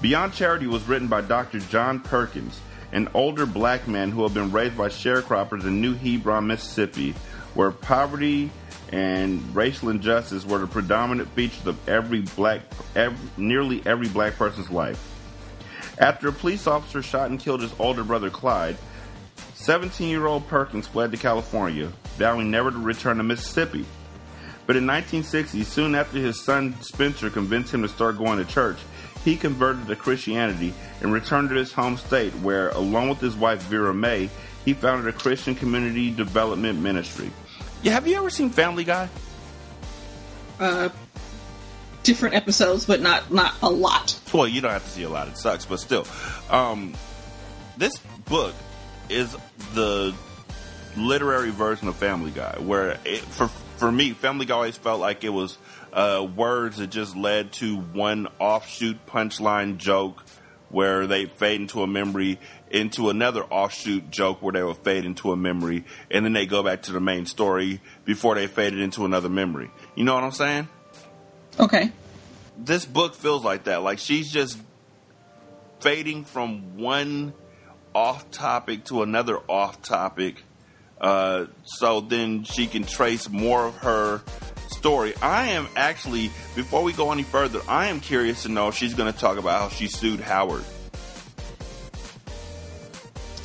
Beyond Charity was written by Dr. John Perkins, an older black man who had been raised by sharecroppers in New Hebron, Mississippi, where poverty and racial injustice were the predominant features of every black, every, nearly every black person's life. After a police officer shot and killed his older brother Clyde, 17 year old Perkins fled to California, vowing never to return to Mississippi. But in 1960, soon after his son Spencer convinced him to start going to church, he converted to Christianity and returned to his home state, where, along with his wife Vera Mae, he founded a Christian community development ministry. Yeah, have you ever seen Family Guy? Uh, different episodes, but not not a lot. Well, you don't have to see a lot; it sucks, but still, um, this book is the literary version of Family Guy, where it, for for me, Family Guy always felt like it was uh, words that just led to one offshoot punchline joke where they fade into a memory into another offshoot joke where they will fade into a memory and then they go back to the main story before they faded into another memory. You know what I'm saying? Okay. This book feels like that. Like she's just fading from one off topic to another off topic uh, so then she can trace more of her story. I am actually, before we go any further, I am curious to know if she's going to talk about how she sued Howard.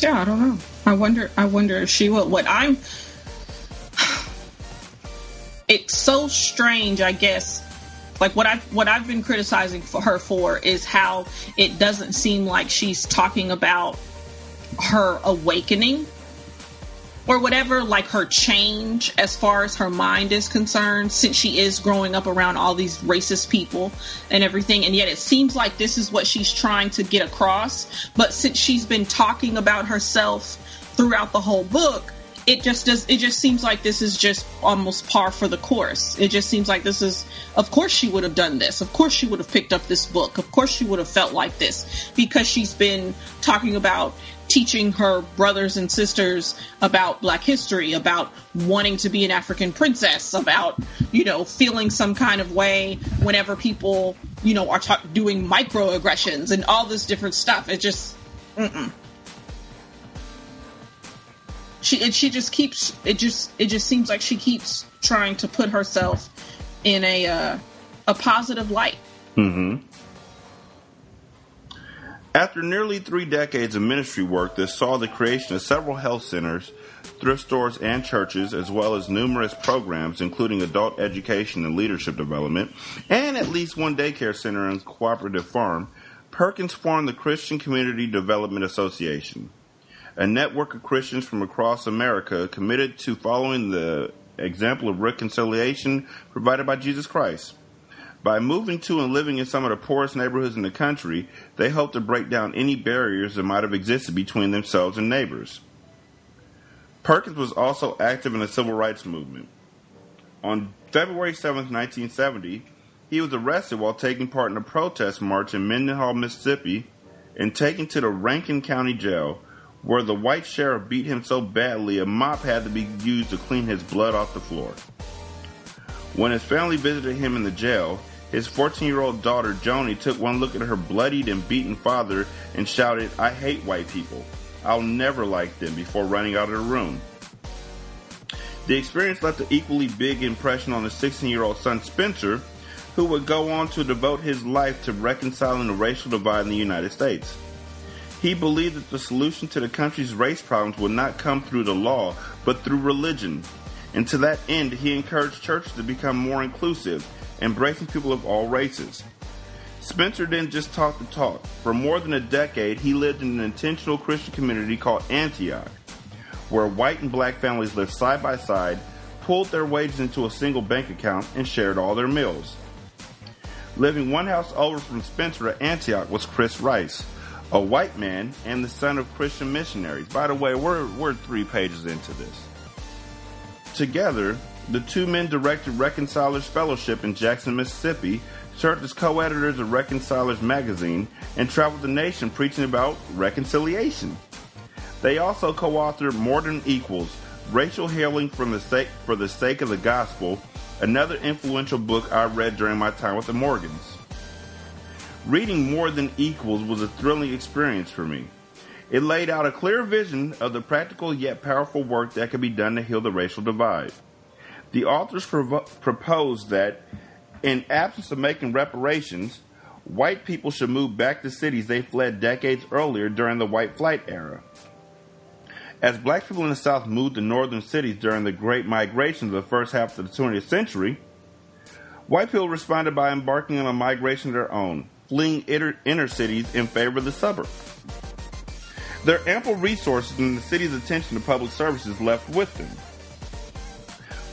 Yeah, I don't know. I wonder. I wonder if she will. What I'm. It's so strange, I guess. Like what I what I've been criticizing for her for is how it doesn't seem like she's talking about her awakening or whatever, like her change as far as her mind is concerned, since she is growing up around all these racist people and everything. And yet it seems like this is what she's trying to get across. But since she's been talking about herself throughout the whole book, it just does it just seems like this is just almost par for the course it just seems like this is of course she would have done this of course she would have picked up this book of course she would have felt like this because she's been talking about teaching her brothers and sisters about black history, about wanting to be an African princess, about, you know, feeling some kind of way whenever people, you know, are ta- doing microaggressions and all this different stuff. It just, mm-mm. She, she just keeps, it just, it just seems like she keeps trying to put herself in a, uh, a positive light. Mm-hmm. After nearly three decades of ministry work that saw the creation of several health centers, thrift stores, and churches, as well as numerous programs, including adult education and leadership development, and at least one daycare center and cooperative farm, Perkins formed the Christian Community Development Association, a network of Christians from across America committed to following the example of reconciliation provided by Jesus Christ. By moving to and living in some of the poorest neighborhoods in the country, they hope to break down any barriers that might have existed between themselves and neighbors. Perkins was also active in the civil rights movement. On February 7, 1970, he was arrested while taking part in a protest march in Mendenhall, Mississippi, and taken to the Rankin County Jail, where the white sheriff beat him so badly a mop had to be used to clean his blood off the floor. When his family visited him in the jail, his 14 year old daughter, Joni, took one look at her bloodied and beaten father and shouted, I hate white people. I'll never like them before running out of the room. The experience left an equally big impression on his 16 year old son, Spencer, who would go on to devote his life to reconciling the racial divide in the United States. He believed that the solution to the country's race problems would not come through the law, but through religion. And to that end, he encouraged churches to become more inclusive, embracing people of all races. Spencer didn't just talk the talk. For more than a decade, he lived in an intentional Christian community called Antioch, where white and black families lived side by side, pulled their wages into a single bank account, and shared all their meals. Living one house over from Spencer at Antioch was Chris Rice, a white man and the son of Christian missionaries. By the way, we're, we're three pages into this. Together, the two men directed Reconcilers Fellowship in Jackson, Mississippi, served as co editors of Reconcilers magazine, and traveled the nation preaching about reconciliation. They also co authored More Than Equals Racial Healing the sake, for the Sake of the Gospel, another influential book I read during my time with the Morgans. Reading More Than Equals was a thrilling experience for me. It laid out a clear vision of the practical yet powerful work that could be done to heal the racial divide. The authors provo- proposed that, in absence of making reparations, white people should move back to cities they fled decades earlier during the white flight era. As black people in the South moved to northern cities during the Great Migration of the first half of the 20th century, white people responded by embarking on a migration of their own, fleeing inner, inner cities in favor of the suburbs. Their ample resources and the city's attention to public services left with them.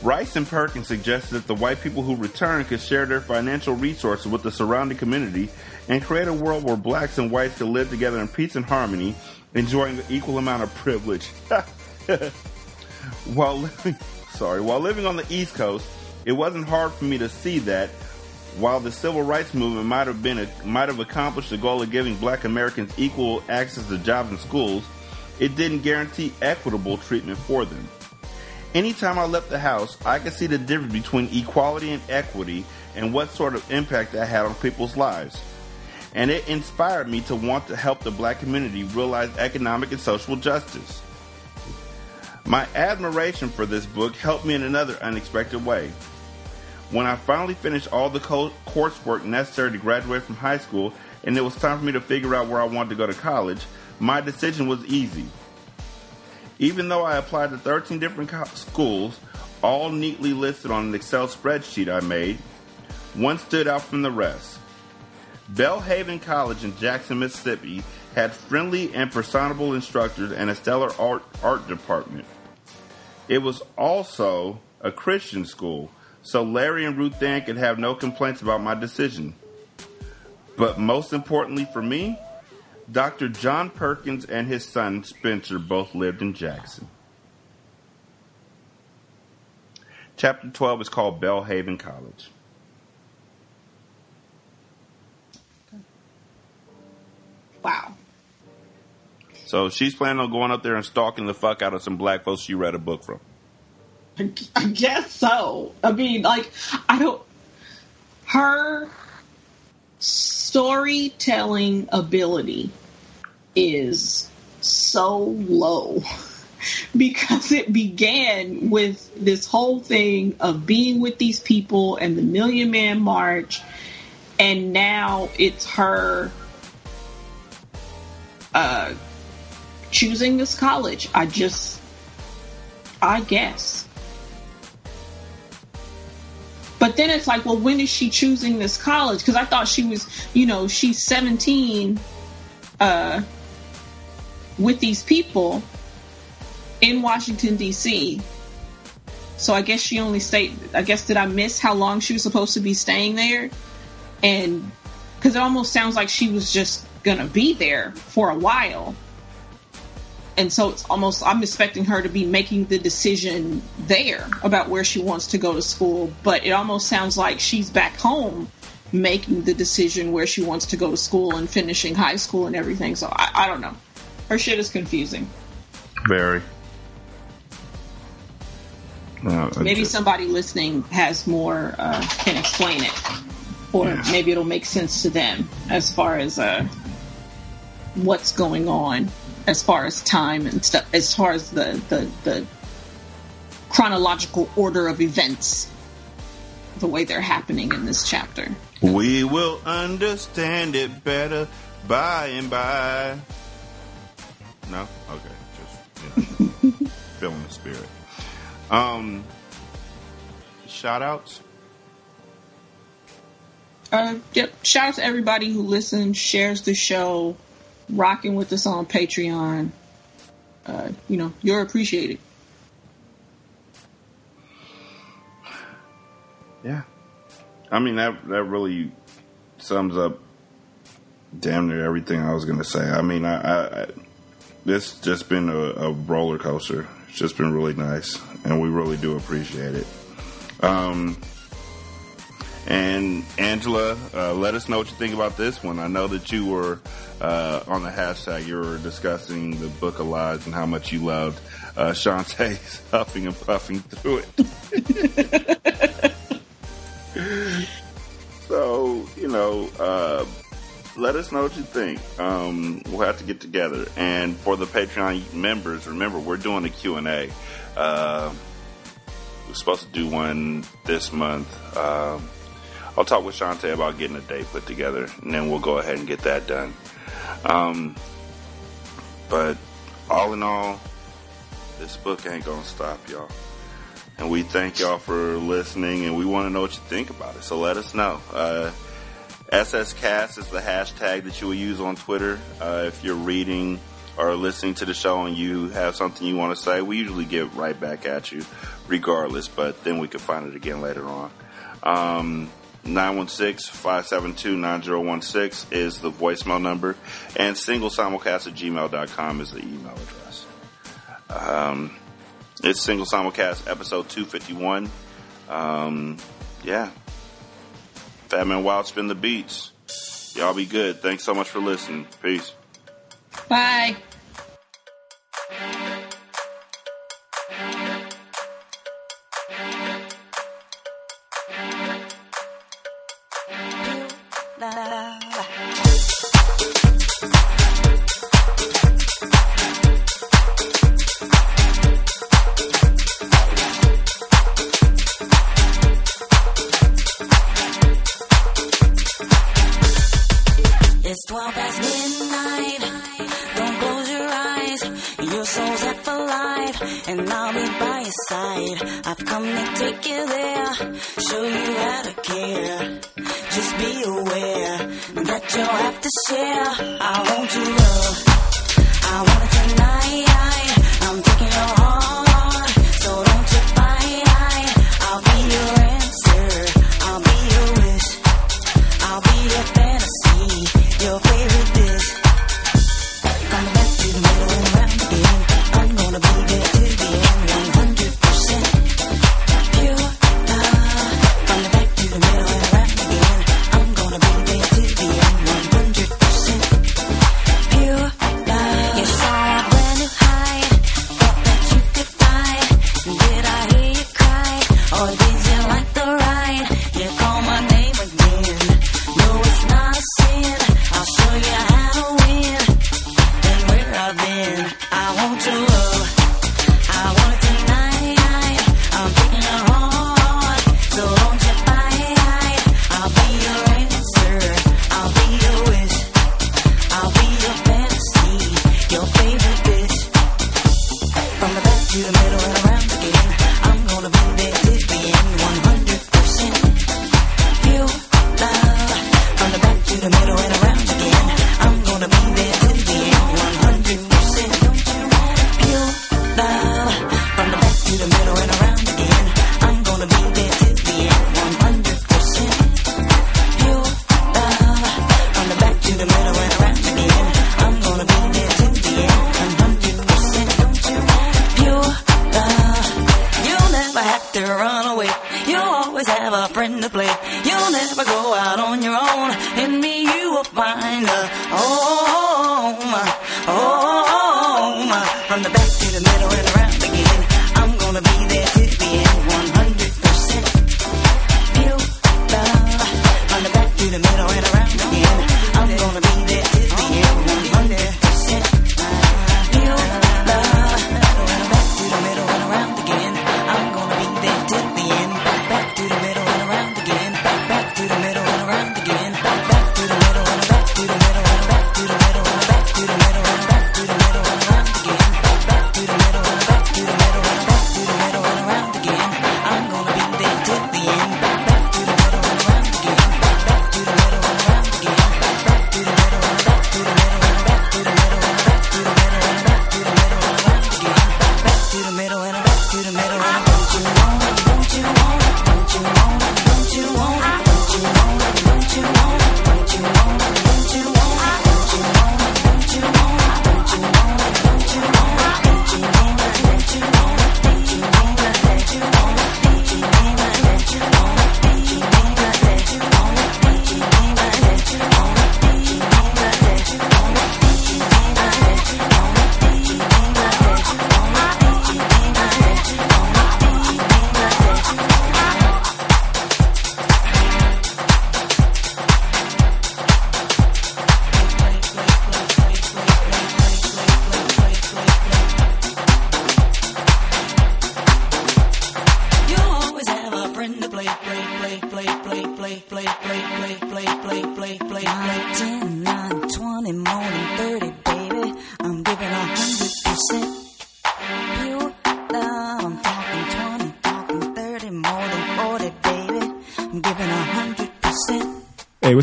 Rice and Perkins suggested that the white people who returned could share their financial resources with the surrounding community and create a world where blacks and whites could live together in peace and harmony, enjoying the equal amount of privilege. while living, sorry, while living on the East Coast, it wasn't hard for me to see that while the civil rights movement might have been a, might have accomplished the goal of giving black Americans equal access to jobs and schools, it didn't guarantee equitable treatment for them. Anytime I left the house, I could see the difference between equality and equity and what sort of impact that had on people's lives. And it inspired me to want to help the black community realize economic and social justice. My admiration for this book helped me in another unexpected way. When I finally finished all the co- coursework necessary to graduate from high school and it was time for me to figure out where I wanted to go to college, my decision was easy. Even though I applied to 13 different co- schools, all neatly listed on an Excel spreadsheet I made, one stood out from the rest. Belhaven College in Jackson, Mississippi had friendly and personable instructors and a stellar art, art department. It was also a Christian school, so Larry and Ruth Ann could have no complaints about my decision. But most importantly for me, Dr. John Perkins and his son Spencer both lived in Jackson. Chapter 12 is called Belhaven College. Wow. So she's planning on going up there and stalking the fuck out of some black folks she read a book from. I guess so. I mean, like, I don't. Her storytelling ability is so low because it began with this whole thing of being with these people and the Million Man March, and now it's her uh, choosing this college. I just, I guess. But then it's like, well, when is she choosing this college? Because I thought she was, you know, she's 17 uh, with these people in Washington, D.C. So I guess she only stayed, I guess, did I miss how long she was supposed to be staying there? And because it almost sounds like she was just to be there for a while. And so it's almost, I'm expecting her to be making the decision there about where she wants to go to school. But it almost sounds like she's back home making the decision where she wants to go to school and finishing high school and everything. So I, I don't know. Her shit is confusing. Very. No, Maybe just- somebody listening has more, uh, can explain it. Or maybe it'll make sense to them as far as uh, what's going on, as far as time and stuff, as far as the, the, the chronological order of events, the way they're happening in this chapter. We will understand it better by and by. No? Okay. Just you know, feeling the spirit. Um shout outs? Uh, yep. Shout out to everybody who listens, shares the show, rocking with us on Patreon. Uh, you know, you're appreciated. Yeah. I mean that that really sums up damn near everything I was gonna say. I mean I, I, I this just been a, a roller coaster. It's just been really nice and we really do appreciate it. Um and Angela, uh, let us know what you think about this one. I know that you were uh, on the hashtag. You were discussing the Book of Lies and how much you loved uh, Shanta's huffing and puffing through it. so you know, uh, let us know what you think. Um, we'll have to get together. And for the Patreon members, remember we're doing a Q and A. Uh, we're supposed to do one this month. Um, I'll talk with Shanta about getting a date put together, and then we'll go ahead and get that done. Um, but all in all, this book ain't gonna stop, y'all. And we thank y'all for listening, and we want to know what you think about it. So let us know. Uh, SSCast is the hashtag that you will use on Twitter uh, if you're reading or listening to the show and you have something you want to say. We usually get right back at you, regardless. But then we can find it again later on. Um, 916-572-9016 is the voicemail number and single simulcast at gmail.com is the email address. Um, it's single simulcast episode 251. Um, yeah. Fat Man Wild spin the beats. Y'all be good. Thanks so much for listening. Peace. Bye. Share. I want your love.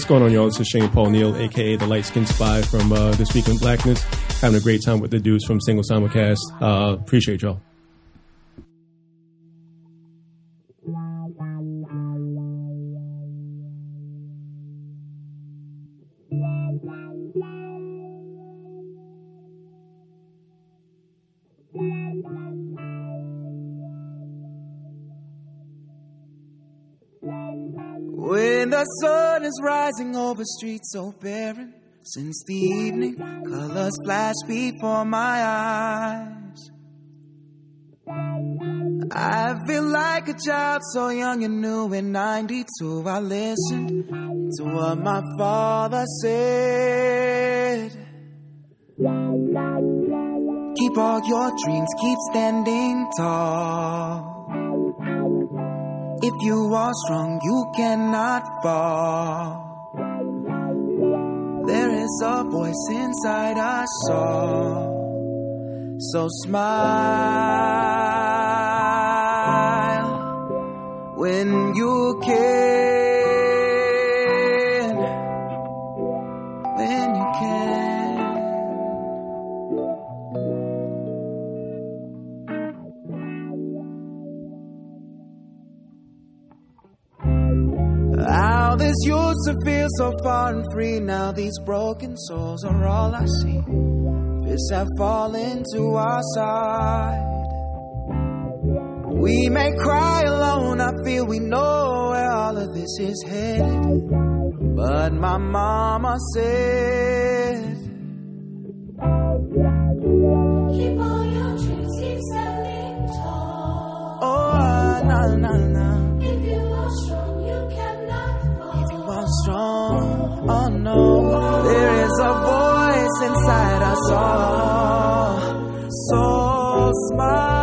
going on, y'all? This is Shane Paul Neal, aka the Light Skin Spy from uh, This Week in Blackness. Having a great time with the dudes from Single Simulcast. Uh, appreciate y'all. streets so barren since the evening colors flash before my eyes. I feel like a child so young and new in 92. I listened to what my father said. Keep all your dreams, keep standing tall. If you are strong, you cannot fall. There is a voice inside us all. So smile when you care. this used to feel so far and free. Now these broken souls are all I see. Fists have fallen to our side. We may cry alone, I feel we know where all of this is headed. But my mama said, Keep on. pensar a só. só smile.